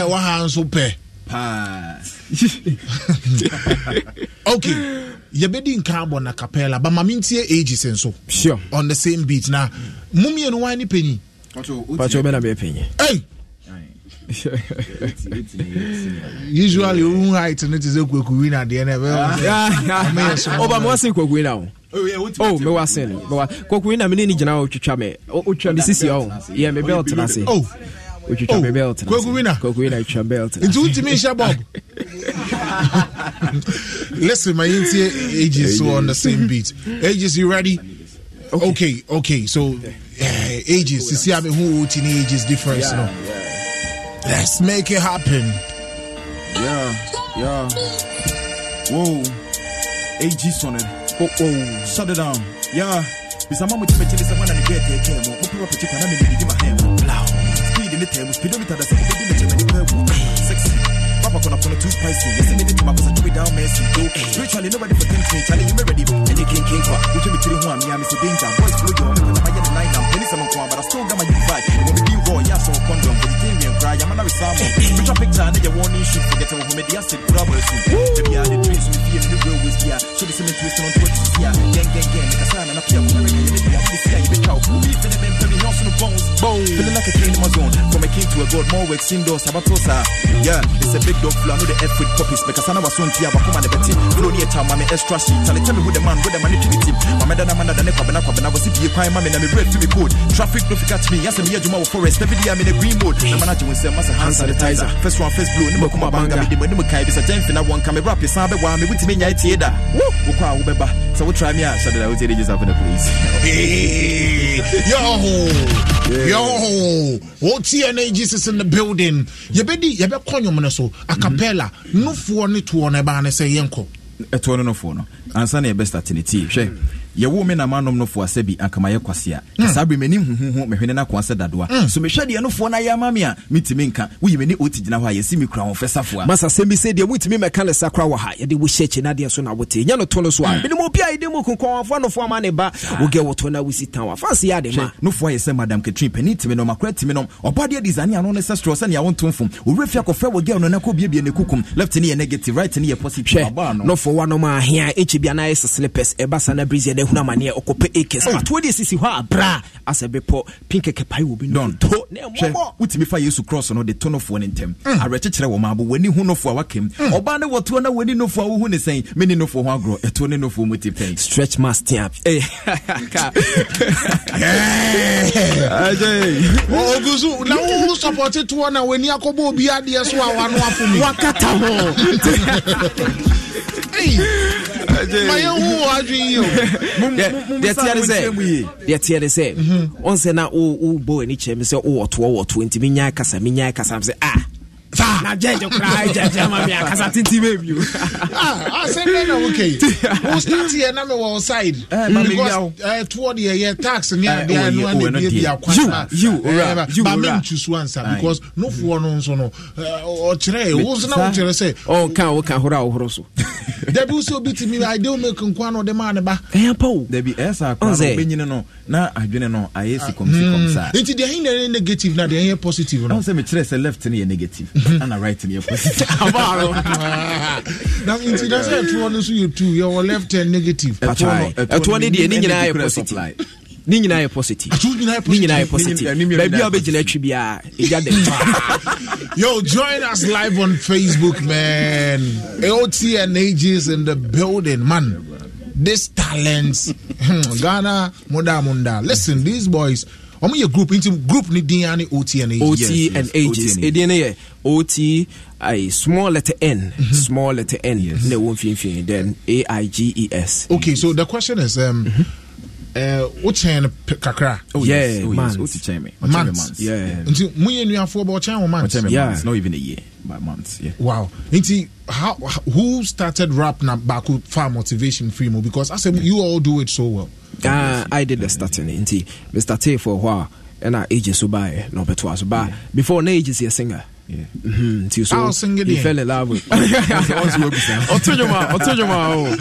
[SPEAKER 1] ɛwɔ ha nso pɛ okay. Yɛbɛdi nka abɔ na capella but ma mentie ages nso on the same beat. Na mumienu wan ne panyi panyi usually wohu height no te sɛ kwakuwi na adeɛ no ɛbɛyɛ
[SPEAKER 18] Oba mo asin kokui na o. Oh, me wasin. Me wa kokui na me ni gyina o twitwa me. O twitwa me sisi o. Yeah, me belt na se.
[SPEAKER 1] Oh.
[SPEAKER 18] O twitwa me belt na.
[SPEAKER 1] Kokui na?
[SPEAKER 18] Kokui na twitwa belt. na
[SPEAKER 1] nti
[SPEAKER 18] se.
[SPEAKER 1] wotumi nhyɛ bob listen ma yɛntie ages so on the same beat ages you ready okay okay so uh, ages sisi a mehu woti ne ages difference no let's make it happen
[SPEAKER 21] Yeah, yeah. Whoa. AG on it.
[SPEAKER 18] Oh, oh.
[SPEAKER 21] Shut it down. Yeah. Bisa mama chime chile sa wana ni gete kemo. Mupi wa pichi kana mimi ni mahemo. Speed in the table. Speedometer da sa kubi ni ni pewu. Sexy. Papa kona kona too spicy. Yes, me ni tima kosa chumi down messy. Do. Spiritually nobody for tempt me. Charlie, you me ready. Any king king kwa. Uche mi chiri huwa mi ami si danger. Boys blow yo. Me kona mayeni line down. Penny sama. But I still got my vibe. When we be raw, yeah, so condom. Cry. I'm not a salmon. Picture picture. Nigga warning shoot. Forget to who me the acid. Grab us. Baby, I the dreams. We feel the real with ya. Show the cement twist on Twitter. Yeah. Gang, gang, gang. Nigga sana na pia. Kuna reggae. Nigga, I'm this guy. You bitch out. We feeling them. Feeling house on the bones. Bones. Feeling like a king in my zone. From a king to a god. More works indoors. Sabatosa. Yeah. It's a big dog flow. I know the F with copies. Because I know what's on tia. Bakuma the betting. Flow near town. Mame extra sheet. Tell me who the man. Who the man. You team. Dana man. Kwa bana kwa bana. Was if you cry. Mame na me bread to me code. Traffic fit catch me. Yes, me juma forest. Every day I'm in a green mode. Na man when say massa hand sanitizer. First one, first blue, no kuma banga, me demo kai bisa jenfi na one camera rap yesa be wa me witimi nya tie da. Woo, wo kwa wo beba. So we try me out, shall I will take just up in
[SPEAKER 1] the place. Yo. Yo, what TNA Jesus in the building. You bedi, you be konyom no so, a cappella, no for ne to on e ba ne say yenko.
[SPEAKER 21] Ɛtoɔ no no fo no ansa ni e yɛbɛstarte ne tii hwɛ yɛwo me namanom nofoɔ asɛ bi anka mayɛ kwase a. Ka saa bere m'anim huhuhu mehwene no akoa sɛ dadoa. So mehwɛ deɛ nofoɔ no ayɛ ama me a metumi nka. Woyi m'ani ɔti gyina hɔ a yɛsi me kura ho fɛ safoa
[SPEAKER 18] masa sɛm bi sɛ deɛ motumi mɛka ne sa kora wɔ ha yɛde wo hyɛ akyi na deɛ so na wote. Nya no to no so a menem obi a yɛde mu konkɔnfoɔ nofoɔ ama ne ba. Wogɛ wɔto no wosi tan wafanse yɛ ade ma.
[SPEAKER 21] Nofoɔ ayɛ sɛ madam katrin pani timi nom akora timi nom. Ɔbadeɛ design ano ne sɛ storɔ sɛnea wonto mfom owura fie akɔfrɛ wɔ gɛl no na kɔbiebie ne kukum. Left ne yɛ negative right ne yɛ positive. No.
[SPEAKER 18] nɔfoɔ wanom ahea ɛkyi bia na ayɛ sɛ slippers ɛba sa na breeze ɛdɛ ɔhunu amaneɛ ɔkɔpɛ
[SPEAKER 21] Oh.
[SPEAKER 18] atoɔ deɛ sisi hɔ a bra asɛ bepɔ pinkɛkɛ pae wɔ bi no. To na
[SPEAKER 21] hwɛ
[SPEAKER 18] ɛmmɔbɔ
[SPEAKER 21] wotumi fa yesu cross no de to nofoɔ no ntɛm
[SPEAKER 18] Mm.
[SPEAKER 21] awerɛkyekyerɛ wɔ maabo w'ani hu nofoɔ a wakam ɔbaa ne wɔtoɔ na w'ani nofoɔ a wohu ne sɛn. Mene nofoɔ ho agorɔ. Ɛtoɔ ne nofoɔ mu ti pɛn.
[SPEAKER 18] Stretch mas tea
[SPEAKER 1] ogu so na wo sɔpɔte toɔ na w'ani akɔbɔ obi adeɛ so a wano afo mi
[SPEAKER 18] wakata ho deɛteɛ de sɛ ɔn sɛ na wobɔ w'ani kyerɛ me sɛ wowɔtoɔ wɔtoɔ nti menya kasa menya kasa m sɛ ah ta. na jẹjẹ kura jẹjẹ ma mi akasa titi bẹ
[SPEAKER 1] bi o. ase bẹẹ na woke yi o start yẹ na mi wọ ọ side.
[SPEAKER 21] Eh, ẹ
[SPEAKER 1] because oh. toward yẹ yẹ tax ni
[SPEAKER 21] adi
[SPEAKER 1] anu
[SPEAKER 21] ani bi
[SPEAKER 1] ebi
[SPEAKER 21] akwana.
[SPEAKER 1] yiw
[SPEAKER 21] you, ora
[SPEAKER 1] yiw
[SPEAKER 21] ora
[SPEAKER 1] ba
[SPEAKER 21] eh,
[SPEAKER 1] mi
[SPEAKER 21] n
[SPEAKER 1] eh, tusu ansa because nufuọ no nso no ọkyerẹ yi o nso na o kyerẹ
[SPEAKER 18] sẹ. ọ kan o kan horo a o horo so.
[SPEAKER 1] dabi o sẹ obi ti mi ade o make nkwa na ọdẹ maa ne ba.
[SPEAKER 18] ẹ yẹn pa o.
[SPEAKER 21] dabi ẹ sá akora
[SPEAKER 18] ọbẹ
[SPEAKER 21] nyina no na adwene no ayé si kọm si kọm sa.
[SPEAKER 1] nti deɛ ɛyin na yɛ negative na deɛ ɛyin positive no.
[SPEAKER 21] ɔn sɛ mi kyerɛ sɛ left ni yɛ negative. ana right no yɛ positive
[SPEAKER 1] na nti na sɛ ɛtoɔ no so yɛ two yɛwɔ left and negative.
[SPEAKER 18] Ɛtoɔ ne deɛ ne nyinaa yɛ positive. ne nyinaa yɛ positive. Ne nyinaa yɛ positive. baabi a wobɛgyina atwi biaa ɛgya dɛ
[SPEAKER 1] Yo, join us live on Facebook, man. And ages in the building, man. This talents, hmm, Ghana, Munda Munda. Listen, these boys. I'm your group into group ni din ani OT and ages.
[SPEAKER 18] ot and ages ɛdeɛ no yɛ ot I, small letter n small letter n na ɛwɔ mfimfini then aiges
[SPEAKER 1] Okay, so the question is, um, uh, what chain kakra?
[SPEAKER 21] Oh,
[SPEAKER 18] Yeah,
[SPEAKER 21] oh, yes.
[SPEAKER 18] months.
[SPEAKER 21] What you chain me? What chain
[SPEAKER 1] Months.
[SPEAKER 21] months?
[SPEAKER 18] Yeah.
[SPEAKER 1] Nti mu yɛ nuafoɔ bɔ ɔkyɛn wɔ months.
[SPEAKER 21] What chain me
[SPEAKER 18] Yeah.
[SPEAKER 21] months? Not even a year, but months. Yeah.
[SPEAKER 1] Wow. Nti how who started rap na baku far motivation free mo because I said you all do it so well.
[SPEAKER 18] Ah, I did the starting nti Mr. T for a while ɛna ages so baɛ na ɔbɛtoa so ba before na ages yɛ singer
[SPEAKER 21] Yeah.
[SPEAKER 18] Mhm, nti so fell in love with ọtún yom a ọtún ah,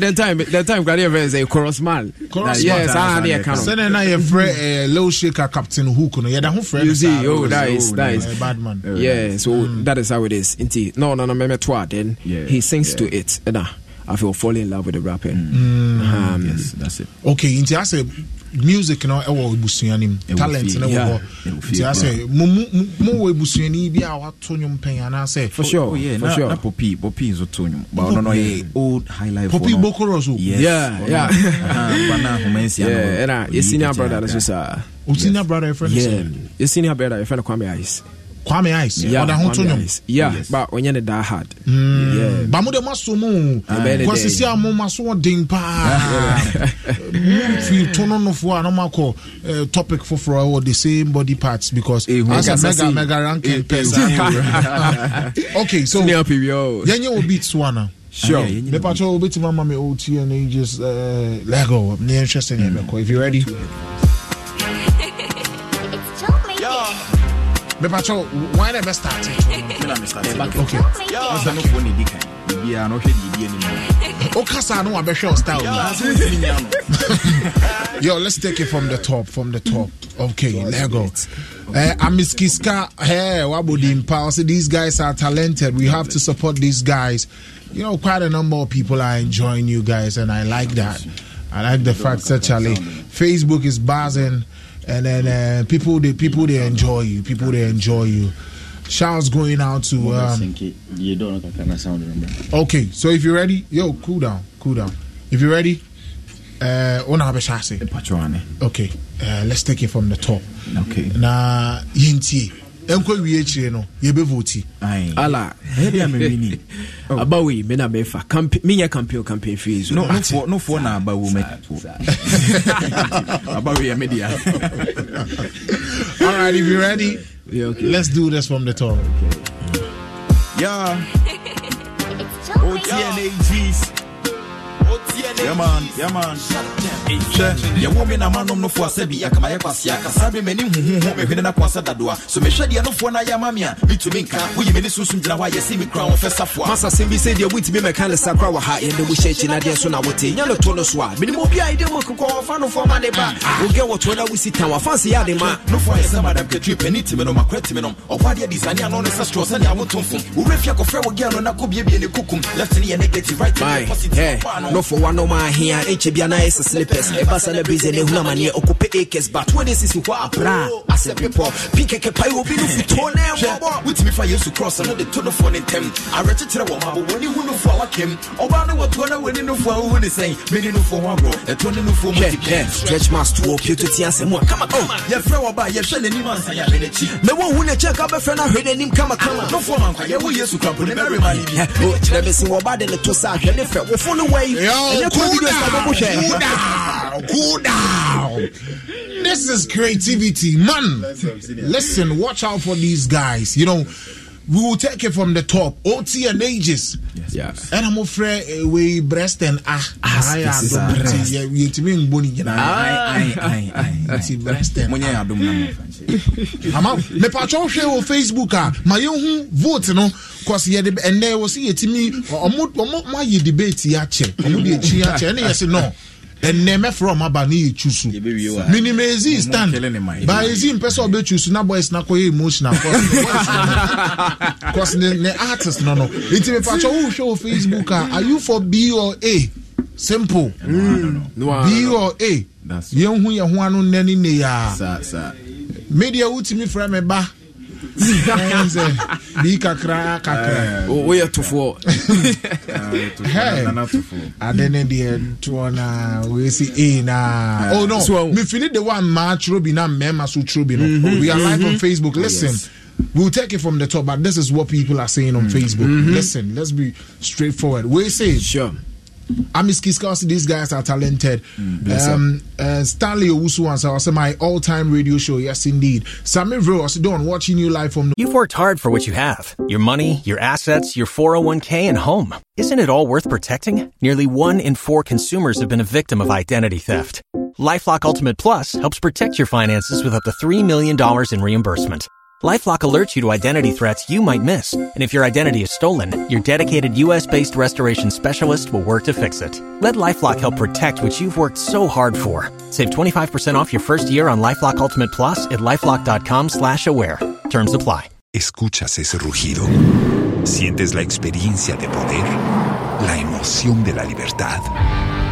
[SPEAKER 18] that time that time kura de yẹ fẹ sẹ man. Yes aha de
[SPEAKER 1] yẹ kan o sẹni low shaker captain hook no yẹ da ho
[SPEAKER 18] fẹ ẹ
[SPEAKER 1] nisa
[SPEAKER 18] oh that is that is.
[SPEAKER 1] bad man.
[SPEAKER 18] Yeah so that is how it is. Nti no no no mẹmẹ to a then he sings to it ẹna I feel fall in love with the rapping um,
[SPEAKER 21] yes that's it.
[SPEAKER 1] okay nti a sẹ music no ɛwɔ ebusua no
[SPEAKER 21] mu
[SPEAKER 1] talent no wɔ hɔ nti asɛ mo mo mo wɔ ebusuani bi a wato nnwom pɛn anaasɛ.
[SPEAKER 18] for sure
[SPEAKER 21] oh,
[SPEAKER 18] for sure
[SPEAKER 21] na popi popi nso to nnwom ba ɔno no yɛ old high popi
[SPEAKER 1] bokoro so.
[SPEAKER 21] yes
[SPEAKER 18] yeah yeah
[SPEAKER 21] uh-huh, bana
[SPEAKER 18] ahomansia
[SPEAKER 21] no
[SPEAKER 18] ɛna yɛ
[SPEAKER 21] oh, senior
[SPEAKER 18] brother no so saa.
[SPEAKER 1] o senior brother yɛ
[SPEAKER 18] fɛ
[SPEAKER 1] sɛ.
[SPEAKER 18] yɛ senior brother yɛ fɛ Kwame Ayes.
[SPEAKER 1] Kwame Ice.
[SPEAKER 18] Yeah, Kwame
[SPEAKER 1] Kwame
[SPEAKER 18] Ice. Yeah,
[SPEAKER 21] yes.
[SPEAKER 18] but onye ne da hard.
[SPEAKER 1] Mm.
[SPEAKER 18] Yeah.
[SPEAKER 1] Ba mu de
[SPEAKER 18] maso
[SPEAKER 1] mu.
[SPEAKER 18] Kwa
[SPEAKER 1] sisi a mu maso den pa. Fi tono no fo a no topic foforɔ ɛwɔ the same body parts because
[SPEAKER 21] eh,
[SPEAKER 1] as a
[SPEAKER 18] mega
[SPEAKER 1] mega ranking person. okay, so yɛnyɛ wo beats one a.
[SPEAKER 18] Sure.
[SPEAKER 21] Me Mepa
[SPEAKER 1] cho obetuma mama me OT eh, and ages uh, Lego. Ne interesting. If you ready.
[SPEAKER 21] Yeah. No hwɛ di di anim.
[SPEAKER 1] wokasa no wabɛhwɛ wo style no
[SPEAKER 21] Asa no timi nya no.
[SPEAKER 1] Yo, let's take it from the top. From the top. Okay, Lego. Uh, Amiskiska, hey, Wabodimpa. So these guys are talented. We have to support these guys. You know, quite a number of people are enjoying you guys, and I like that. I like the fact that Charlie, Facebook is buzzing, and then uh, people they people they enjoy you. People they enjoy you. Shouts going out to um,
[SPEAKER 13] You don't know kakra na sound no
[SPEAKER 1] Okay, so if you're ready, yo, cool down, cool down. If you're ready, uh, ona abeshase.
[SPEAKER 21] Patrone.
[SPEAKER 1] Okay, uh, let's take it from the top.
[SPEAKER 21] Okay.
[SPEAKER 1] Na yintie. Enkwa wie akyire no, yebe vote.
[SPEAKER 18] Ala.
[SPEAKER 21] Hey, dear.
[SPEAKER 18] Aba wei, me na mefa. Camp- menyɛ campaign campaign fees.
[SPEAKER 21] No, no for no for na aba wo me. Aba we media.
[SPEAKER 1] All right, if you're ready,
[SPEAKER 18] Yeah, okay.
[SPEAKER 1] let's do this from the top.
[SPEAKER 21] Yeah. OTNAGs. Yeah man, yeah man. Hwɛ, yɛwɔ me na manom nofoɔ asɛ bi akama yɛ kwasea kasa be m'ani huhuhu mehwene na koasa dadoa so mehwɛ deɛ nofoɔ no ayɛ ama me a metumi nka. Woyi m'ani sunsum gyina hɔ a me kura wo fɛ safoa
[SPEAKER 18] masa sɛm bi sɛ deɛ wontumi mɛka ne sakora wɔ ha yɛde mu hyɛ akyi na deɛ so na wote nya no to no so a menim obi a ɛde mu kokɔ ɔfa nofoɔ ma ne ba. Wogɛ wɔtoɔ na wosi tam wafanse yɛ ade ma.
[SPEAKER 21] Nofoɔ ayɛ sɛ madam katwi pani timi nom akora timi nom ɔkɔ adeɛ disane ano ne sɛ strɔ sɛnea wotomfom wowura fie akɔfrɛ wo gɛ no na kɔbiebie ne kukum. Left ne yɛ negative right ne positive.
[SPEAKER 18] Hey,
[SPEAKER 21] ɔbaa no
[SPEAKER 18] ma hia enche bia na ese slippers. E basa na busy ne huna manie okupe acres but when this is what abra. As a people pike ke pai obi no futo na e
[SPEAKER 21] wo with me fa yesu cross na the to no for ntem areche to wo ha bo woni hu no fo awakem oba na wo to na woni no fo hu ni sen me ni no fo ho agro e to ne no fo
[SPEAKER 18] mo
[SPEAKER 21] ti
[SPEAKER 18] pen stretch mass to op you to ti asem wa kama kama
[SPEAKER 21] ye frɛ wo ba ye hwɛ n'anim ansa ya hwɛ n'akyi
[SPEAKER 18] me wo hu ne check up frɛ na hwɛ n'anim kama kama
[SPEAKER 21] no fo man kwa ye wo yesu kwa bo ne mary mali bi
[SPEAKER 18] o kire be si wo ba de to sa hwɛ ne wo fo no wai ɛnyɛ kɔ video
[SPEAKER 1] cool down, cool down. This is creativity, man. Listen, watch out for these guys. You know, we will take it from the top. OT and ages.
[SPEAKER 18] Yeah.
[SPEAKER 1] And I'm afraid we breast and ah,
[SPEAKER 21] Ah,
[SPEAKER 1] I am
[SPEAKER 21] a breast.
[SPEAKER 1] Yeah, we to me boni.
[SPEAKER 21] Aye, aye, aye, aye.
[SPEAKER 1] Ti breast and
[SPEAKER 21] Monyɛ
[SPEAKER 1] ah.
[SPEAKER 21] adom na momfa
[SPEAKER 1] ama mepatwa hwɛ wɔ facebook a ma yɛhu vote no cause yɛde ɛnɛ wɔ sɛ yɛtumi ɔmo ɔmo mo ayɛ debate yi akyɛ ɔmo de akyi akyɛ ɛne yɛ se no. Ɛnɛ mɛfrɛ ɔmo aba ne yɛtwu so minim ezi stand. ba ezi mpɛ sɛ ɔbɛtwu so na boys na kɔyɛ emotional. Cause ne ne ne artist no no. Nti mepatwa wohwɛ wɔ facebook a are you for b or a? Simple. B or a?
[SPEAKER 21] That's-
[SPEAKER 1] yɛnhu yɛn ho ano nnɛ ne
[SPEAKER 21] saa.
[SPEAKER 1] media wotumi frɛ me ba sɛ bii kakra kakra.
[SPEAKER 18] Eh, Woyɛ tofoɔ eh,
[SPEAKER 1] Hey.
[SPEAKER 21] Nana tofoɔ.
[SPEAKER 1] ade ne deɛ toɔ na wɔɛsi a eh, na. Oh no.
[SPEAKER 18] So-
[SPEAKER 1] oh. de wa mmaa twerɛ bi na mmarima so twerɛ bi no. Mm-hmm, we are live on mm-hmm. facebook. Listen We'll take it from the top, but this is what people are saying on mm-hmm. Facebook. Listen, let's be straightforward. We say,
[SPEAKER 18] sure
[SPEAKER 1] Amis Kiskas, these guys are talented.
[SPEAKER 21] bless
[SPEAKER 1] um, uh, Stanley Owusu wants I say my all-time radio show. Yes, indeed. Sammy Vro, I said, Don, watching you live from
[SPEAKER 17] You've worked hard for what you have your money, your assets, your 401k, and home. Isn't it all worth protecting? Nearly one in four consumers have been a victim of identity theft. LifeLock Ultimate Plus helps protect your finances with up to $3 million in reimbursement. LifeLock alerts you to identity threats you might miss. And if your identity is stolen, your dedicated US based restoration specialist will work to fix it. Let LifeLock help protect what you've worked so hard for. Save 25% off your first year on LifeLock Ultimate Plus at lifelock.com slash aware. Terms apply.
[SPEAKER 22] ¿Escuchas ese rugido? ¿Sientes la experiencia de poder? ¿La emoción de la libertad?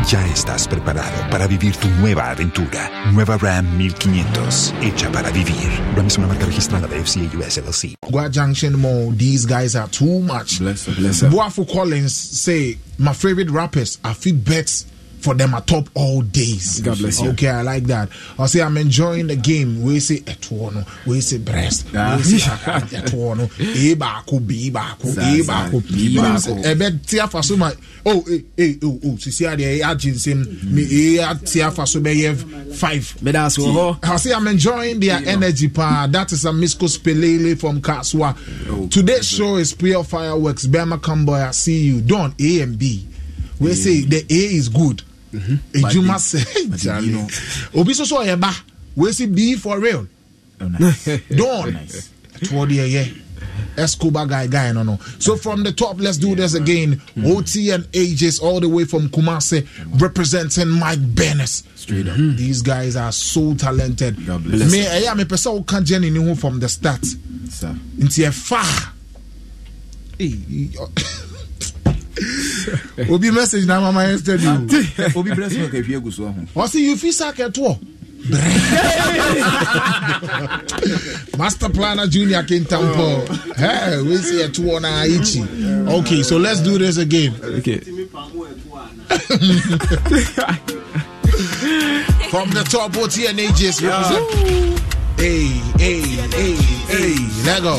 [SPEAKER 22] Ya estás preparado para vivir tu nueva aventura. Nueva Ram 1500, hecha para vivir. Ram es una marca registrada de FCA US LLC.
[SPEAKER 1] Gua Junction Mall, these guys are too much.
[SPEAKER 21] Bless her, bless her.
[SPEAKER 1] Boafo Collins say, my favorite rappers, I feel bets for them are top all days.
[SPEAKER 18] God bless you.
[SPEAKER 1] Okay, I like that. I say I'm enjoying the game. We say etuono, we say breast,
[SPEAKER 21] Ah.
[SPEAKER 1] we say etuono, e baako, b baako, e baako,
[SPEAKER 21] B baako.
[SPEAKER 1] Ebe tia fa so ma. Oh, eh, eh, oh, oh. Sisi ade e agin sim. Me e tia fa so be ye five.
[SPEAKER 18] meda ase wɔ
[SPEAKER 1] I say I'm enjoying their energy, pa. That is a Misco Spelele from Kaswa. Today's show is pure fireworks. Bama Camboy, I see you. Don A and B. We say the A is good. edwuma
[SPEAKER 21] sɛ jare no
[SPEAKER 1] obi nso so ɔyɛ ba wesi be for real
[SPEAKER 21] oh,
[SPEAKER 1] don
[SPEAKER 21] oh,
[SPEAKER 1] toward the yeah Escobar guy guy no no. So from the top, let's do yeah, this again. Mm-hmm. OT and AJ's all the way from Kumase, mm-hmm. representing Mike Bennis.
[SPEAKER 21] Straight up. Mm-hmm.
[SPEAKER 1] These guys are so talented.
[SPEAKER 21] God bless.
[SPEAKER 1] Me, I am a person who can't journey from the start.
[SPEAKER 21] Sir.
[SPEAKER 1] Into a e far. Hey. Obi message na mama yesterday. o.
[SPEAKER 21] Obi bless me ka hwie gu so ho.
[SPEAKER 1] Ɔsi you fit sack ɛtoɔ. Master Planner Junior Kintampo. Hey, we see a two on Aichi. Okay, so let's do this again.
[SPEAKER 18] okay
[SPEAKER 1] From the top, and AJs represent. Hey, hey, hey, hey, let go.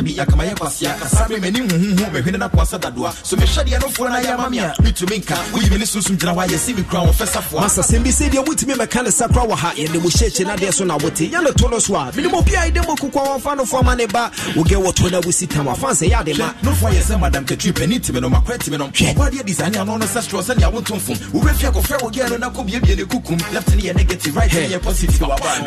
[SPEAKER 21] me kwasea kasa me m'ani huhuhu bɛhwene no akoasa dadoa so mehwɛ deɛ nofoɔ no ayɛ ma me a metumi nka woyi me ne sunsum gyina hɔ a yɛsi me kura wɔfɛ safoa
[SPEAKER 18] masa sɛm bi sɛ deɛ wotumi mɛka ne sakora wɔ ha yɛde mo hyɛkyi na deɛ so na wote yɛne to no so a menem obi a yɛde mo kokɔ wɔfa nofoɔ ma ne ba wogɛ wɔto no wosi tam afa sɛ yɛ ade ma
[SPEAKER 21] nofoɔ yɛ sɛ madam katri pani timi no makora timi no ɔbadeɛ disane ano no sɛ strɔ sɛnea wontomfom wowɛfia kɔfrɛ wɔ gɛ no na kɔbiebie ne kukum left ne yɛ negative right yɛ positive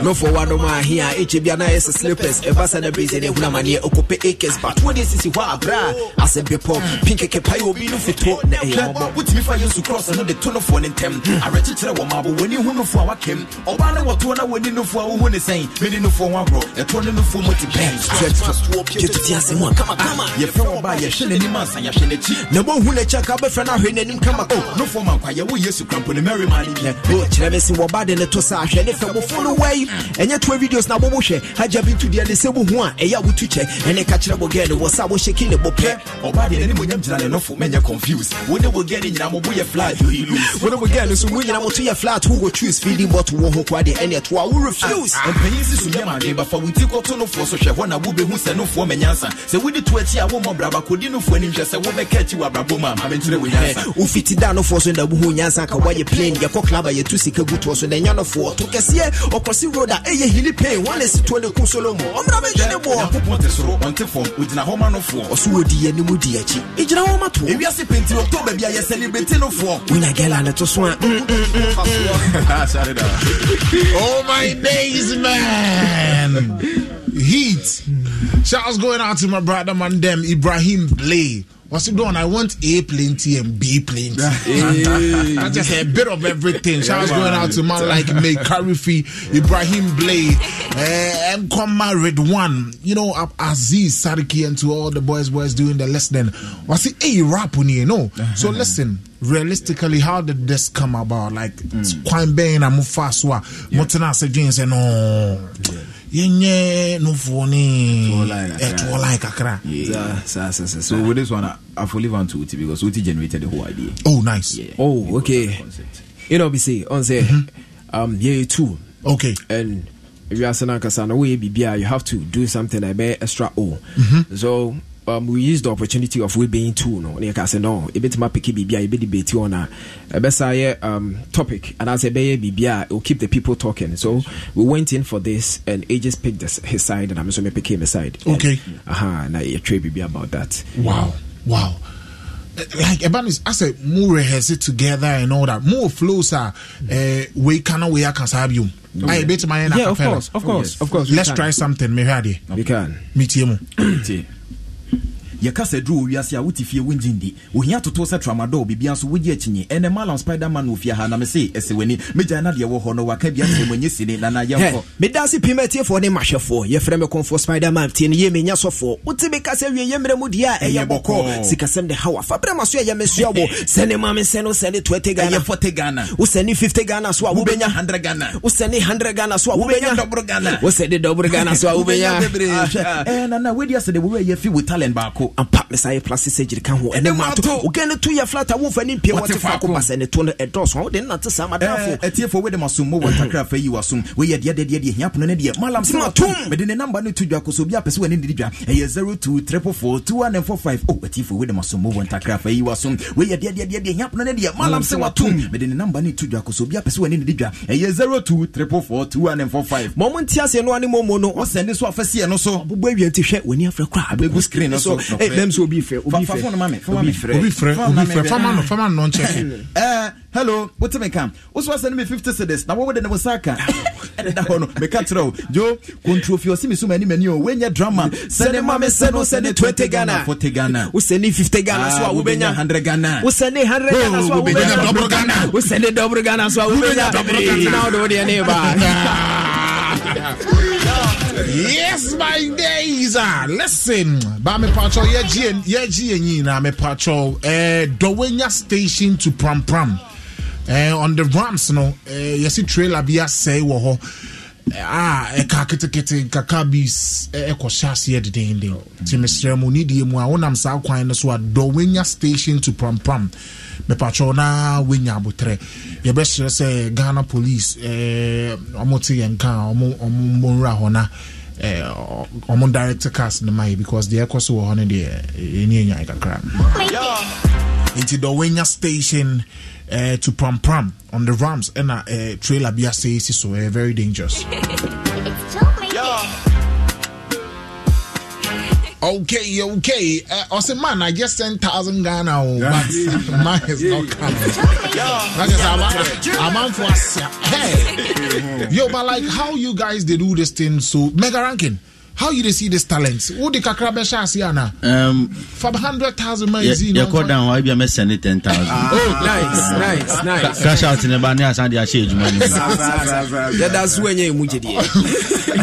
[SPEAKER 21] no
[SPEAKER 18] for one of my here HBNA is slippers a bus and a breeze and a hunamania Okope acres but what is it what bra. I said before pink a capayo be
[SPEAKER 21] no fit put me for you to cross. And the tunnel for them. I read it to marble when you know for our came or one of what one I wouldn't know for who is saying many no
[SPEAKER 18] for one bro. A tunnel for multi-pens
[SPEAKER 21] yɛfrɛ wɔ ba yɛhyɛ n'anim ansa yɛhyɛ n'akyi
[SPEAKER 18] na mohu n'akyi aka wobɛfrɛ no heard n'anim kama
[SPEAKER 21] o no for ma nkwa yɛwo yesu krampo ne mary ma ne bi
[SPEAKER 18] kyerɛ me se wɔba de ne to sɛ ahwɛ ne fɛ mofo follower yi ɛnyɛ toa videos na wɔn hwɛ hajj bi tu deɛ ne sɛ wohu a ɛyɛ a wotu kyɛ ɛne ka kyerɛ wɔ gɛɛ wɔ sɛ a wɔhyɛ kin ne bɔ pɛ
[SPEAKER 21] ɔbaa deɛ ne monyam gyina ne nɔfo mɛnyɛ confuse wɔn ne wɔ gɛɛ ne nyinaa mo bo yɛ flat. O yi
[SPEAKER 18] lose. Wɔn ne wɔ gɛɛ no so mo nyinaa mo to yɛ flat. Wo wɔ choose feeding bottle wɔ ho kwa deɛ ɛne ɛto a We refuse.
[SPEAKER 21] mpanyin si so yɛ maa de bafa wo ti kɔto no foɔ so hwɛ hɔ na wo bɛ hu sɛ no foɔ mɛ nyansa. Sɛ wo de to akyi a wo mɔ braba. Ko di no foɔ anim hwɛ sɛ wo bɛ kɛɛkyi wɔ abrabɔ mu a maa bɛ nkyerɛ wo nyansa.
[SPEAKER 18] ofiti da no foɔ so na wo hu nyansa. Ka wayɛ plane. Yɛkɔ club a yɛtu sika gu toɔ so na ɛnyɛ no foɔ to kɛseɛ ɔkɔse road a ɛyɛ hili pain wane situo ne ku solo mu ɔmmra bɛgye ne boɔ
[SPEAKER 21] nyankopɔn te soro ɔnte fam ogyina hɔ ma nofoɔ
[SPEAKER 18] ɔso wɔdi yɛ ne mu di akyi ɛgyina hɔ ma to.
[SPEAKER 21] Ewiase penti october bia yɛ celebrate nofoɔ
[SPEAKER 18] wonya gɛla ne to so a ah,
[SPEAKER 1] oh my days, man. Heat. Shouts going out to my brother man them Ibrahim Blay. What's it doing? I want A plenty and B plenty. I just a bit of everything. Shouts going out to man like May Karifi, Ibrahim Blay, uh, and Koma Red One. You know, Aziz Sadiki and to all the boys boys doing the listening. What's it? Hey, rap on you know. So listen. Realistically, how did this come about? Like, it's quite bang and mufaswa. Motana said, James, and no. yɛnyɛ nofoɔ ne ɛtoɔ line kakra
[SPEAKER 21] so with this one I fully want to Uti because Uti generated the whole idea.
[SPEAKER 1] Oh nice.
[SPEAKER 21] Yeah.
[SPEAKER 18] oh okay. you know say on say um yeah too
[SPEAKER 1] okay.
[SPEAKER 18] And if you are saying na biribi a you have to do something like ɛbɛyɛ extra o. So um, we use the opportunity of we being two no? Ne yɛka sɛ no ɛbɛtumi apeke biribi a yɛbɛde bɛti on a ɛbɛsa yɛ um, topic. Anaasɛ ɛbɛyɛ biribi a it will keep the people talking. So we went in for this and Aegis picked this, his side and I'm also picking my side.
[SPEAKER 1] Okay.
[SPEAKER 18] and, uh-huh, na yɛtwerɛ biribi about that.
[SPEAKER 1] Wow, wow. Like Eban is, I said, more rehearse it together and all that. More flows are, uh, we cannot we can have you. I bet my
[SPEAKER 18] Yeah, of course, of course, of course,
[SPEAKER 1] Let's try something, me
[SPEAKER 18] we can.
[SPEAKER 1] Meet you.
[SPEAKER 21] Nti, yɛka sɛ duru wiase a wote fie wongye ndi ohia toto sɛ tramadol biribia nso wogye akyinye ɛnɛ malam spiderman wɔ fie ha na mese ɛsɛ w'ani. Megyae na deɛ wɔ hɔ no waka bia kyerɛ mu anyɛ sini na na yɛmfɔ
[SPEAKER 18] medase pii ma atiefoɔ ne mahwɛfoɔ yɛfrɛ me kɔmfoɔ spiderman tie no yɛ menya sɔfoɔ. Wote meka sɛ wie yɛmmerɛ mu deɛ a ɛyɛ bɔkɔ. sikasɛm de hawa fa berɛ ma so ɛyɛ mesua wɔ sɛne ma me sɛ no sɛne 20 ghana.
[SPEAKER 21] Ɛyɛ 40 ghana.
[SPEAKER 18] Wosɛne 50 ghana so a
[SPEAKER 21] wobɛnya
[SPEAKER 18] wobɛnya
[SPEAKER 21] 100 ghana.
[SPEAKER 18] Wosɛne 100 ghana so a
[SPEAKER 21] wobɛnya dɔboro ghana.
[SPEAKER 18] Wosɛne dɔboro ghana so a wobɛnya
[SPEAKER 21] nana wadi asɛ de wowɛ yɛ fi with talent baako
[SPEAKER 18] ampa mesa yɛ plastic surgery ka ho. Ɛne mato. wogɛ to yɛ flat a womfa ne mpie
[SPEAKER 21] Wɔte
[SPEAKER 18] faako. pa sɛ ne to no ɛdɔɔso. Wode nante saa madamfo
[SPEAKER 21] ɛtiefoɔ wede masom mo wɔ ntakrafa yi wasom weyɛ deɛ deɛ deɛ deɛ hia pono no deɛ. Malam sɛ
[SPEAKER 18] Matom.
[SPEAKER 21] mede ne namba no to dwa kɔ so obi apɛ sɛ wɔne didi dwa. Ɛyɛ 02 344 2145 o atiefoɔ wede masom mo wɔ ntakrafa yi wasom weyɛ deɛ deɛ deɛ deɛ hia pono no deɛ. Malam sɛ watom. mede ne namba no to dwa kɔ so obi apɛ sɛ wɔne didi dwa. Ɛyɛ 02 344 2145
[SPEAKER 18] ma ɔmo nte aseɛ no ane mɔmo no
[SPEAKER 21] wosɛne so afɛseɛ no so.
[SPEAKER 18] bobɔ awia nti hwɛ w'ani afrɛ koraa.
[SPEAKER 21] Bɛgu screen no so,
[SPEAKER 18] so
[SPEAKER 21] nɔfrɛ.
[SPEAKER 18] bɛm sɛ obi frɛ obi
[SPEAKER 21] Fa- fa
[SPEAKER 18] frɛ
[SPEAKER 21] phone ma me, fa ma
[SPEAKER 18] obi
[SPEAKER 21] me.
[SPEAKER 1] Obi frɛ, obi
[SPEAKER 21] na
[SPEAKER 1] Fama no, fama no, non check.
[SPEAKER 21] Eh, hello wote me kam wo so asɛne me 50 cities na wɔwode ne wo sa ka ɛdeda hɔ no meka kyerɛ wo jo kontrofi ɔse me so mani mani o woanyɛ drama.
[SPEAKER 18] Sɛne ma me sɛ no sɛne 20 ghana.
[SPEAKER 21] 40 ghana.
[SPEAKER 18] Wosɛne 50 ghana so a
[SPEAKER 21] Ah,
[SPEAKER 18] wobɛnya
[SPEAKER 21] 100 ghana
[SPEAKER 18] wosɛne 100 ghana so a
[SPEAKER 1] wobɛnya
[SPEAKER 18] wobɛnya
[SPEAKER 1] double Ghana.
[SPEAKER 18] wosɛne dɔboro ghana so a wobɛnya
[SPEAKER 1] double Ghana.
[SPEAKER 18] na wode wodeɛ ne ba
[SPEAKER 1] yes, my days. Ah, listen, ba me pacho ye ji ye ji yin na me pacho eh Dowenya station to Pram Pram. Eh on the Rams no eh yesi trailer bi asɛe wɔ hɔ. Eh, Ah, ɛka ketekete kaka bi s- eh, aseɛ dedenden nti mesrɛ mu ne deɛ mu a wonam saa kwan no so a dɔwenya station to prampram mepatwɛ na wonya abotrɛ yɛbɛhyerɛ sɛ ghana police eh, ɔmo te yɛn ka a ɔmo mmɔnwura hɔ na eh, ɔmo direct cars no ma yɛ because deɛ ɛkɔ so wɔ hɔ no deɛ ɛni ɛnya kakra nti dɔwenya station uh, to pram pram on the rams ɛna uh, trailer bi asɛ si so uh, very dangerous Okay, okay. Uh, also, man, I just sent thousand Ghana, oh, but mine is not coming. Like I said, I'm, I'm for us. Hey, yo, but like, how you guys they do this thing? So, mega ranking. how you dey see this talent wo de kakra bɛ hyɛ ase
[SPEAKER 13] ana.
[SPEAKER 1] fab hundred thousand ma
[SPEAKER 13] yi
[SPEAKER 1] zi.
[SPEAKER 13] yɛ kɔ dan wa ebi a mɛ sɛn ne ten thousand.
[SPEAKER 18] oh nice nice nice.
[SPEAKER 13] cash out ne ba ne asan de ahyɛ edwuma
[SPEAKER 18] ne mu. yada suwa nye emu
[SPEAKER 1] jɛdeɛ.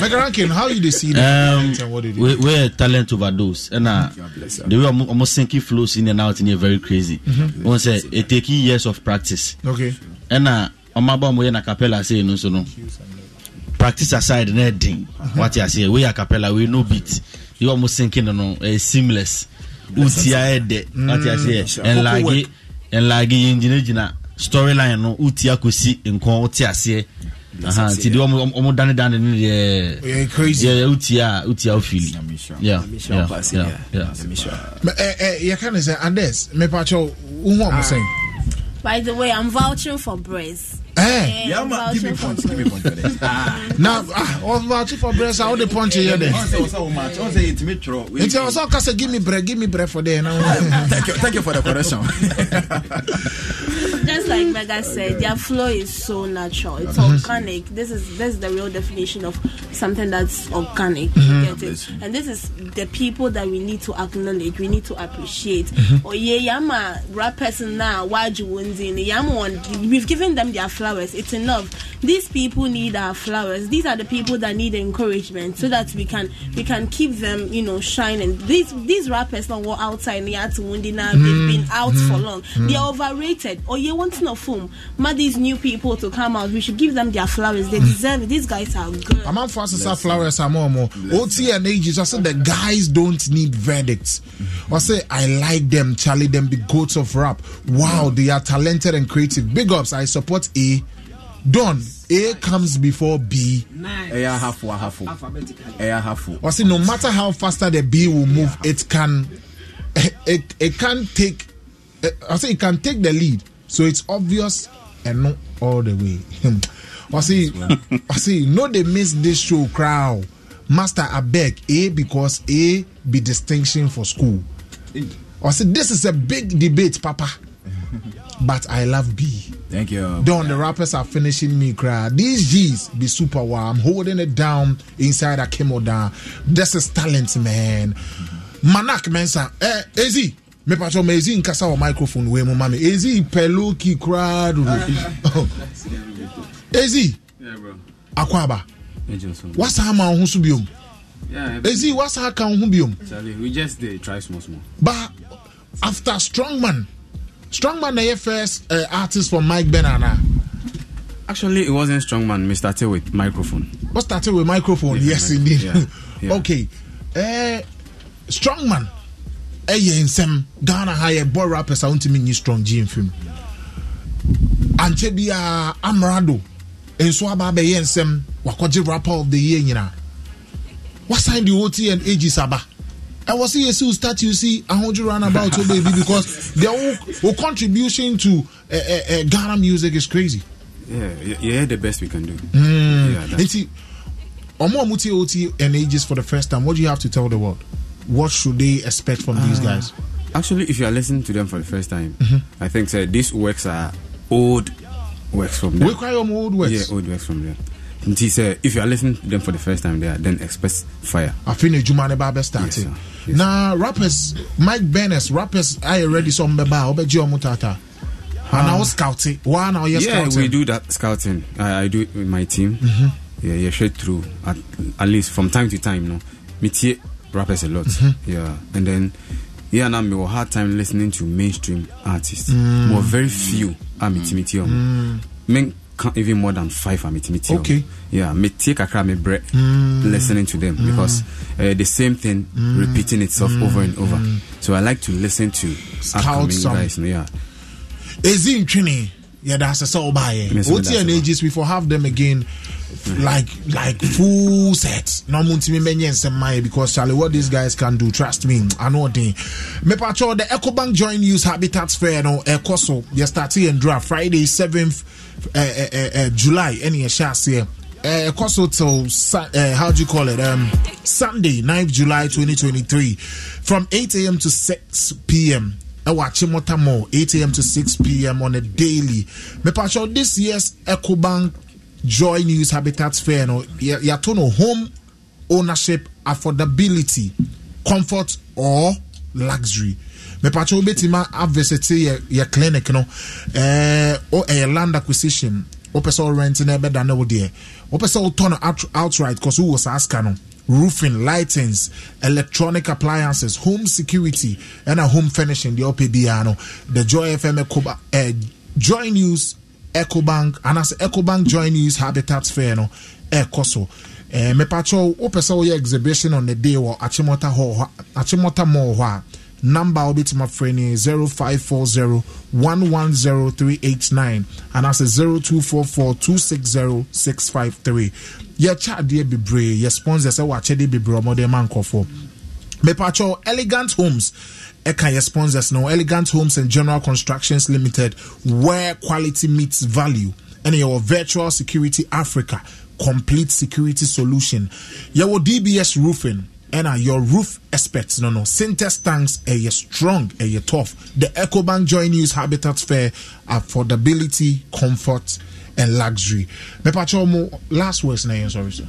[SPEAKER 1] mɛgarankin how you dey see the
[SPEAKER 13] um,
[SPEAKER 1] talent and what it is.
[SPEAKER 13] we talent overdose ɛna uh, the way ɔmo ɔmo sinki flows in and out in very crazy.
[SPEAKER 1] Mm-hmm.
[SPEAKER 13] wɔn sɛ it take years of practice.
[SPEAKER 1] okay.
[SPEAKER 13] ɛna ɔmo aba ɔmo na capella se yen no so practice aside na ɛden wate aseɛ wei acapella wei no beat. Yi wɔn sinking no ɛyɛ seamless. Wotia ɛdɛ wate aseɛ ɛnlaage ɛnlaage yɛn gyinagyina storyline no
[SPEAKER 1] wotia
[SPEAKER 13] kɔsi nkɔn wote aseɛ nti deɛ ɔmo danedane
[SPEAKER 1] no deɛ yɛ wotia wotia wofili yɛka ne sɛ andes mepakyɛ wohu ɔmo
[SPEAKER 12] By the way, I'm vouching for Brace.
[SPEAKER 1] Eh.
[SPEAKER 12] Yeah, I'm vouching for Brace.
[SPEAKER 1] Now, ah, I'm vouching for breast. How they punch you there? Nti I was all say, give me bread, give me bread for there. Now,
[SPEAKER 21] thank you, thank you for the correction.
[SPEAKER 12] Just like Mega said, their flow is so natural. It's
[SPEAKER 1] Mhm.
[SPEAKER 12] organic. This is this is the real definition of something that's organic.
[SPEAKER 1] Mhm.
[SPEAKER 12] You get it? And this is the people that we need to acknowledge. We need to appreciate.
[SPEAKER 1] Mhm.
[SPEAKER 12] Oh yeah, yama rappers now. Why you Waju Wunzin. Yama one. We've given them their flowers. It's enough. These people need our flowers. These are the people that need encouragement so that we can we can keep them, you know, shining. These these rappers don't go outside. They are to Wundi now. They've
[SPEAKER 1] Mm.
[SPEAKER 12] been out for long.
[SPEAKER 1] Mm.
[SPEAKER 12] They are overrated. Or you want to know film. Ma these new people to come out. We should give them their flowers. They deserve it. These guys are good.
[SPEAKER 1] I'm out for us to flowers and more more. OT and ages. I said the guys don't need verdicts. I say I like them, Charlie. Them the goats of rap. Wow, they are talented and creative. Big ups. I support A. Don. A comes before B.
[SPEAKER 21] Eya hafu hafu. Eya hafu.
[SPEAKER 1] I say no matter how faster the B will move, it can it, it can take eh, I say it can take the lead. So it's obvious and not all the way. Hmm. I see I see no they miss this show crowd. Master I beg A because A be distinction for school. I say this is a big debate, Papa. But I love B.
[SPEAKER 21] Thank you.
[SPEAKER 1] Don, the rappers are finishing me cry. These G's be super wow. I'm holding it down inside a chemo down. This is talent, man. Manak mensa. Eh, Ezi. Me pacho me Ezi nkasa wa microphone we mo mami. Ezi pelu ki crowd. Ezi.
[SPEAKER 23] Yeah, bro.
[SPEAKER 1] Akwaba. What's hama ho so biom?
[SPEAKER 23] Yeah,
[SPEAKER 1] Ezi, what's ha kan ho biom?
[SPEAKER 23] Charlie, we just did try small, small.
[SPEAKER 1] But after Strongman, Strongman na your first uh, artist for Mike Benana.
[SPEAKER 23] Actually, it wasn't Strongman. We started with microphone.
[SPEAKER 1] What started with microphone? Yes,
[SPEAKER 23] mic-
[SPEAKER 1] indeed.
[SPEAKER 23] yeah, yeah.
[SPEAKER 1] okay. Uh, Strongman. ɛyɛ nsɛm ghana ha yɛ bɔ rappers a wontumi nyi strong gye mfim ankyɛ biaa amrado nso aba abɛyɛ nsɛm wakɔgye rapper of the year nyinaa wasan de ot and ages aba ɛwɔ sɛ yɛsi wo start you see ahodwo run about o baby because their whole, contribution to uh, uh, uh, ghana music is crazy
[SPEAKER 23] Yeah, yeah, the best we can do.
[SPEAKER 1] Mm.
[SPEAKER 23] Yeah,
[SPEAKER 1] Nti, ọmọ ọmọ tí ot and ages for the first time what do you have to tell the world what should they expect from these
[SPEAKER 23] Uh,
[SPEAKER 1] guys
[SPEAKER 23] Actually, if you are listening to them for the first time,
[SPEAKER 1] Mhm.
[SPEAKER 23] I think say, these works are old works from them.
[SPEAKER 1] we cry your old works
[SPEAKER 23] Yeah, old works from them. He said, if you are listening to them for the first time, there, then expect fire.
[SPEAKER 1] afei na edwuma ne ba bɛ start na rappers mike bennett rappers ayɛ ready sɛ ɔmo bɛba a ɔbɛgye ɔmo tata ana wo scout waa na
[SPEAKER 23] Ah. yeah, we do that scouting. I, I do it with my team.
[SPEAKER 1] Mhm.
[SPEAKER 23] Yeah, yeah, straight through. At, at least from time to time, no. Me tie rappers a lot.
[SPEAKER 1] Mhm.
[SPEAKER 23] Yeah, and then yeah, now me hard time listening to mainstream artists.
[SPEAKER 1] Mm.
[SPEAKER 23] More very few. Mm. me
[SPEAKER 1] Mm.
[SPEAKER 23] Can't even more than five. I'm me tie
[SPEAKER 1] Okay.
[SPEAKER 23] Yeah, me take a me break
[SPEAKER 1] Mm.
[SPEAKER 23] listening to them
[SPEAKER 1] Mm.
[SPEAKER 23] because uh, the same thing
[SPEAKER 1] Mm.
[SPEAKER 23] repeating itself
[SPEAKER 1] Mm.
[SPEAKER 23] over and over.
[SPEAKER 1] Mm.
[SPEAKER 23] So I like to listen to upcoming
[SPEAKER 1] some.
[SPEAKER 23] guys. Yeah.
[SPEAKER 1] ezi ntwene yɛda ase sɛ wobaayɛ
[SPEAKER 23] Yes,
[SPEAKER 1] ot
[SPEAKER 23] medase
[SPEAKER 1] and ages we for have them again like like full set. Na ɔmo ntumi mɛnyɛ nsɛm because charlie what these guys can do trust me I know ano ɔden mepatwɛ the ecobank joy news habitats fair no ɛkɔ so yɛstarte yɛn dura friday 7th uh, uh, uh, july ɛne yɛhyɛ aseɛ uh, ɛkɔ so till uh, how do you call it? Um, sunday 9th july 2023 from 8 a.m to 6 p.m ɛwɔ achimota mall 8 a.m to 6 p.m on a daily. Mepakyɛw this year's ecobank joy news habitat fair no? Yɛ- yɛato no home ownership affordability comfort or luxury. Mepakyɛ wobɛtumi yɛ, yɛ clinic no? Ɛɛ o ɛyɛ land acquisition. Wopɛ sɛ worent no ɛbɛda ne wo deɛ wopɛ sɛ wotɔ no out, outright cause wowɔ saa sika no? Roofing lightings electronic appliances home security ɛna home furnishing deɛ wopɛ the joy fm Ecoba, eh, joy news ecobank anaasɛ ecobank joy news habitat fair no ɛɛkɔ so. Eh, mepakyɛw wopɛ sɛ woyɛ exhibition on the day wɔ hall hɔ- achimota mall hɔ a number wobɛtumi afrɛ ne 0540 110389 anaasɛ 0244 260 653 yɛkyɛ adeɛ bebree yɛ sponsor sɛ wɔakyɛdeɛ bebree ɔmɔde ma nkɔfoɔ mepakyɛw elegant homes ɛka yɛ sponsors no elegant homes and general constructions limited where quality meets value. Ɛne yɛwɔ virtual security africa complete security solution. Yɛwɔ dbs roofing ɛna your roof experts no no. Syntex tanks ɛyɛ strong ɛyɛ tough. The ecobank joy news habitat fair affordability comfort and luxury. Mepakyɛw mo last words na yɛn sorry sir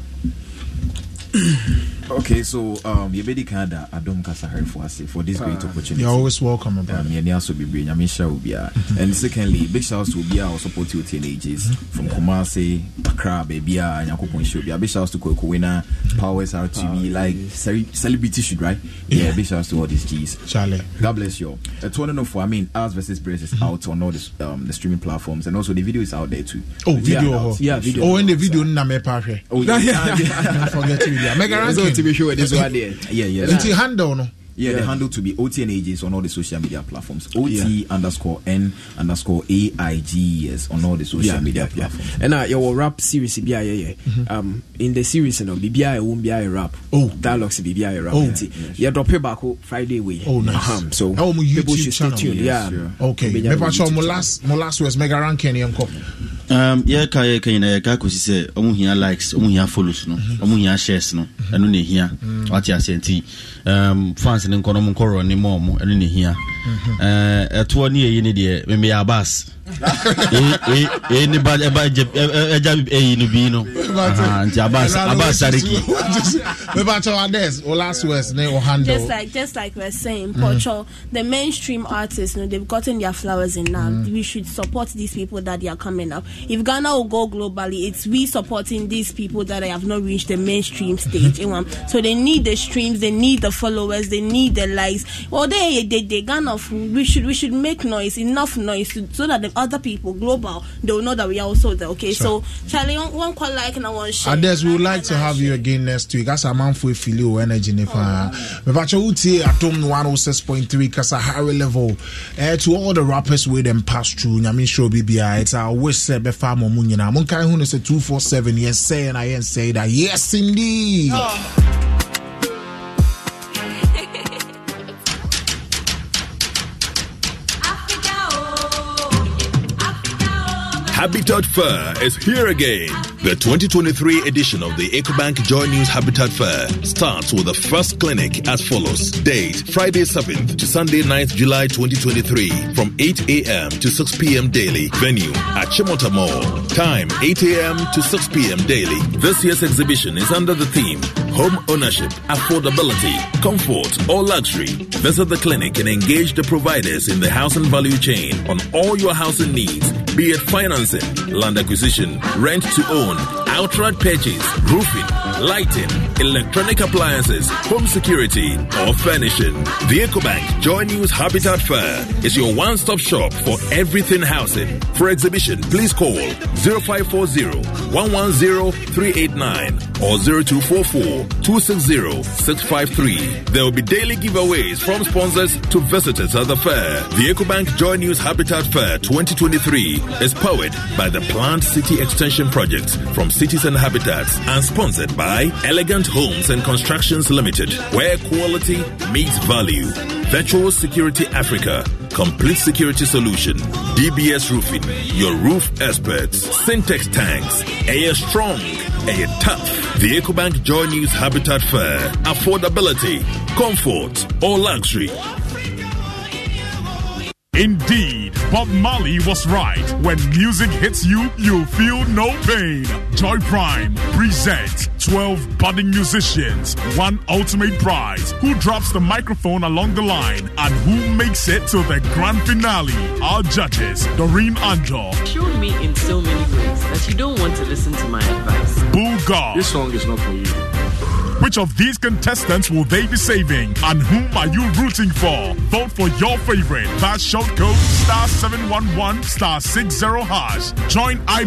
[SPEAKER 21] Okay, so um, yɛbɛdi kan da adom kasaharefo ase for us for this great
[SPEAKER 1] Ah,
[SPEAKER 21] opportunity.
[SPEAKER 1] you're always welcome, my brother.
[SPEAKER 21] Um, yɛni aso bebree nyame hyɛ wo biara and secondly big shouts to obiaa a support you ten ages from kumase accra baabi a nyankopɔn hyɛ obiara big shouts to Kweku Winner, powers rtv like cere- celebrity should right yeah big shouts to all these g's
[SPEAKER 1] Charlie.
[SPEAKER 21] god bless you all uh, to know for i mean ours versus Brace is out on all the, um, the streaming platforms and also the video is out there too
[SPEAKER 1] Oh, video
[SPEAKER 21] yeah,
[SPEAKER 1] hɔ.
[SPEAKER 21] video
[SPEAKER 1] Oh, in the video no na mepa ahwɛ.
[SPEAKER 21] Oh, yeah.
[SPEAKER 1] Forget video. Mega
[SPEAKER 21] Yeah,
[SPEAKER 1] ranking.
[SPEAKER 21] So to be sure, this one there. Yeah, yeah.
[SPEAKER 1] Nti handle no.
[SPEAKER 21] Yeah,
[SPEAKER 1] yeah, the
[SPEAKER 21] handle to be OTN Agents on all the social media platforms. OT yeah. underscore N underscore A I G S on all the social
[SPEAKER 18] yeah,
[SPEAKER 21] media
[SPEAKER 18] yeah,
[SPEAKER 21] platforms.
[SPEAKER 18] And uh, your rap series, yeah, yeah, yeah. Mm-hmm. Um, in the series, you know, BBI won't be a rap.
[SPEAKER 1] Oh,
[SPEAKER 18] dialogues BBI rap.
[SPEAKER 1] Oh,
[SPEAKER 18] yeah, yeah, yeah drop it back Friday way.
[SPEAKER 1] Oh, nice.
[SPEAKER 18] Um, so
[SPEAKER 1] oh,
[SPEAKER 18] my
[SPEAKER 1] YouTube
[SPEAKER 18] people should
[SPEAKER 1] channel.
[SPEAKER 18] stay tuned.
[SPEAKER 1] Yes,
[SPEAKER 18] yeah.
[SPEAKER 1] yeah.
[SPEAKER 18] Okay.
[SPEAKER 1] Maybe
[SPEAKER 18] I
[SPEAKER 1] saw
[SPEAKER 18] my
[SPEAKER 1] last, my last was Mega Rankin.
[SPEAKER 13] Um, yeah, kaya kaya na kaya kusi se omu hiya likes, omu hiya follows no, omu hiya shares no, ano ne hiya. What you are um, fans chance ne nkɔnɔ mu nkɔrɔ ne mɔɔ mu ɛno ne hia. Mhm. Ɛtoɔ ne yɛyi ne deɛ memeyɛ abas ɛyi ne ba ɛba gye- ɛ- ɛ- no bi no nti abas abas sareki
[SPEAKER 1] Mepa kyɛw ades o last words ne o handle.
[SPEAKER 12] Just like just like we're saying,
[SPEAKER 1] Mhm.
[SPEAKER 12] Pocho, the mainstream artists, you know, they've gotten their flowers in now.
[SPEAKER 1] Mm.
[SPEAKER 12] We should support these people that they are coming up. If Ghana will go globally, it's we supporting these people that have not reached the mainstream stage. you know. So they need the streams, they need the followers, they need the likes. Well, they they they Ghana, we should we should make noise, enough noise, to, so that the other people global they will know that we are also there. Okay,
[SPEAKER 1] Sure.
[SPEAKER 12] so Charlie, one one call like and one want share.
[SPEAKER 1] Ades, we would like to have you again next week. As a man for feel o energy ne pa. Mepa kyɛw utie Adom 106.3 kasa high level. Eh, to all the rappers with them pass through. Nyame show bibia. It's our wish say befa mo mu nyina. Mon kan hu no say 247 yes say and I yes say that. Yes indeed.
[SPEAKER 24] Habitat Fair is here again. The 2023 edition of the EcoBank Joy News Habitat Fair starts with the first clinic as follows. Date Friday 7th to Sunday 9th July 2023 from 8 a.m. to 6 p.m. daily. Venue Achimota Mall. Time 8 a.m. to 6 p.m. daily. This year's exhibition is under the theme Home Ownership, Affordability, Comfort or Luxury. Visit the clinic and engage the providers in the housing value chain on all your housing needs, be it land acquisition, rent to own, outright purchase, roofing, lighting, electronic appliances, home security, or furnishing. The EcoBank Joy News Habitat Fair is your one-stop shop for everything housing. For exhibition, please call 0540 110 389 or 0244 260 653. There will be daily giveaways from sponsors to visitors at the fair. The EcoBank Joy News Habitat Fair 2023 is powered by the Plant City Extension Project from Cities and Habitats and sponsored by Elegant Homes and Constructions Limited, where quality meets value. Virtual Security Africa, Complete Security Solution, DBS Roofing, your roof experts, Syntex Tanks, Air Strong, Air tough. The EcoBank Joy News Habitat Fair. Affordability, comfort, or luxury.
[SPEAKER 25] Indeed, Bob Marley was right. When music hits you, you feel no pain. Joy Prime presents 12 budding musicians, one ultimate prize. Who drops the microphone along the line and who makes it to the grand finale? Our judges, Doreen Andoh,
[SPEAKER 26] showed me in so many ways that you don't want to listen to my advice.
[SPEAKER 25] Bulgar.
[SPEAKER 27] This song is not for you.
[SPEAKER 25] Which of these contestants will they be saving? And whom are you rooting for? Vote for your favorite. Fast short code star 711 star 60 hash. Join I